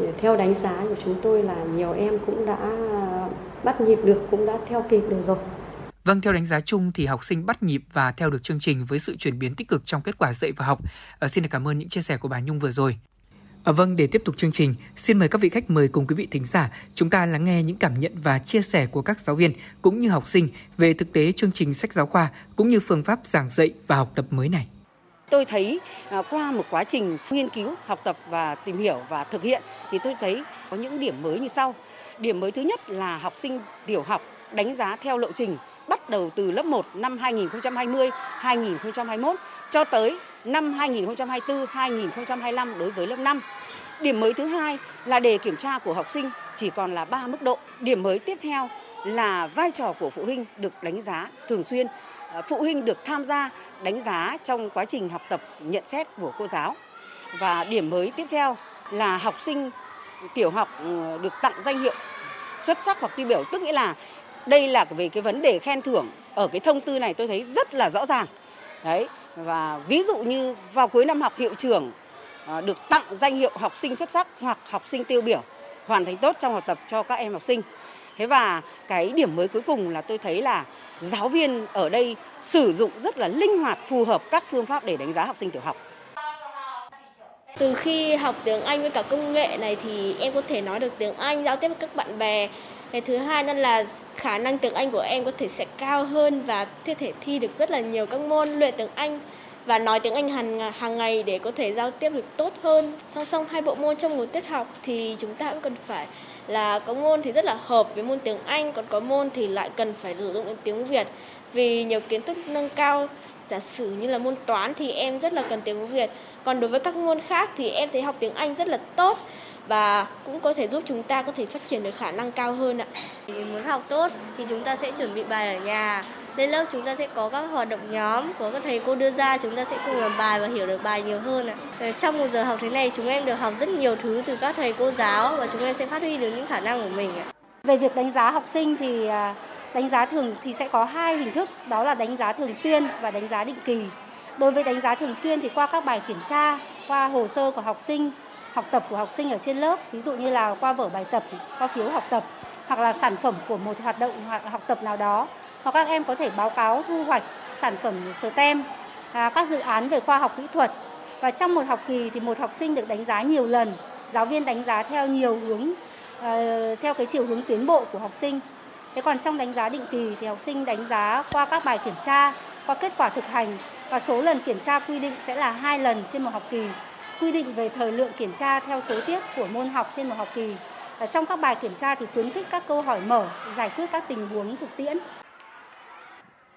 ờ, theo đánh giá của chúng tôi là nhiều em cũng đã bắt nhịp được cũng đã theo kịp được rồi Vâng, theo đánh giá chung thì học sinh bắt nhịp và theo được chương trình với sự chuyển biến tích cực trong kết quả dạy và học. À, xin được cảm ơn những chia sẻ của bà Nhung vừa rồi. À, vâng, để tiếp tục chương trình, xin mời các vị khách mời cùng quý vị thính giả, chúng ta lắng nghe những cảm nhận và chia sẻ của các giáo viên cũng như học sinh về thực tế chương trình sách giáo khoa cũng như phương pháp giảng dạy và học tập mới này. Tôi thấy à, qua một quá trình nghiên cứu, học tập và tìm hiểu và thực hiện thì tôi thấy có những điểm mới như sau. Điểm mới thứ nhất là học sinh tiểu học đánh giá theo lộ trình bắt đầu từ lớp 1 năm 2020, 2021 cho tới năm 2024, 2025 đối với lớp 5. Điểm mới thứ hai là đề kiểm tra của học sinh chỉ còn là 3 mức độ. Điểm mới tiếp theo là vai trò của phụ huynh được đánh giá thường xuyên. À, phụ huynh được tham gia đánh giá trong quá trình học tập nhận xét của cô giáo. Và điểm mới tiếp theo là học sinh tiểu học ừ, được tặng danh hiệu xuất sắc hoặc tiêu biểu tức nghĩa là đây là về cái vấn đề khen thưởng ở cái thông tư này tôi thấy rất là rõ ràng đấy và ví dụ như vào cuối năm học hiệu trưởng ờ, được tặng danh hiệu học sinh xuất sắc hoặc học sinh tiêu biểu hoàn thành tốt trong học tập cho các em học sinh. Thế và cái điểm mới cuối cùng là tôi thấy là giáo viên ở đây sử dụng rất là linh hoạt phù hợp các phương pháp để đánh giá học sinh tiểu học. Từ khi học tiếng Anh với cả công nghệ này thì em có thể nói được tiếng Anh, giao tiếp với các bạn bè cái thứ hai nữa là khả năng tiếng Anh của em có thể sẽ cao hơn và có thể thi được rất là nhiều các môn luyện tiếng Anh và nói tiếng Anh hàng hàng ngày để có thể giao tiếp được tốt hơn. Song song hai bộ môn trong một tiết học thì chúng ta cũng cần phải là có môn thì rất là hợp với môn tiếng Anh, còn có môn thì lại cần phải sử dụng đến tiếng Việt. Vì nhiều kiến thức nâng cao giả sử như là môn toán thì em rất là cần tiếng Việt. Còn đối với các môn khác thì em thấy học tiếng Anh rất là tốt và cũng có thể giúp chúng ta có thể phát triển được khả năng cao hơn ạ. Muốn học tốt thì chúng ta sẽ chuẩn bị bài ở nhà. Lên lớp chúng ta sẽ có các hoạt động nhóm của các thầy cô đưa ra, chúng ta sẽ cùng làm bài và hiểu được bài nhiều hơn ạ. Ờ, trong một giờ học thế này chúng em được học rất nhiều thứ từ các thầy cô giáo và chúng em sẽ phát huy được những khả năng của mình ạ. Về việc đánh giá học sinh thì à, đánh giá thường thì sẽ có hai hình thức, đó là đánh giá thường xuyên và đánh giá định kỳ. Đối với đánh giá thường xuyên thì qua các bài kiểm tra, qua hồ sơ của học sinh, học tập của học sinh ở trên lớp, ví dụ như là qua vở bài tập, qua phiếu học tập hoặc là sản phẩm của một hoạt động hoặc học tập nào đó. Hoặc các em có thể báo cáo thu hoạch sản phẩm STEM, à, các dự án về khoa học kỹ thuật. Và trong một học kỳ thì một học sinh được đánh giá nhiều lần, giáo viên đánh giá theo nhiều hướng, ờ, theo cái chiều hướng tiến bộ của học sinh. Thế còn trong đánh giá định kỳ thì học sinh đánh giá qua các bài kiểm tra, qua kết quả thực hành và số lần kiểm tra quy định sẽ là hai lần trên một học kỳ. Quy định về thời lượng kiểm tra theo số tiết của môn học trên một học kỳ. Và trong các bài kiểm tra thì khuyến khích các câu hỏi mở, giải quyết các tình huống thực tiễn.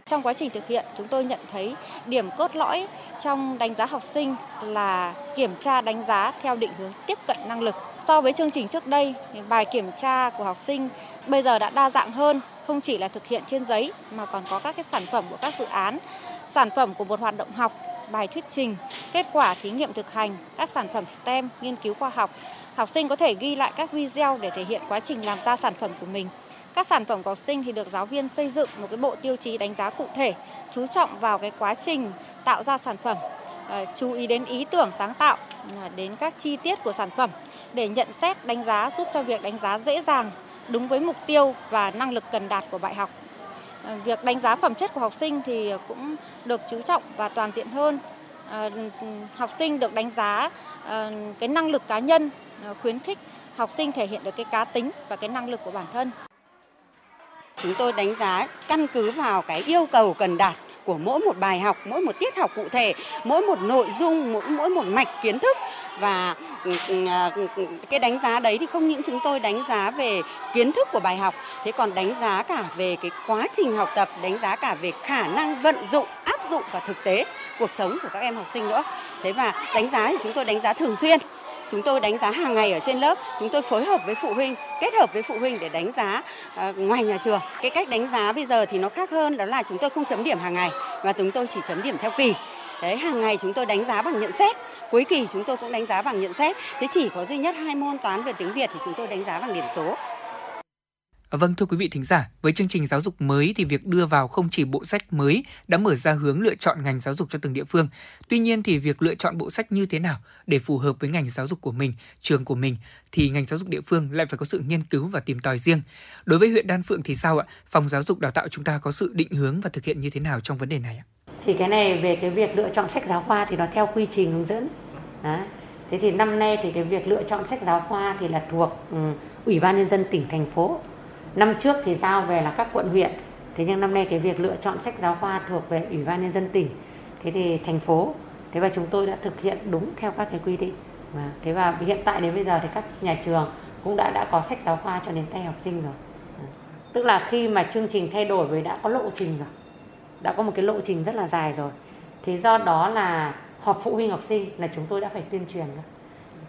Trong quá trình thực hiện, chúng tôi nhận thấy điểm cốt lõi trong đánh giá học sinh là kiểm tra đánh giá theo định hướng tiếp cận năng lực. So với chương trình trước đây, bài kiểm tra của học sinh bây giờ đã đa dạng hơn, không chỉ là thực hiện trên giấy mà còn có các cái sản phẩm của các dự án, sản phẩm của một hoạt động học, bài thuyết trình, kết quả thí nghiệm thực hành, các sản phẩm STEM, nghiên cứu khoa học. Học sinh có thể ghi lại các video để thể hiện quá trình làm ra sản phẩm của mình. Các sản phẩm của học sinh thì được giáo viên xây dựng một cái bộ tiêu chí đánh giá cụ thể, chú trọng vào cái quá trình tạo ra sản phẩm, ờ, chú ý đến ý tưởng sáng tạo, ờ, đến các chi tiết của sản phẩm để nhận xét đánh giá giúp cho việc đánh giá dễ dàng, đúng với mục tiêu và năng lực cần đạt của bài học. Ờ, việc đánh giá phẩm chất của học sinh thì cũng được chú trọng và toàn diện hơn. Ờ, học sinh được đánh giá ờ, cái năng lực cá nhân, khuyến khích học sinh thể hiện được cái cá tính và cái năng lực của bản thân. Chúng tôi đánh giá căn cứ vào cái yêu cầu cần đạt của mỗi một bài học, mỗi một tiết học cụ thể, mỗi một nội dung, mỗi mỗi một mạch kiến thức và ừ, ừ, à, ừ, cái đánh giá đấy thì không những chúng tôi đánh giá về kiến thức của bài học, thế còn đánh giá cả về cái quá trình học tập, đánh giá cả về khả năng vận dụng, áp dụng vào thực tế cuộc sống của các em học sinh nữa. Thế và đánh giá thì chúng tôi đánh giá thường xuyên chúng tôi đánh giá hàng ngày ở trên lớp, chúng tôi phối hợp với phụ huynh, kết hợp với phụ huynh để đánh giá ờ, ngoài nhà trường. Cái cách đánh giá bây giờ thì nó khác hơn, đó là chúng tôi không chấm điểm hàng ngày, mà chúng tôi chỉ chấm điểm theo kỳ. Đấy, hàng ngày chúng tôi đánh giá bằng nhận xét, cuối kỳ chúng tôi cũng đánh giá bằng nhận xét. Thế chỉ có duy nhất hai môn toán và tiếng việt thì chúng tôi đánh giá bằng điểm số. Vâng thưa quý vị thính giả, với chương trình giáo dục mới thì việc đưa vào không chỉ bộ sách mới đã mở ra hướng lựa chọn ngành giáo dục cho từng địa phương. Tuy nhiên thì việc lựa chọn bộ sách như thế nào để phù hợp với ngành giáo dục của mình, trường của mình thì ngành giáo dục địa phương lại phải có sự nghiên cứu và tìm tòi riêng. Đối với huyện Đan Phượng thì sao ạ? Phòng giáo dục đào tạo chúng ta có sự định hướng và thực hiện như thế nào trong vấn đề này ạ? Thì cái này về cái việc lựa chọn sách giáo khoa thì nó theo quy trình hướng dẫn. Đó. Thế thì năm nay thì cái việc lựa chọn sách giáo khoa thì là thuộc ừ, Ủy ban nhân dân tỉnh thành phố năm trước thì giao về là các quận huyện. Thế nhưng năm nay cái việc lựa chọn sách giáo khoa thuộc về ủy ban nhân dân tỉnh, thế thì thành phố, thế và chúng tôi đã thực hiện đúng theo các cái quy định. Và thế và hiện tại đến bây giờ thì các nhà trường cũng đã đã có sách giáo khoa cho đến tay học sinh rồi. Tức là khi mà chương trình thay đổi với đã có lộ trình rồi, đã có một cái lộ trình rất là dài rồi. Thế do đó là họp phụ huynh học sinh là chúng tôi đã phải tuyên truyền rồi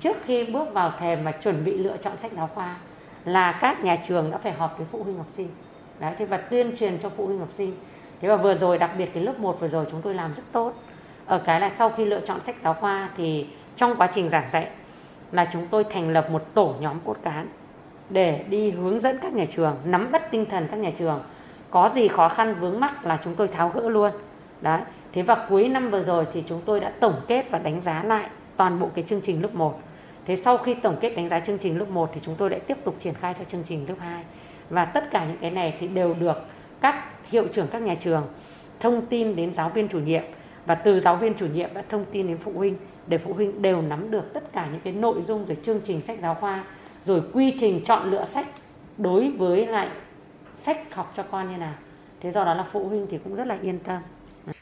trước khi bước vào thềm mà chuẩn bị lựa chọn sách giáo khoa là các nhà trường đã phải họp với phụ huynh học sinh. Đấy, thế và tuyên truyền cho phụ huynh học sinh. Thế và vừa rồi, đặc biệt cái lớp 1 vừa rồi chúng tôi làm rất tốt. Ở cái là sau khi lựa chọn sách giáo khoa thì trong quá trình giảng dạy là chúng tôi thành lập một tổ nhóm cốt cán để đi hướng dẫn các nhà trường, nắm bắt tinh thần các nhà trường. Có gì khó khăn vướng mắc là chúng tôi tháo gỡ luôn. Đấy, thế và cuối năm vừa rồi thì chúng tôi đã tổng kết và đánh giá lại toàn bộ cái chương trình lớp 1 Thế sau khi tổng kết đánh giá chương trình lớp 1 thì chúng tôi lại tiếp tục triển khai cho chương trình lớp 2. Và tất cả những cái này thì đều được các hiệu trưởng, các nhà trường thông tin đến giáo viên chủ nhiệm và từ giáo viên chủ nhiệm đã thông tin đến phụ huynh, để phụ huynh đều nắm được tất cả những cái nội dung rồi chương trình sách giáo khoa, rồi quy trình chọn lựa sách đối với lại sách học cho con như nào thế do đó là phụ huynh thì cũng rất là yên tâm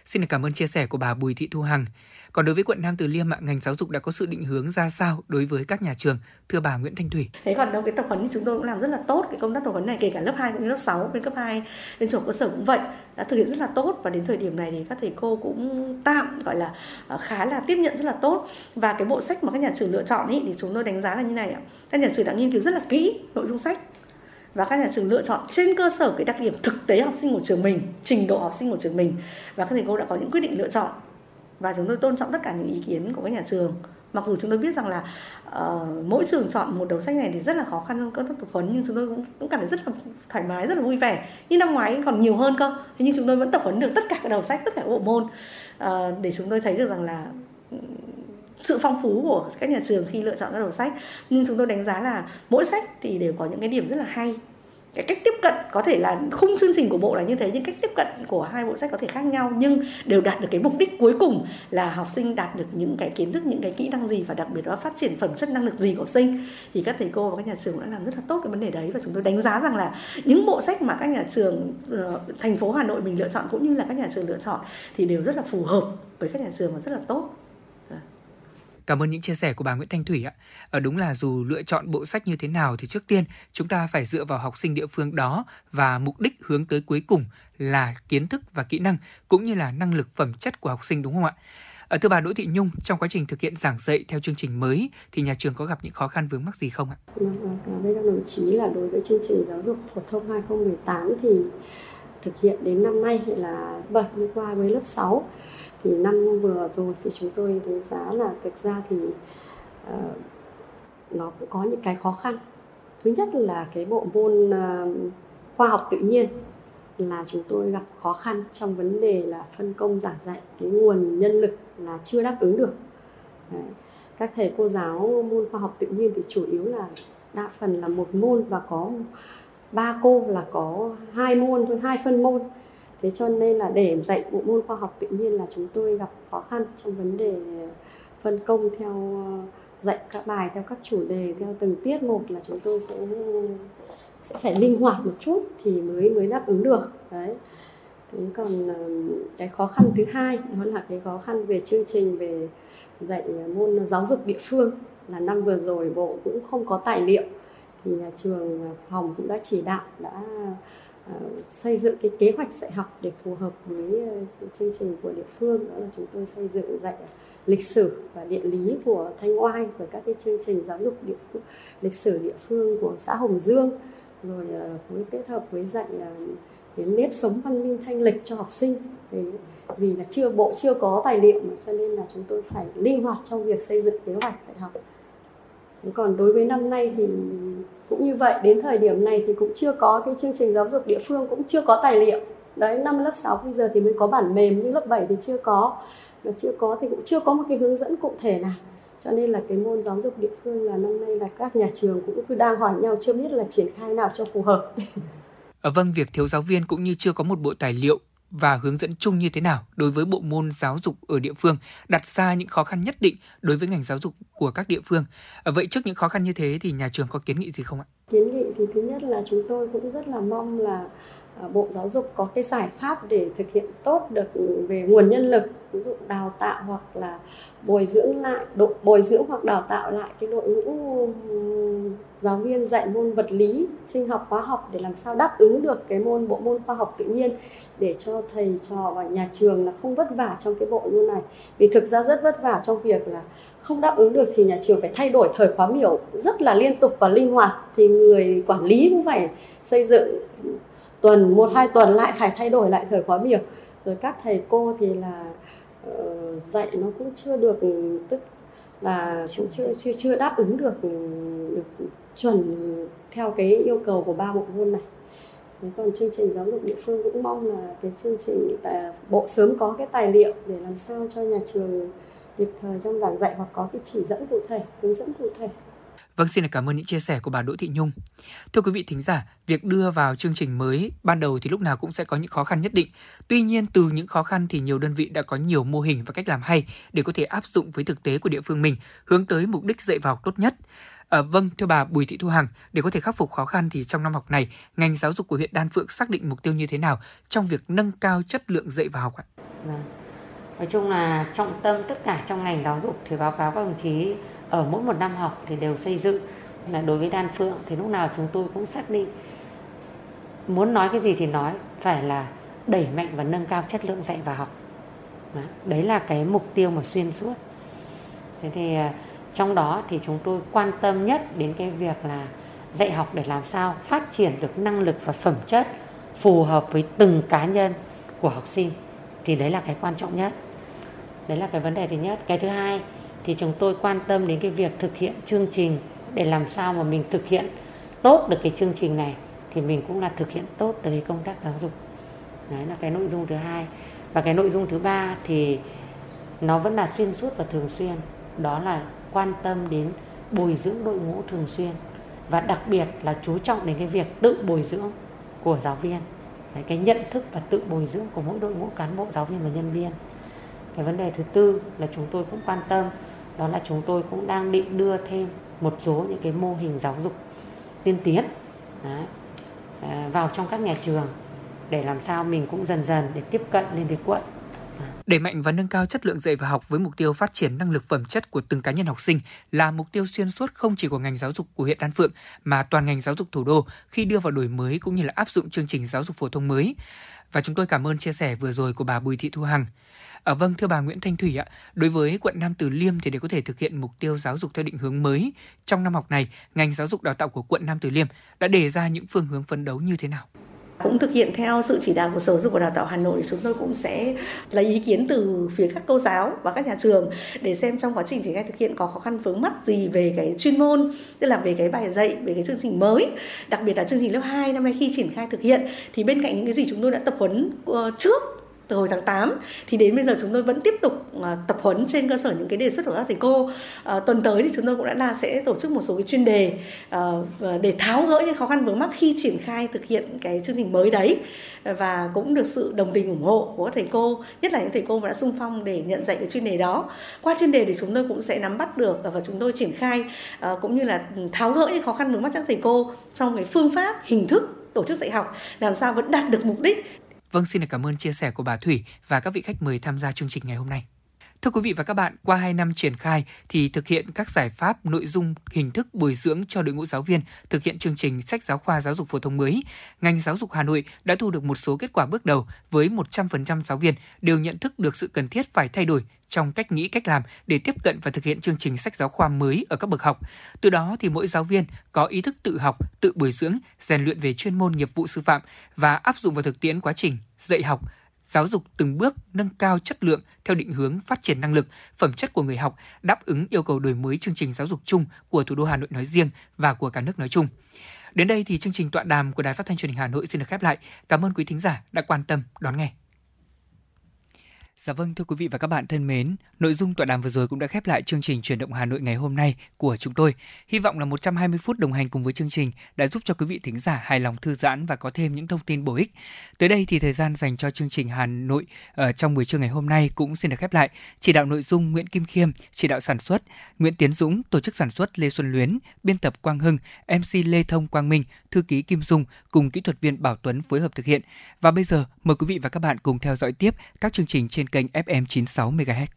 Xin được cảm ơn chia sẻ của bà Bùi Thị Thu Hằng. Còn đối với quận Nam Từ Liêm, ngành giáo dục đã có sự định hướng ra sao đối với các nhà trường? Thưa bà Nguyễn Thanh Thủy. Thế còn đâu cái tập huấn thì chúng tôi cũng làm rất là tốt cái công tác tập huấn này kể cả lớp 2 cũng như lớp 6 bên cấp 2 bên trường cơ sở cũng vậy đã thực hiện rất là tốt. Và đến thời điểm này thì các thầy cô cũng tạm gọi là ờ, khá là tiếp nhận rất là tốt. Và cái bộ sách mà các nhà trường lựa chọn ý, thì chúng tôi đánh giá là như này ạ. Các nhà trường đã nghiên cứu rất là kỹ nội dung sách. Và các nhà trường lựa chọn trên cơ sở cái đặc điểm thực tế học sinh của trường mình, trình độ học sinh của trường mình. Và các thầy cô đã có những quyết định lựa chọn và chúng tôi tôn trọng tất cả những ý kiến của các nhà trường. Mặc dù chúng tôi biết rằng là uh, mỗi trường chọn một đầu sách này thì rất là khó khăn trong công tác tập huấn nhưng chúng tôi cũng, cũng cảm thấy rất là thoải mái rất là vui vẻ. Như năm ngoái còn nhiều hơn cơ. Thế nhưng chúng tôi vẫn tập huấn được tất cả các đầu sách tất cả các bộ môn uh, để chúng tôi thấy được rằng là ừ, sự phong phú của các nhà trường khi lựa chọn các đầu sách. Nhưng chúng tôi đánh giá là mỗi sách thì đều có những cái điểm rất là hay cái cách tiếp cận có thể là khung chương trình của bộ là như thế, nhưng cách tiếp cận của hai bộ sách có thể khác nhau, nhưng đều đạt được cái mục đích cuối cùng là học sinh đạt được những cái kiến thức, những cái kỹ năng gì và đặc biệt là phát triển phẩm chất năng lực gì của học sinh. Thì các thầy cô và các nhà trường đã làm rất là tốt cái vấn đề đấy và chúng tôi đánh giá rằng là những bộ sách mà các nhà trường ờ, thành phố Hà Nội mình lựa chọn cũng như là các nhà trường lựa chọn thì đều rất là phù hợp với các nhà trường và rất là tốt. Cảm ơn những chia sẻ của bà Nguyễn Thanh Thủy ạ. Ở đúng là dù lựa chọn bộ sách như thế nào thì trước tiên chúng ta phải dựa vào học sinh địa phương đó và mục đích hướng tới cuối cùng là kiến thức và kỹ năng cũng như là năng lực phẩm chất của học sinh đúng không ạ? Ở thưa bà Đỗ Thị Nhung, trong quá trình thực hiện giảng dạy theo chương trình mới thì nhà trường có gặp những khó khăn vướng mắc gì không ạ? Vâng, à, cảm các đồng chí là đối với chương trình giáo dục phổ thông 2018 thì thực hiện đến năm nay là bật qua với lớp 6 thì năm vừa rồi thì chúng tôi đánh giá là thực ra thì uh, nó cũng có những cái khó khăn. Thứ nhất là cái bộ môn uh, khoa học tự nhiên là chúng tôi gặp khó khăn trong vấn đề là phân công giảng dạy cái nguồn nhân lực là chưa đáp ứng được. Đấy. các thầy cô giáo môn khoa học tự nhiên thì chủ yếu là đa phần là một môn và có ba cô là có hai môn thôi hai phân môn thế cho nên là để dạy bộ môn khoa học tự nhiên là chúng tôi gặp khó khăn trong vấn đề phân công theo ờ, dạy các bài, theo các chủ đề, theo từng tiết. Một là chúng tôi sẽ sẽ phải linh hoạt một chút thì mới mới đáp ứng được. Đấy. Thế còn ờ, cái khó khăn thứ hai đó là cái khó khăn về chương trình, về dạy môn giáo dục địa phương. Là năm vừa rồi bộ cũng không có tài liệu thì nhà trường, phòng cũng đã chỉ đạo, đã À, xây dựng cái kế hoạch dạy học để phù hợp với ờ, chương trình của địa phương. Đó là chúng tôi xây dựng dạy lịch sử và địa lý của thanh oai, rồi các cái chương trình giáo dục địa phương lịch sử địa phương của xã hồng dương. Rồi ờ, phối kết hợp với dạy ờ, cái nếp sống văn minh thanh lịch cho học sinh. Để vì là chưa, bộ chưa có tài liệu mà cho nên là chúng tôi phải linh hoạt trong việc xây dựng kế hoạch dạy học. Còn đối với năm nay thì cũng như vậy đến thời điểm này thì cũng chưa có cái chương trình giáo dục địa phương cũng chưa có tài liệu. Đấy năm lớp 6 bây giờ thì mới có bản mềm nhưng lớp 7 thì chưa có. Và chưa có thì cũng chưa có một cái hướng dẫn cụ thể nào. Cho nên là cái môn giáo dục địa phương là năm nay là các nhà trường cũng cứ đang hỏi nhau chưa biết là triển khai nào cho phù hợp. Ở vâng, việc thiếu giáo viên cũng như chưa có một bộ tài liệu và hướng dẫn chung như thế nào đối với bộ môn giáo dục ở địa phương đặt ra những khó khăn nhất định đối với ngành giáo dục của các địa phương. À, vậy trước những khó khăn như thế thì nhà trường có kiến nghị gì không ạ? Kiến nghị thì thứ nhất là chúng tôi cũng rất là mong là à, Bộ Giáo dục có cái giải pháp để thực hiện tốt được về nguồn nhân lực, ví dụ đào tạo hoặc là bồi dưỡng lại, độ bồi dưỡng hoặc đào tạo lại cái đội ngũ giáo viên dạy môn vật lý, sinh học, hóa học để làm sao đáp ứng được cái môn bộ môn khoa học tự nhiên để cho thầy trò và nhà trường là không vất vả trong cái bộ môn này. Vì thực ra rất vất vả trong việc là không đáp ứng được thì nhà trường phải thay đổi thời khóa biểu rất là liên tục và linh hoạt thì người quản lý cũng phải xây dựng tuần một hai tuần lại phải thay đổi lại thời khóa biểu rồi các thầy cô thì là uh, dạy nó cũng chưa được tức là cũng chưa chưa chưa đáp ứng được được chuẩn theo cái yêu cầu của ba bộ môn này Thế còn chương trình giáo dục địa phương cũng mong là cái chương trình tại bộ sớm có cái tài liệu để làm sao cho nhà trường kịp thời trong giảng dạy hoặc có cái chỉ dẫn cụ thể, hướng dẫn cụ thể. Vâng, xin cảm ơn những chia sẻ của bà Đỗ Thị Nhung. Thưa quý vị thính giả, việc đưa vào chương trình mới ban đầu thì lúc nào cũng sẽ có những khó khăn nhất định. Tuy nhiên, từ những khó khăn thì nhiều đơn vị đã có nhiều mô hình và cách làm hay để có thể áp dụng với thực tế của địa phương mình, hướng tới mục đích dạy vào học tốt nhất. À, vâng, thưa bà Bùi Thị Thu Hằng, để có thể khắc phục khó khăn thì trong năm học này, ngành giáo dục của huyện Đan Phượng xác định mục tiêu như thế nào trong việc nâng cao chất lượng dạy và học ạ? Vâng. Nói chung là trọng tâm tất cả trong ngành giáo dục thì báo cáo các đồng chí ở mỗi một năm học thì đều xây dựng là đối với Đan Phượng thì lúc nào chúng tôi cũng xác định muốn nói cái gì thì nói phải là đẩy mạnh và nâng cao chất lượng dạy và học đấy là cái mục tiêu mà xuyên suốt thế thì à, trong đó thì chúng tôi quan tâm nhất đến cái việc là dạy học để làm sao phát triển được năng lực và phẩm chất phù hợp với từng cá nhân của học sinh. Thì đấy là cái quan trọng nhất. Đấy là cái vấn đề thứ nhất. Cái thứ hai thì chúng tôi quan tâm đến cái việc thực hiện chương trình để làm sao mà mình thực hiện tốt được cái chương trình này thì mình cũng là thực hiện tốt được cái công tác giáo dục. Đấy là cái nội dung thứ hai. Và cái nội dung thứ ba thì nó vẫn là xuyên suốt và thường xuyên. Đó là quan tâm đến bồi dưỡng đội ngũ thường xuyên và đặc biệt là chú trọng đến cái việc tự bồi dưỡng của giáo viên. Đấy, cái nhận thức và tự bồi dưỡng của mỗi đội ngũ cán bộ giáo viên và nhân viên. Cái vấn đề thứ tư là chúng tôi cũng quan tâm đó là chúng tôi cũng đang định đưa thêm một số những cái mô hình giáo dục tiên tiến Đấy, à, vào trong các nhà trường để làm sao mình cũng dần dần để tiếp cận lên với quận. Đẩy mạnh và nâng cao chất lượng dạy và học với mục tiêu phát triển năng lực phẩm chất của từng cá nhân học sinh là mục tiêu xuyên suốt không chỉ của ngành giáo dục của huyện Đan Phượng mà toàn ngành giáo dục thủ đô khi đưa vào đổi mới cũng như là áp dụng chương trình giáo dục phổ thông mới. Và chúng tôi cảm ơn chia sẻ vừa rồi của bà Bùi Thị Thu Hằng. À, vâng thưa bà Nguyễn Thanh Thủy ạ, đối với quận Nam Từ Liêm thì để có thể thực hiện mục tiêu giáo dục theo định hướng mới trong năm học này, ngành giáo dục đào tạo của quận Nam Từ Liêm đã đề ra những phương hướng phấn đấu như thế nào? Cũng thực hiện theo sự chỉ đạo của Sở Giáo dục và Đào tạo Hà Nội, chúng tôi cũng sẽ lấy ý kiến từ phía các cô giáo và các nhà trường để xem trong quá trình triển khai thực hiện có khó khăn vướng mắt gì về cái chuyên môn, tức là về cái bài dạy, về cái chương trình mới, đặc biệt là chương trình lớp 2 năm nay khi triển khai thực hiện. Thì bên cạnh những cái gì chúng tôi đã tập huấn ờ, trước từ hồi tháng 8 thì đến bây giờ chúng tôi vẫn tiếp tục à, tập huấn trên cơ sở những cái đề xuất của các thầy cô. À, tuần tới thì chúng tôi cũng đã là sẽ tổ chức một số cái chuyên đề à, để tháo gỡ những khó khăn vướng mắc khi triển khai thực hiện cái chương trình mới đấy và cũng được sự đồng tình ủng hộ của các thầy cô nhất là những thầy cô mà đã sung phong để nhận dạy cái chuyên đề đó. Qua chuyên đề thì chúng tôi cũng sẽ nắm bắt được và chúng tôi triển khai à, cũng như là tháo gỡ những khó khăn vướng mắc cho các thầy cô trong cái phương pháp hình thức tổ chức dạy học làm sao vẫn đạt được mục đích Vâng, xin được cảm ơn chia sẻ của bà Thủy và các vị khách mời tham gia chương trình ngày hôm nay. Thưa quý vị và các bạn, qua 2 năm triển khai thì thực hiện các giải pháp nội dung hình thức bồi dưỡng cho đội ngũ giáo viên thực hiện chương trình sách giáo khoa giáo dục phổ thông mới, ngành giáo dục Hà Nội đã thu được một số kết quả bước đầu với 100% giáo viên đều nhận thức được sự cần thiết phải thay đổi trong cách nghĩ cách làm để tiếp cận và thực hiện chương trình sách giáo khoa mới ở các bậc học. Từ đó thì mỗi giáo viên có ý thức tự học, tự bồi dưỡng, rèn luyện về chuyên môn nghiệp vụ sư phạm và áp dụng vào thực tiễn quá trình dạy học, giáo dục từng bước nâng cao chất lượng theo định hướng phát triển năng lực, phẩm chất của người học, đáp ứng yêu cầu đổi mới chương trình giáo dục chung của thủ đô Hà Nội nói riêng và của cả nước nói chung. Đến đây thì chương trình tọa đàm của Đài Phát thanh Truyền hình Hà Nội xin được khép lại. Cảm ơn quý thính giả đã quan tâm đón nghe. Dạ vâng thưa quý vị và các bạn thân mến, nội dung tọa đàm vừa rồi cũng đã khép lại chương trình chuyển động Hà Nội ngày hôm nay của chúng tôi. Hy vọng là 120 phút đồng hành cùng với chương trình đã giúp cho quý vị thính giả hài lòng thư giãn và có thêm những thông tin bổ ích. Tới đây thì thời gian dành cho chương trình Hà Nội ở trong buổi trưa ngày hôm nay cũng xin được khép lại. Chỉ đạo nội dung Nguyễn Kim Khiêm, chỉ đạo sản xuất Nguyễn Tiến Dũng, tổ chức sản xuất Lê Xuân Luyến, biên tập Quang Hưng, MC Lê Thông Quang Minh, thư ký Kim Dung cùng kỹ thuật viên Bảo Tuấn phối hợp thực hiện. Và bây giờ mời quý vị và các bạn cùng theo dõi tiếp các chương trình trên trên kênh FM 96 MHz.